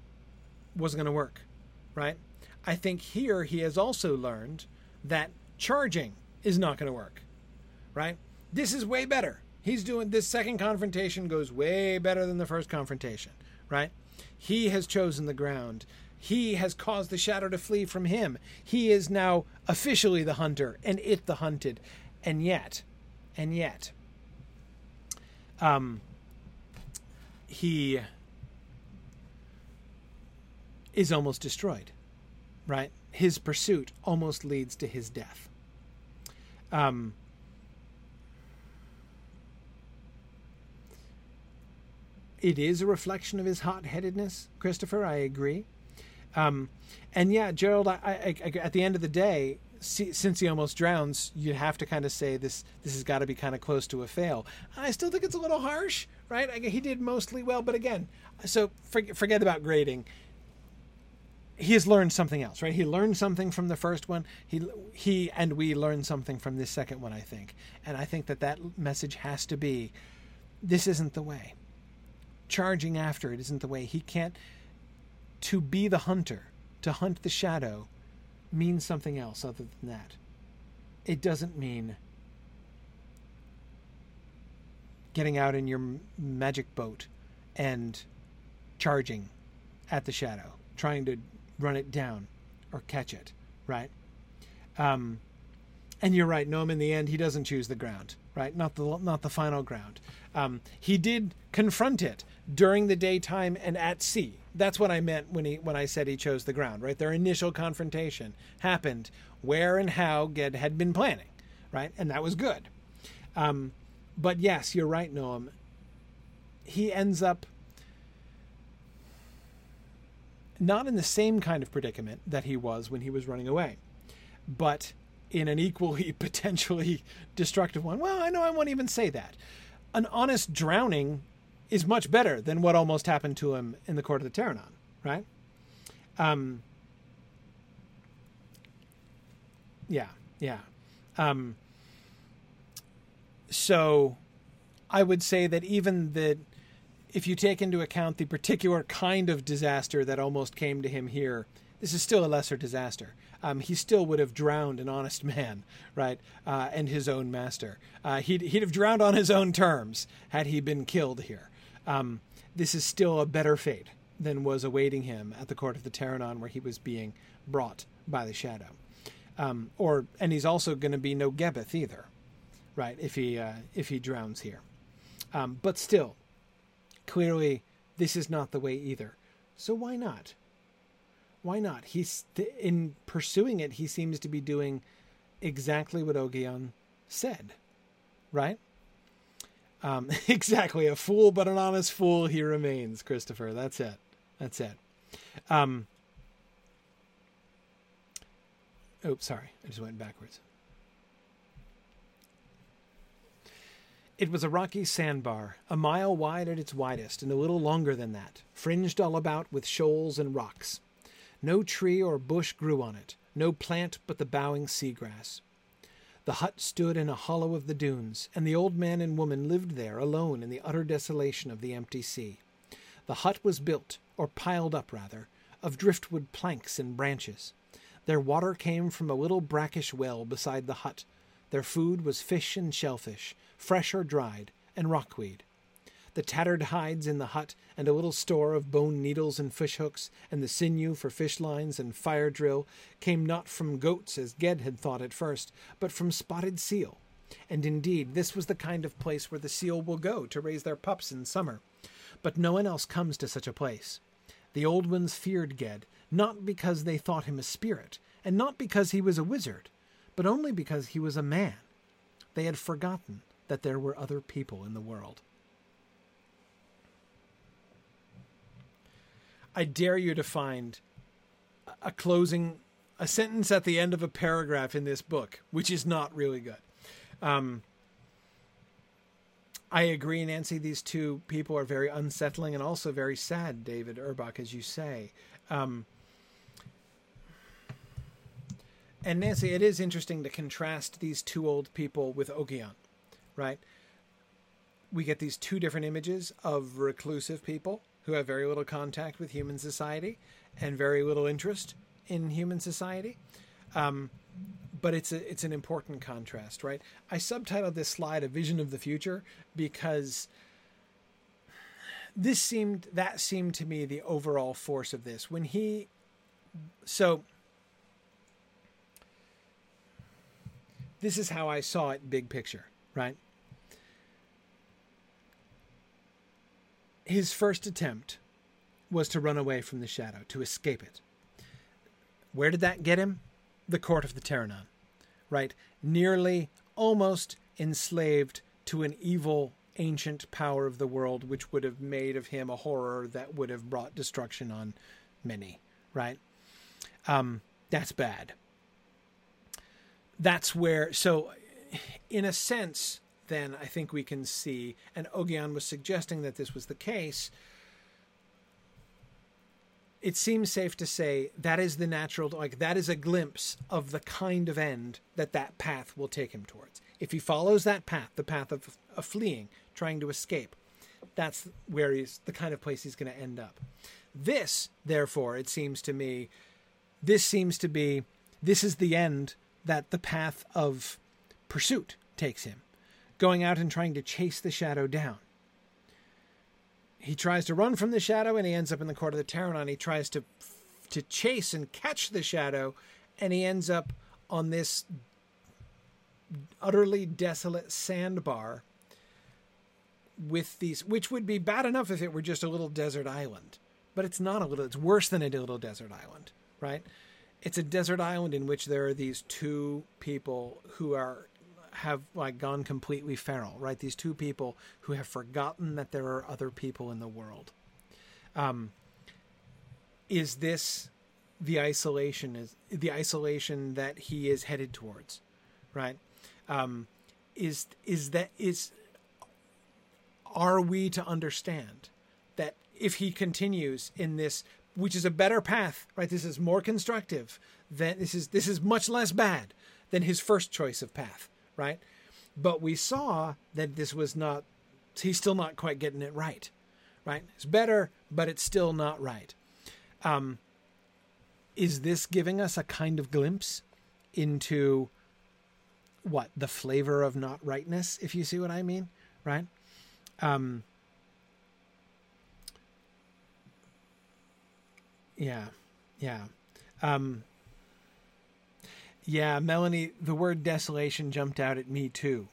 wasn't going to work, right? I think here he has also learned that charging is not going to work, right? This is way better. He's doing this second confrontation goes way better than the first confrontation, right? He has chosen the ground. He has caused the shadow to flee from him. He is now officially the hunter and it the hunted. And yet, and yet, um, he is almost destroyed, right? His pursuit almost leads to his death. Um, it is a reflection of his hot-headedness, Christopher. I agree. Um, and yeah, Gerald, I, I, I, at the end of the day, since he almost drowns, you have to kind of say this. This has got to be kind of close to a fail. I still think it's a little harsh, right? he did mostly well, but again, so forget about grading he has learned something else, right? He learned something from the first one. He he and we learned something from this second one, I think. And I think that that message has to be this isn't the way. Charging after it isn't the way. He can't to be the hunter, to hunt the shadow means something else other than that. It doesn't mean getting out in your magic boat and charging at the shadow, trying to run it down or catch it, right? Um, and you're right, Noam. In the end, he doesn't choose the ground, right? Not the not the final ground. Um, he did confront it during the daytime and at sea. That's what I meant when he when I said he chose the ground, right? Their initial confrontation happened where and how Ged had been planning, right? And that was good. Um, but yes, you're right, Noam. He ends up not in the same kind of predicament that he was when he was running away, but in an equally potentially destructive one. Well, I know I won't even say that. An honest drowning is much better than what almost happened to him in the court of the Terrenon, right? Um, yeah, yeah. Um, so I would say that even the if you take into account the particular kind of disaster that almost came to him here, this is still a lesser disaster. Um, he still would have drowned an honest man, right, uh, and his own master. Uh, he'd, he'd have drowned on his own terms had he been killed here. Um, this is still a better fate than was awaiting him at the court of the Terrenon, where he was being brought by the shadow. Um, or and he's also going to be no Gebbeth either, right? If he uh, if he drowns here, um, but still, clearly this is not the way either. So why not? Why not? He's in pursuing it. He seems to be doing exactly what Ogion said, right? Um, exactly, a fool, but an honest fool he remains, Christopher. That's it. That's it. Um, oh, sorry, I just went backwards. It was a rocky sandbar, a mile wide at its widest, and a little longer than that, fringed all about with shoals and rocks. No tree or bush grew on it, no plant but the bowing sea grass. The hut stood in a hollow of the dunes, and the old man and woman lived there alone in the utter desolation of the empty sea. The hut was built, or piled up rather, of driftwood planks and branches. Their water came from a little brackish well beside the hut. Their food was fish and shellfish, fresh or dried, and rockweed. The tattered hides in the hut, and a little store of bone needles and fish hooks, and the sinew for fish lines and fire drill, came not from goats as Ged had thought at first, but from spotted seal. And indeed, this was the kind of place where the seal will go to raise their pups in summer. But no one else comes to such a place. The old ones feared Ged, not because they thought him a spirit, and not because he was a wizard, but only because he was a man. They had forgotten that there were other people in the world. I dare you to find a closing, a sentence at the end of a paragraph in this book, which is not really good. Um, I agree, Nancy. These two people are very unsettling and also very sad, David Urbach, as you say. Um, and Nancy, it is interesting to contrast these two old people with Ogion right? We get these two different images of reclusive people who have very little contact with human society and very little interest in human society. Um, but it's a, it's an important contrast, right? I subtitled this slide "A Vision of the Future" because this seemed that seemed to me the overall force of this when he so this is how I saw it big picture, right? His first attempt was to run away from the shadow, to escape it. Where did that get him? The court of the Terrenon, right? Nearly, almost enslaved to an evil ancient power of the world, which would have made of him a horror that would have brought destruction on many, right? Um, that's bad. That's where, so in a sense, then I think we can see, and Ogion was suggesting that this was the case. it seems safe to say that is the natural like that is a glimpse of the kind of end that that path will take him towards. If he follows that path the path of, of fleeing trying to escape that's where he's the kind of place he's going to end up. This therefore it seems to me this seems to be this is the end that the path of pursuit takes him going out and trying to chase the shadow down he tries to run from the shadow and he ends up in the court of the Terrenon. He tries to to chase and catch the shadow, and he ends up on this utterly desolate sandbar with these, which would be bad enough if it were just a little desert island, but it's not a little. It's worse than a little desert island, right? It's a desert island in which there are these two people who are have like gone completely feral, right? These two people who have forgotten that there are other people in the world. Um, is this the isolation? Is the isolation that he is headed towards, right? Um, is is that is are we to understand that if he continues in this which is a better path right this is more constructive than this is this is much less bad than his first choice of path right? But we saw that this was not, he's still not quite getting it right, right? It's better, but it's still not right. Um, is this giving us a kind of glimpse into what the flavor of not rightness, if you see what I mean, right? Um, yeah, yeah. Um, yeah, Melanie, the word desolation jumped out at me too.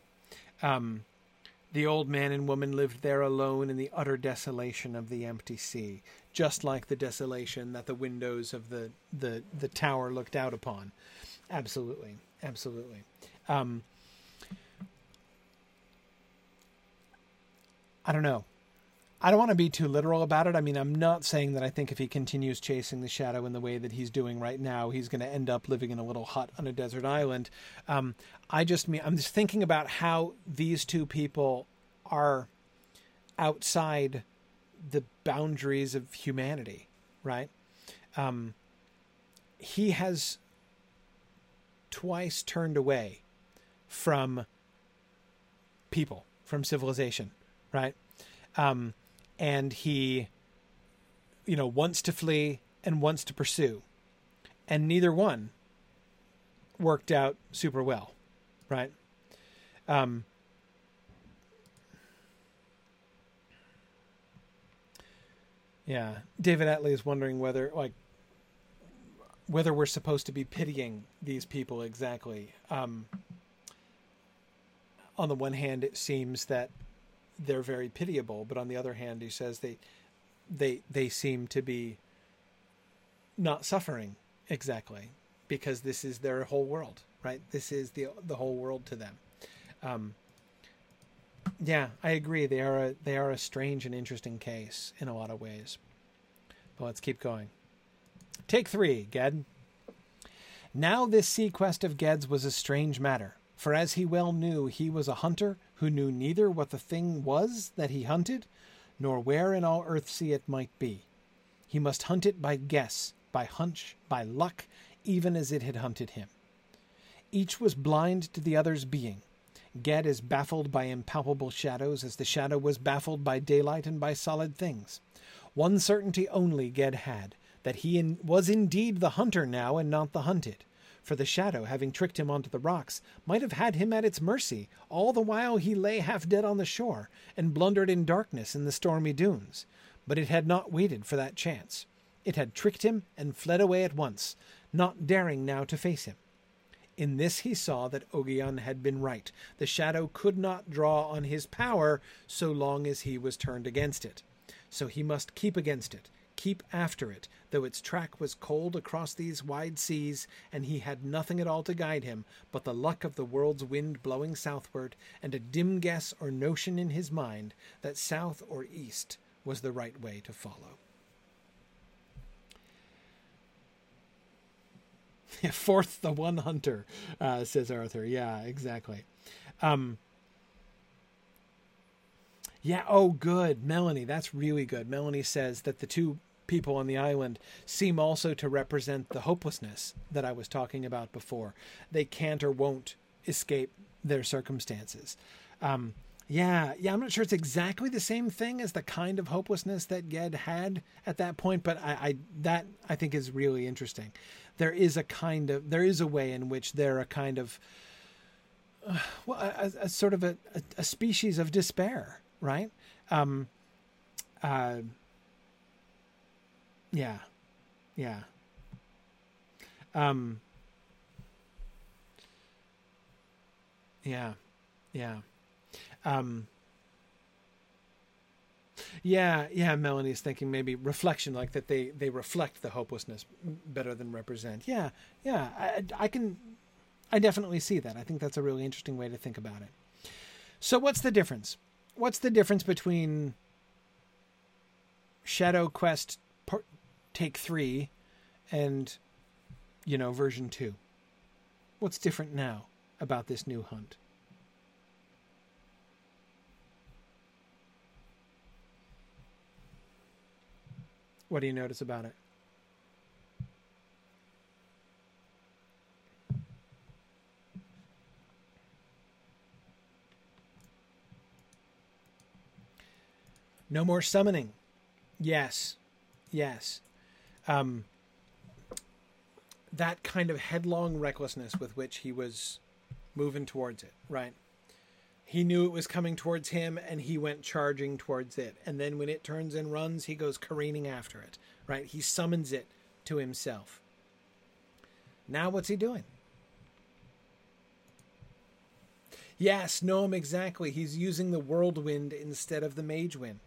Um, the old man and woman lived there alone in the utter desolation of the empty sea, just like the desolation that the windows of the, the, the tower looked out upon. Absolutely, absolutely. Um, I don't know. I don't want to be too literal about it. I mean, I'm not saying that I think if he continues chasing the shadow in the way that he's doing right now, he's going to end up living in a little hut on a desert island. Um, I just mean I'm just thinking about how these two people are outside the boundaries of humanity, right? Um, he has twice turned away from people, from civilization, right? Um, and he you know wants to flee and wants to pursue. And neither one worked out super well right? Um yeah david Atlee is wondering whether like whether we're supposed to be pitying these people exactly. Um on the one hand it seems that they're very pitiable, but on the other hand, he says they they they seem to be not suffering exactly because this is their whole world, right? This is the the whole world to them. Um, yeah, I agree. They are a they are a strange and interesting case in a lot of ways. But let's keep going. Take three, Ged. Now this sea quest of Ged's was a strange matter, for as he well knew, he was a hunter who knew neither what the thing was that he hunted, nor where in all Earthsea it might be. He must hunt it by guess, by hunch, by luck, even as it had hunted him. Each was blind to the other's being. Ged is baffled by impalpable shadows, as the shadow was baffled by daylight and by solid things. One certainty only Ged had, that he in, was indeed the hunter now and not the hunted for the shadow, having tricked him onto the rocks, might have had him at its mercy, all the while he lay half dead on the shore, and blundered in darkness in the stormy dunes. But it had not waited for that chance. It had tricked him and fled away at once, not daring now to face him. In this he saw that Ogion had been right. The shadow could not draw on his power so long as he was turned against it. So he must keep against it, keep after it, though its track was cold across these wide seas, and he had nothing at all to guide him but the luck of the world's wind blowing southward, and a dim guess or notion in his mind that south or east was the right way to follow. Fourth, the one hunter, uh, says Arthur. Yeah, exactly. Um, yeah. Oh, good, Melanie. That's really good. Melanie says that the two people on the island seem also to represent the hopelessness that I was talking about before. They can't or won't escape their circumstances. Um, yeah, yeah, I'm not sure it's exactly the same thing as the kind of hopelessness that Ged had at that point, but I, I that I think is really interesting. There is a kind of there is a way in which they're a kind of uh, well, a, a, sort of a, a, a, species of despair, right? Um, uh, yeah, yeah. Um, yeah, yeah. Um, yeah, yeah. Melanie's thinking maybe reflection, like that they they reflect the hopelessness better than represent. Yeah, yeah. I, I can, I definitely see that. I think that's a really interesting way to think about it. So, what's the difference? What's the difference between Shadow Quest part, Take Three and you know version two? What's different now about this new hunt? What do you notice about it? No more summoning. Yes. Yes. Um, that kind of headlong recklessness with which he was moving towards it, right? He knew it was coming towards him and he went charging towards it. And then when it turns and runs, he goes careening after it, right? He summons it to himself. Now, what's he doing? Yes, Noam, exactly. He's using the whirlwind instead of the mage wind.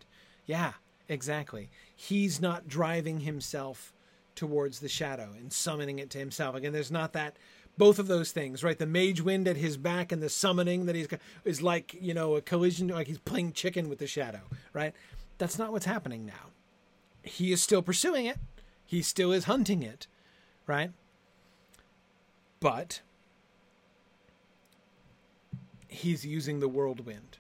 Yeah, exactly. He's not driving himself towards the shadow and summoning it to himself. Again, there's not that both of those things, right? The mage wind at his back and the summoning that he's got is like, you know, a collision, like he's playing chicken with the shadow, right? That's not what's happening now. He is still pursuing it, he still is hunting it, right? But he's using the whirlwind.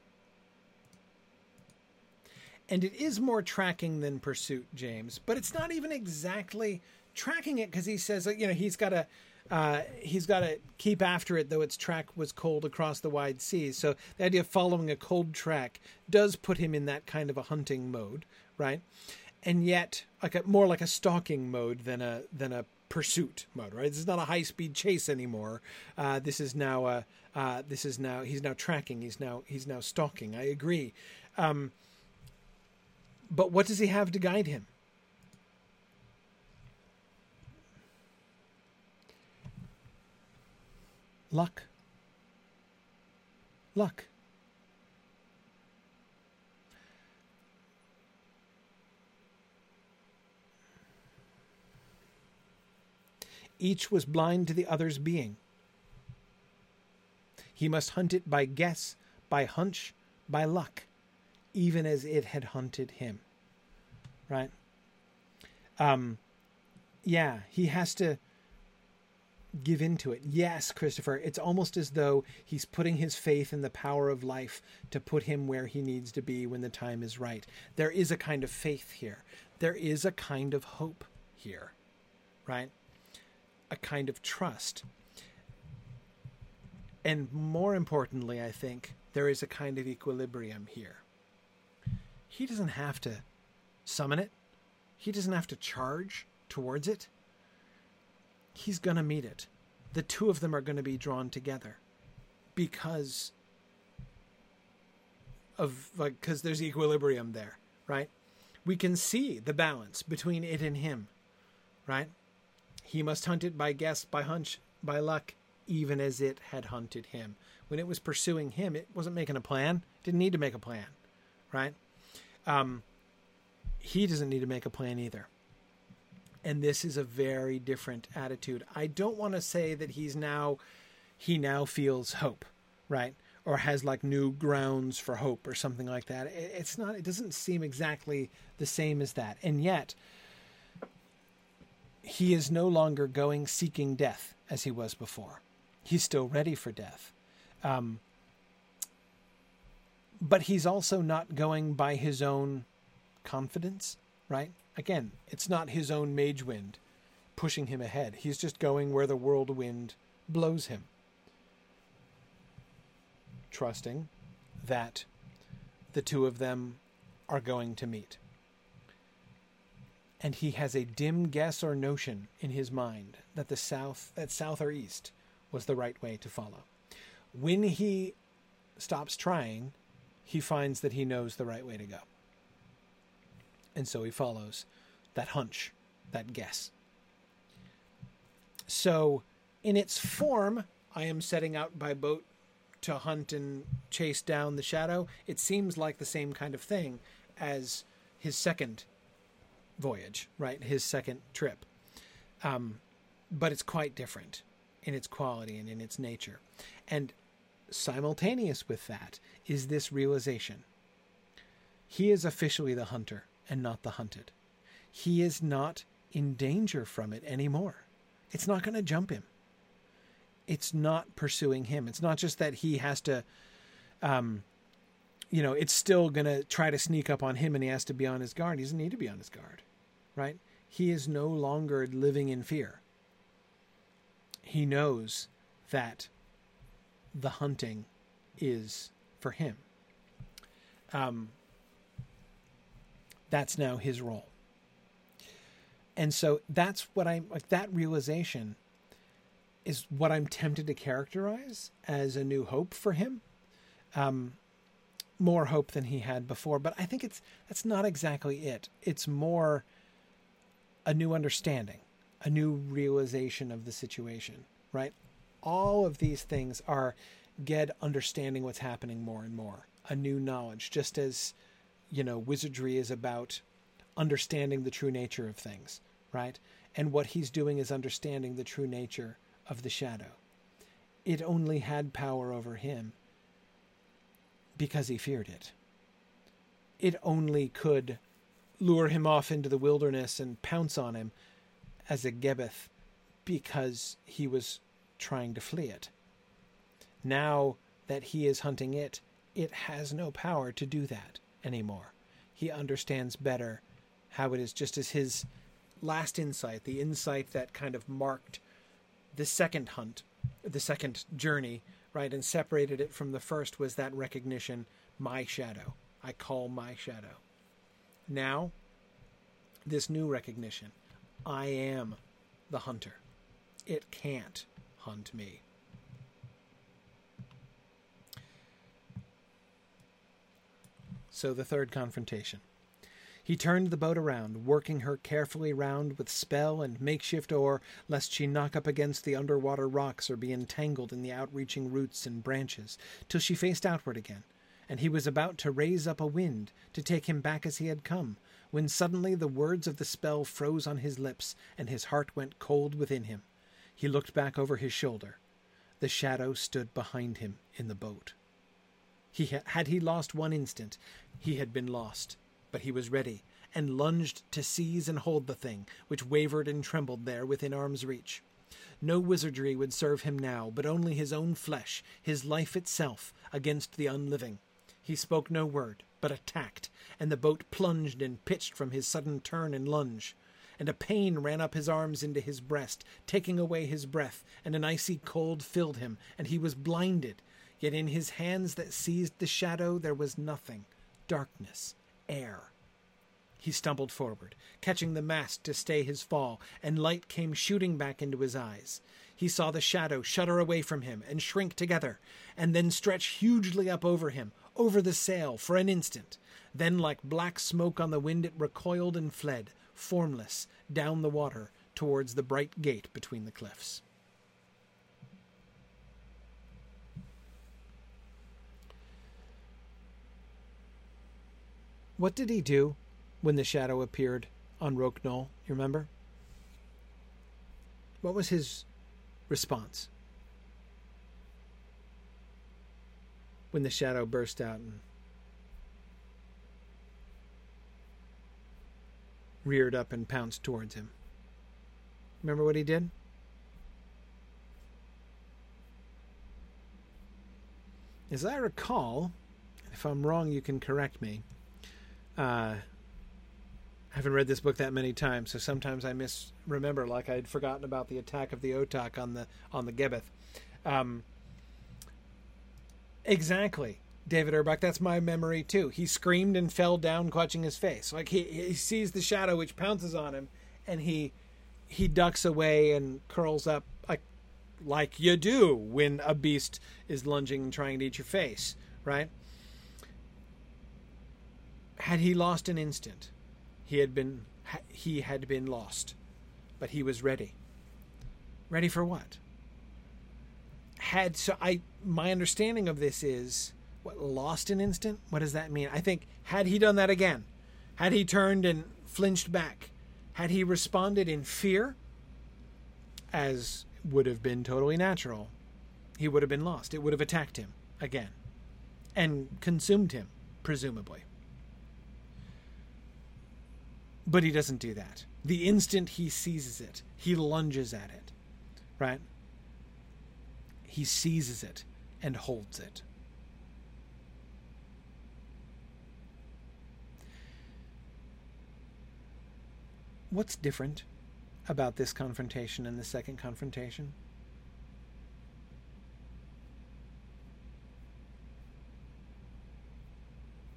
And it is more tracking than pursuit, James, but it's not even exactly tracking it because he says, you know, he's got a uh, he's got to keep after it, though its track was cold across the wide seas. So the idea of following a cold track does put him in that kind of a hunting mode, right? And yet, like a, more like a stalking mode than a than a pursuit mode, right? This is not a high speed chase anymore. Uh, this is now a uh, this is now he's now tracking. He's now he's now stalking. I agree. Um, but what does he have to guide him? Luck. Luck. Each was blind to the other's being. He must hunt it by guess, by hunch, by luck, even as it had hunted him. Right? Um, yeah, he has to give into it. Yes, Christopher, it's almost as though he's putting his faith in the power of life to put him where he needs to be when the time is right. There is a kind of faith here. There is a kind of hope here, right? A kind of trust. And more importantly, I think, there is a kind of equilibrium here. He doesn't have to summon it, he doesn't have to charge towards it he's going to meet it. The two of them are going to be drawn together because of like because there's equilibrium there, right? We can see the balance between it and him, right? He must hunt it by guess, by hunch, by luck, even as it had hunted him. When it was pursuing him, it wasn't making a plan. Didn't need to make a plan, right? Um, he doesn't need to make a plan either and this is a very different attitude. I don't want to say that he's now he now feels hope, right? Or has like new grounds for hope or something like that. It's not it doesn't seem exactly the same as that. And yet he is no longer going seeking death as he was before. He's still ready for death. Um, but he's also not going by his own confidence, right? Again, it's not his own mage wind pushing him ahead. He's just going where the whirlwind blows him. Trusting that the two of them are going to meet. And he has a dim guess or notion in his mind that the south that south or east was the right way to follow. When he stops trying, he finds that he knows the right way to go. And so he follows that hunch, that guess. So, in its form, I am setting out by boat to hunt and chase down the shadow. It seems like the same kind of thing as his second voyage, right? His second trip. Um, but it's quite different in its quality and in its nature. And simultaneous with that is this realization he is officially the hunter and not the hunted. He is not in danger from it anymore. It's not going to jump him. It's not pursuing him. It's not just that he has to, um, you know, it's still going to try to sneak up on him and he has to be on his guard. He doesn't need to be on his guard, right? He is no longer living in fear. He knows that the hunting is for him. Um, that's now his role. And so that's what I'm like that realization is what I'm tempted to characterize as a new hope for him. Um, more hope than he had before, but I think it's that's not exactly it. It's more a new understanding, a new realization of the situation, right? All of these things are Ged understanding what's happening more and more, a new knowledge, just as you know, wizardry is about understanding the true nature of things, right? And what he's doing is understanding the true nature of the shadow. It only had power over him because he feared it. It only could lure him off into the wilderness and pounce on him as a Gebbeth because he was trying to flee it. Now that he is hunting it, it has no power to do that anymore. He understands better how it is, just as his last insight, the insight that kind of marked the second hunt, the second journey, right, and separated it from the first was that recognition my shadow. I call my shadow. Now, this new recognition I am the hunter. It can't hunt me. So the third confrontation. He turned the boat around, working her carefully round with spell and makeshift oar, lest she knock up against the underwater rocks or be entangled in the outreaching roots and branches, till she faced outward again, and he was about to raise up a wind to take him back as he had come, when suddenly the words of the spell froze on his lips, and his heart went cold within him. He looked back over his shoulder. The shadow stood behind him in the boat. He ha- had he lost one instant, he had been lost, but he was ready, and lunged to seize and hold the thing, which wavered and trembled there within arm's reach. No wizardry would serve him now, but only his own flesh, his life itself, against the unliving. He spoke no word, but attacked, and the boat plunged and pitched from his sudden turn and lunge. And a pain ran up his arms into his breast, taking away his breath, and an icy cold filled him, and he was blinded, Yet in his hands that seized the shadow there was nothing darkness, air. He stumbled forward, catching the mast to stay his fall, and light came shooting back into his eyes. He saw the shadow shudder away from him and shrink together, and then stretch hugely up over him, over the sail, for an instant. Then, like black smoke on the wind, it recoiled and fled, formless, down the water, towards the bright gate between the cliffs. What did he do when the shadow appeared on Roke Knoll? You remember? What was his response? When the shadow burst out and reared up and pounced towards him. Remember what he did? As I recall, if I'm wrong, you can correct me uh, I haven't read this book that many times, so sometimes I misremember, like I'd forgotten about the attack of the Otak on the on the Gebbeth. Um, exactly, David Erbach. That's my memory too. He screamed and fell down, clutching his face. Like he he sees the shadow which pounces on him, and he he ducks away and curls up like like you do when a beast is lunging and trying to eat your face, right? Had he lost an instant, he had been he had been lost, but he was ready. Ready for what? Had so I my understanding of this is what lost an instant. What does that mean? I think had he done that again, had he turned and flinched back, had he responded in fear, as would have been totally natural, he would have been lost. It would have attacked him again and consumed him, presumably. But he doesn't do that. The instant he seizes it, he lunges at it, right? He seizes it and holds it. What's different about this confrontation and the second confrontation?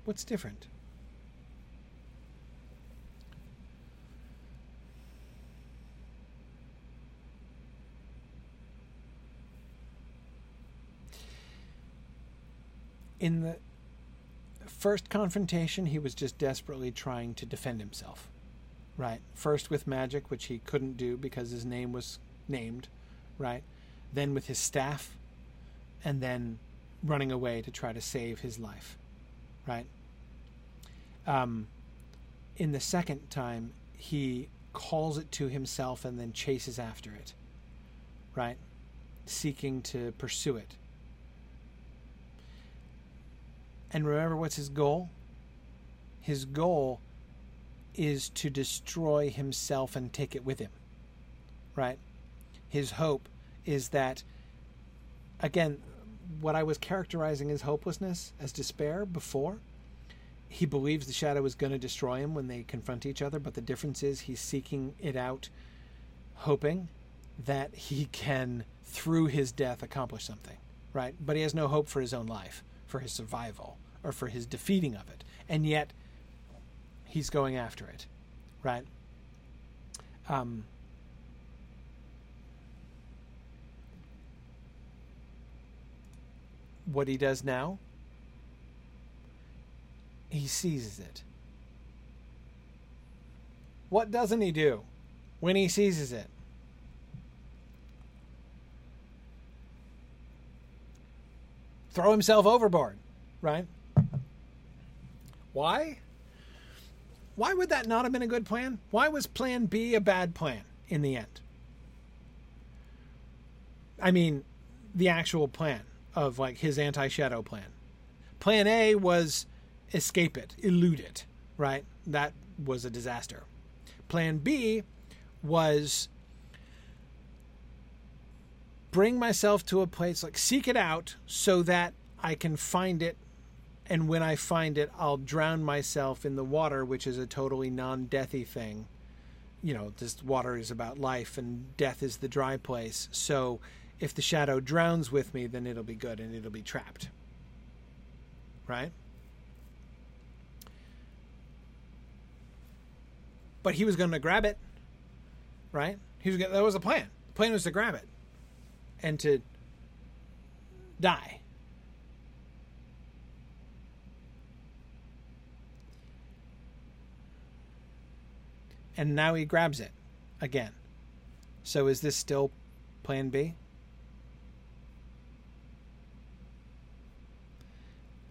What's different? in the first confrontation, he was just desperately trying to defend himself. Right? First with magic, which he couldn't do because his name was named, right? Then with his staff, and then running away to try to save his life, right? Um, in the second time, he calls it to himself and then chases after it, right? Seeking to pursue it and remember what's his goal? His goal is to destroy himself and take it with him. Right? His hope is that, again, what I was characterizing as hopelessness, as despair before, he believes the shadow is going to destroy him when they confront each other, but the difference is he's seeking it out, hoping that he can, through his death, accomplish something, right? But he has no hope for his own life for his survival or for his defeating of it. And yet, he's going after it, right? Um, what he does now, he seizes it. What doesn't he do when he seizes it? throw himself overboard, right? Why? Why would that not have been a good plan? Why was plan B a bad plan in the end? I mean, the actual plan of like his anti shadow plan. Plan A was escape it, elude it, right? That was a disaster. Plan B was bring myself to a place like seek it out so that I can find it and when I find it I'll drown myself in the water which is a totally non-deathy thing. You know, this water is about life and death is the dry place. So if the shadow drowns with me then it'll be good and it'll be trapped. Right? But he was going to grab it. Right? He was gonna, that was the plan. The plan was to grab it and to die. And now he grabs it again. So is this still plan B?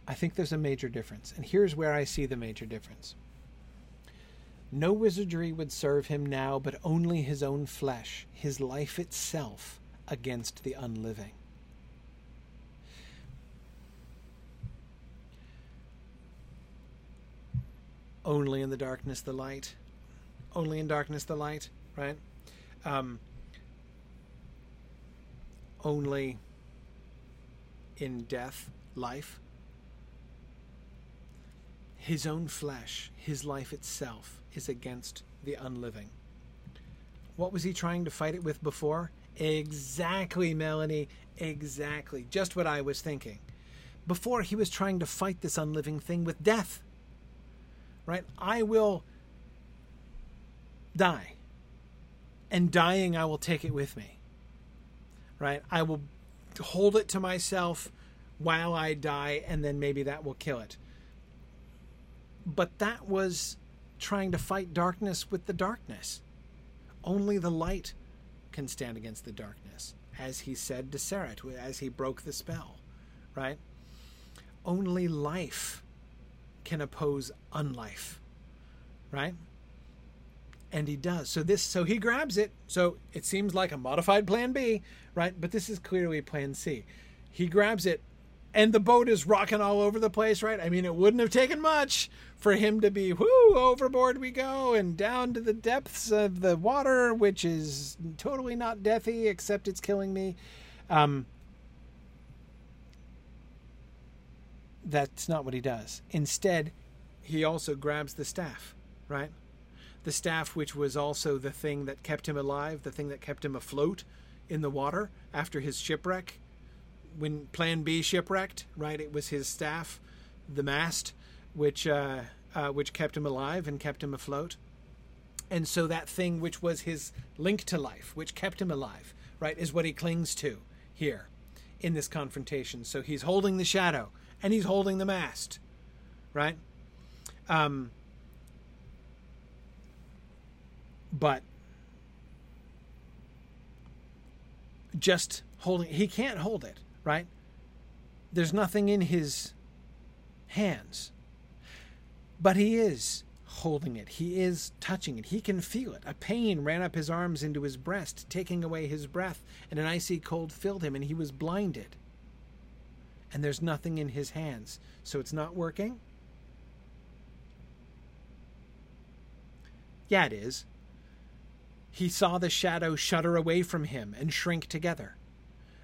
I think there's a major difference. And here's where I see the major difference. No wizardry would serve him now, but only his own flesh, his life itself against the unliving. Only in the darkness the light. Only in darkness the light, right? Um, only in death life. his own flesh, his life itself, is against the unliving. What was he trying to fight it with before? Exactly, Melanie. Exactly. Just what I was thinking. Before, he was trying to fight this unliving thing with death. Right? I will die. And dying, I will take it with me. Right? I will hold it to myself while I die, and then maybe that will kill it. But that was trying to fight darkness with the darkness. Only the light can stand against the darkness, as he said to Serret as he broke the spell, right? Only life can oppose unlife, right? And he does. So this so he grabs it. So it seems like a modified plan B, right? But this is clearly plan C. He grabs it and the boat is rocking all over the place, right? I mean, it wouldn't have taken much for him to be, whoo, overboard we go, and down to the depths of the water, which is totally not deathy, except it's killing me. Um, that's not what he does. Instead, he also grabs the staff, right? The staff, which was also the thing that kept him alive, the thing that kept him afloat in the water after his shipwreck when Plan B shipwrecked, right? It was his staff, the mast, which uh, uh, which kept him alive and kept him afloat. And so that thing which was his link to life, which kept him alive, right, is what he clings to here in this confrontation. So he's holding the shadow and he's holding the mast, right? Um, but just holding, he can't hold it right? There's nothing in his hands. But he is holding it. He is touching it. He can feel it. A pain ran up his arms into his breast, taking away his breath, and an icy cold filled him, and he was blinded. And there's nothing in his hands. So it's not working? Yeah, it is. He saw the shadow shudder away from him and shrink together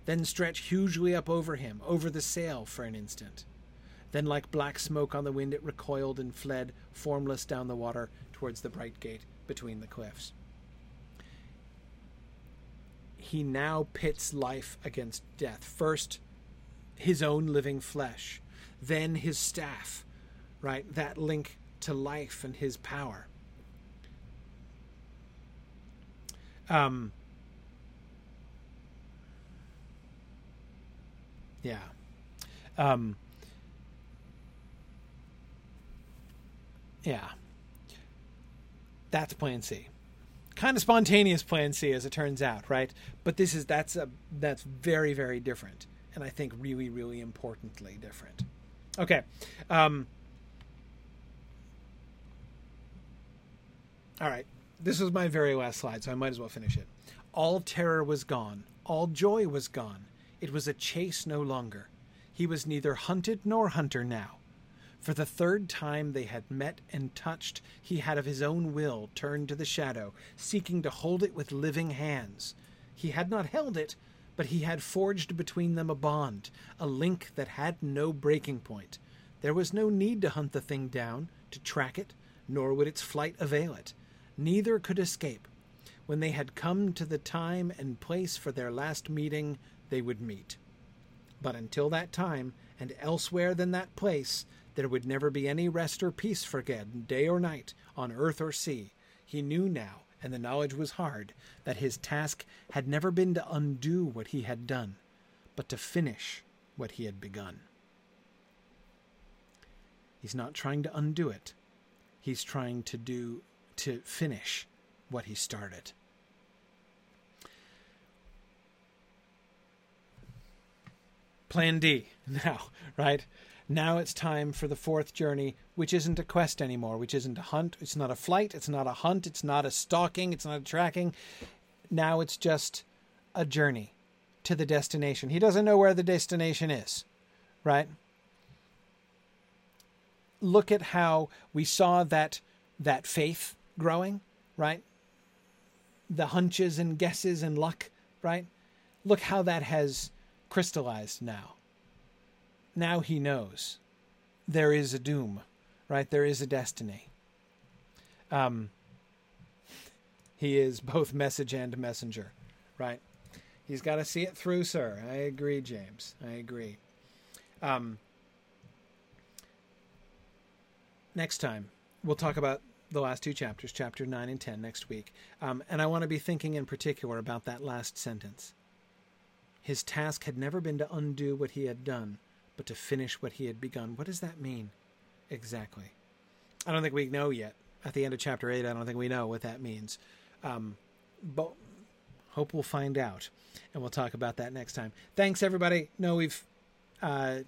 then stretch hugely up over him, over the sail for an instant. Then, like black smoke on the wind, it recoiled and fled, formless down the water towards the bright gate between the cliffs. He now pits life against death. First, his own living flesh, then his staff, right? That link to life and his power. Um, Yeah. Um, yeah. That's plan C. Kind of spontaneous plan C as it turns out, right? But this is that's a that's very very different and I think really really importantly different. Okay. Um, all right. This was my very last slide, so I might as well finish it. All terror was gone. All joy was gone. It was a chase no longer. He was neither hunted nor hunter now. For the third time they had met and touched, he had of his own will turned to the shadow, seeking to hold it with living hands. He had not held it, but he had forged between them a bond, a link that had no breaking point. There was no need to hunt the thing down, to track it, nor would its flight avail it. Neither could escape. When they had come to the time and place for their last meeting, they would meet. But until that time, and elsewhere than that place, there would never be any rest or peace for Ged, day or night, on earth or sea. He knew now, and the knowledge was hard, that his task had never been to undo what he had done, but to finish what he had begun. He's not trying to undo it. He's trying to do to finish what he started. Plan D now, right? Now it's time for the fourth journey, which isn't a quest anymore, which isn't a hunt, it's not a flight, it's not a hunt, it's not a stalking, it's not a tracking. Now it's just a journey to the destination. He doesn't know where the destination is, right? Look at how we saw that that faith growing, right? The hunches and guesses and luck, right? Look how that has crystallized now. Now he knows there is a doom, right? There is a destiny. Um, he is both message and messenger, right? He's got to see it through, sir. I agree, James. I agree. Um, next time, we'll talk about the last two chapters, chapter 9 and 10, next week. Um, and I want to be thinking in particular about that last sentence. His task had never been to undo what he had done, but to finish what he had begun. What does that mean exactly? I don't think we know yet. At the end of chapter 8, I don't think we know what that means. Um, but hope we'll find out. And we'll talk about that next time. Thanks, everybody. No, we've uh,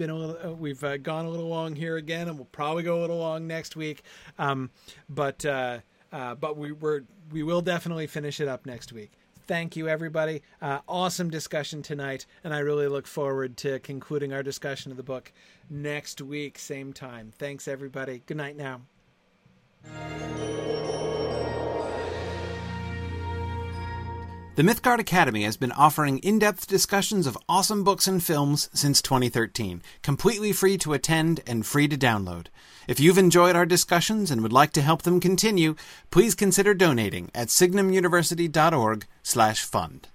been a little, uh, we've uh, gone a little long here again, and we'll probably go a little long next week. Um, but uh, uh, but we we're, we will definitely finish it up next week. Thank you, everybody. Uh, awesome discussion tonight, and I really look forward to concluding our discussion of the book next week, same time. Thanks, everybody. Good night now. The Mythgard Academy has been offering in depth discussions of awesome books and films since 2013, completely free to attend and free to download. If you've enjoyed our discussions and would like to help them continue, please consider donating at signumuniversity.org/fund.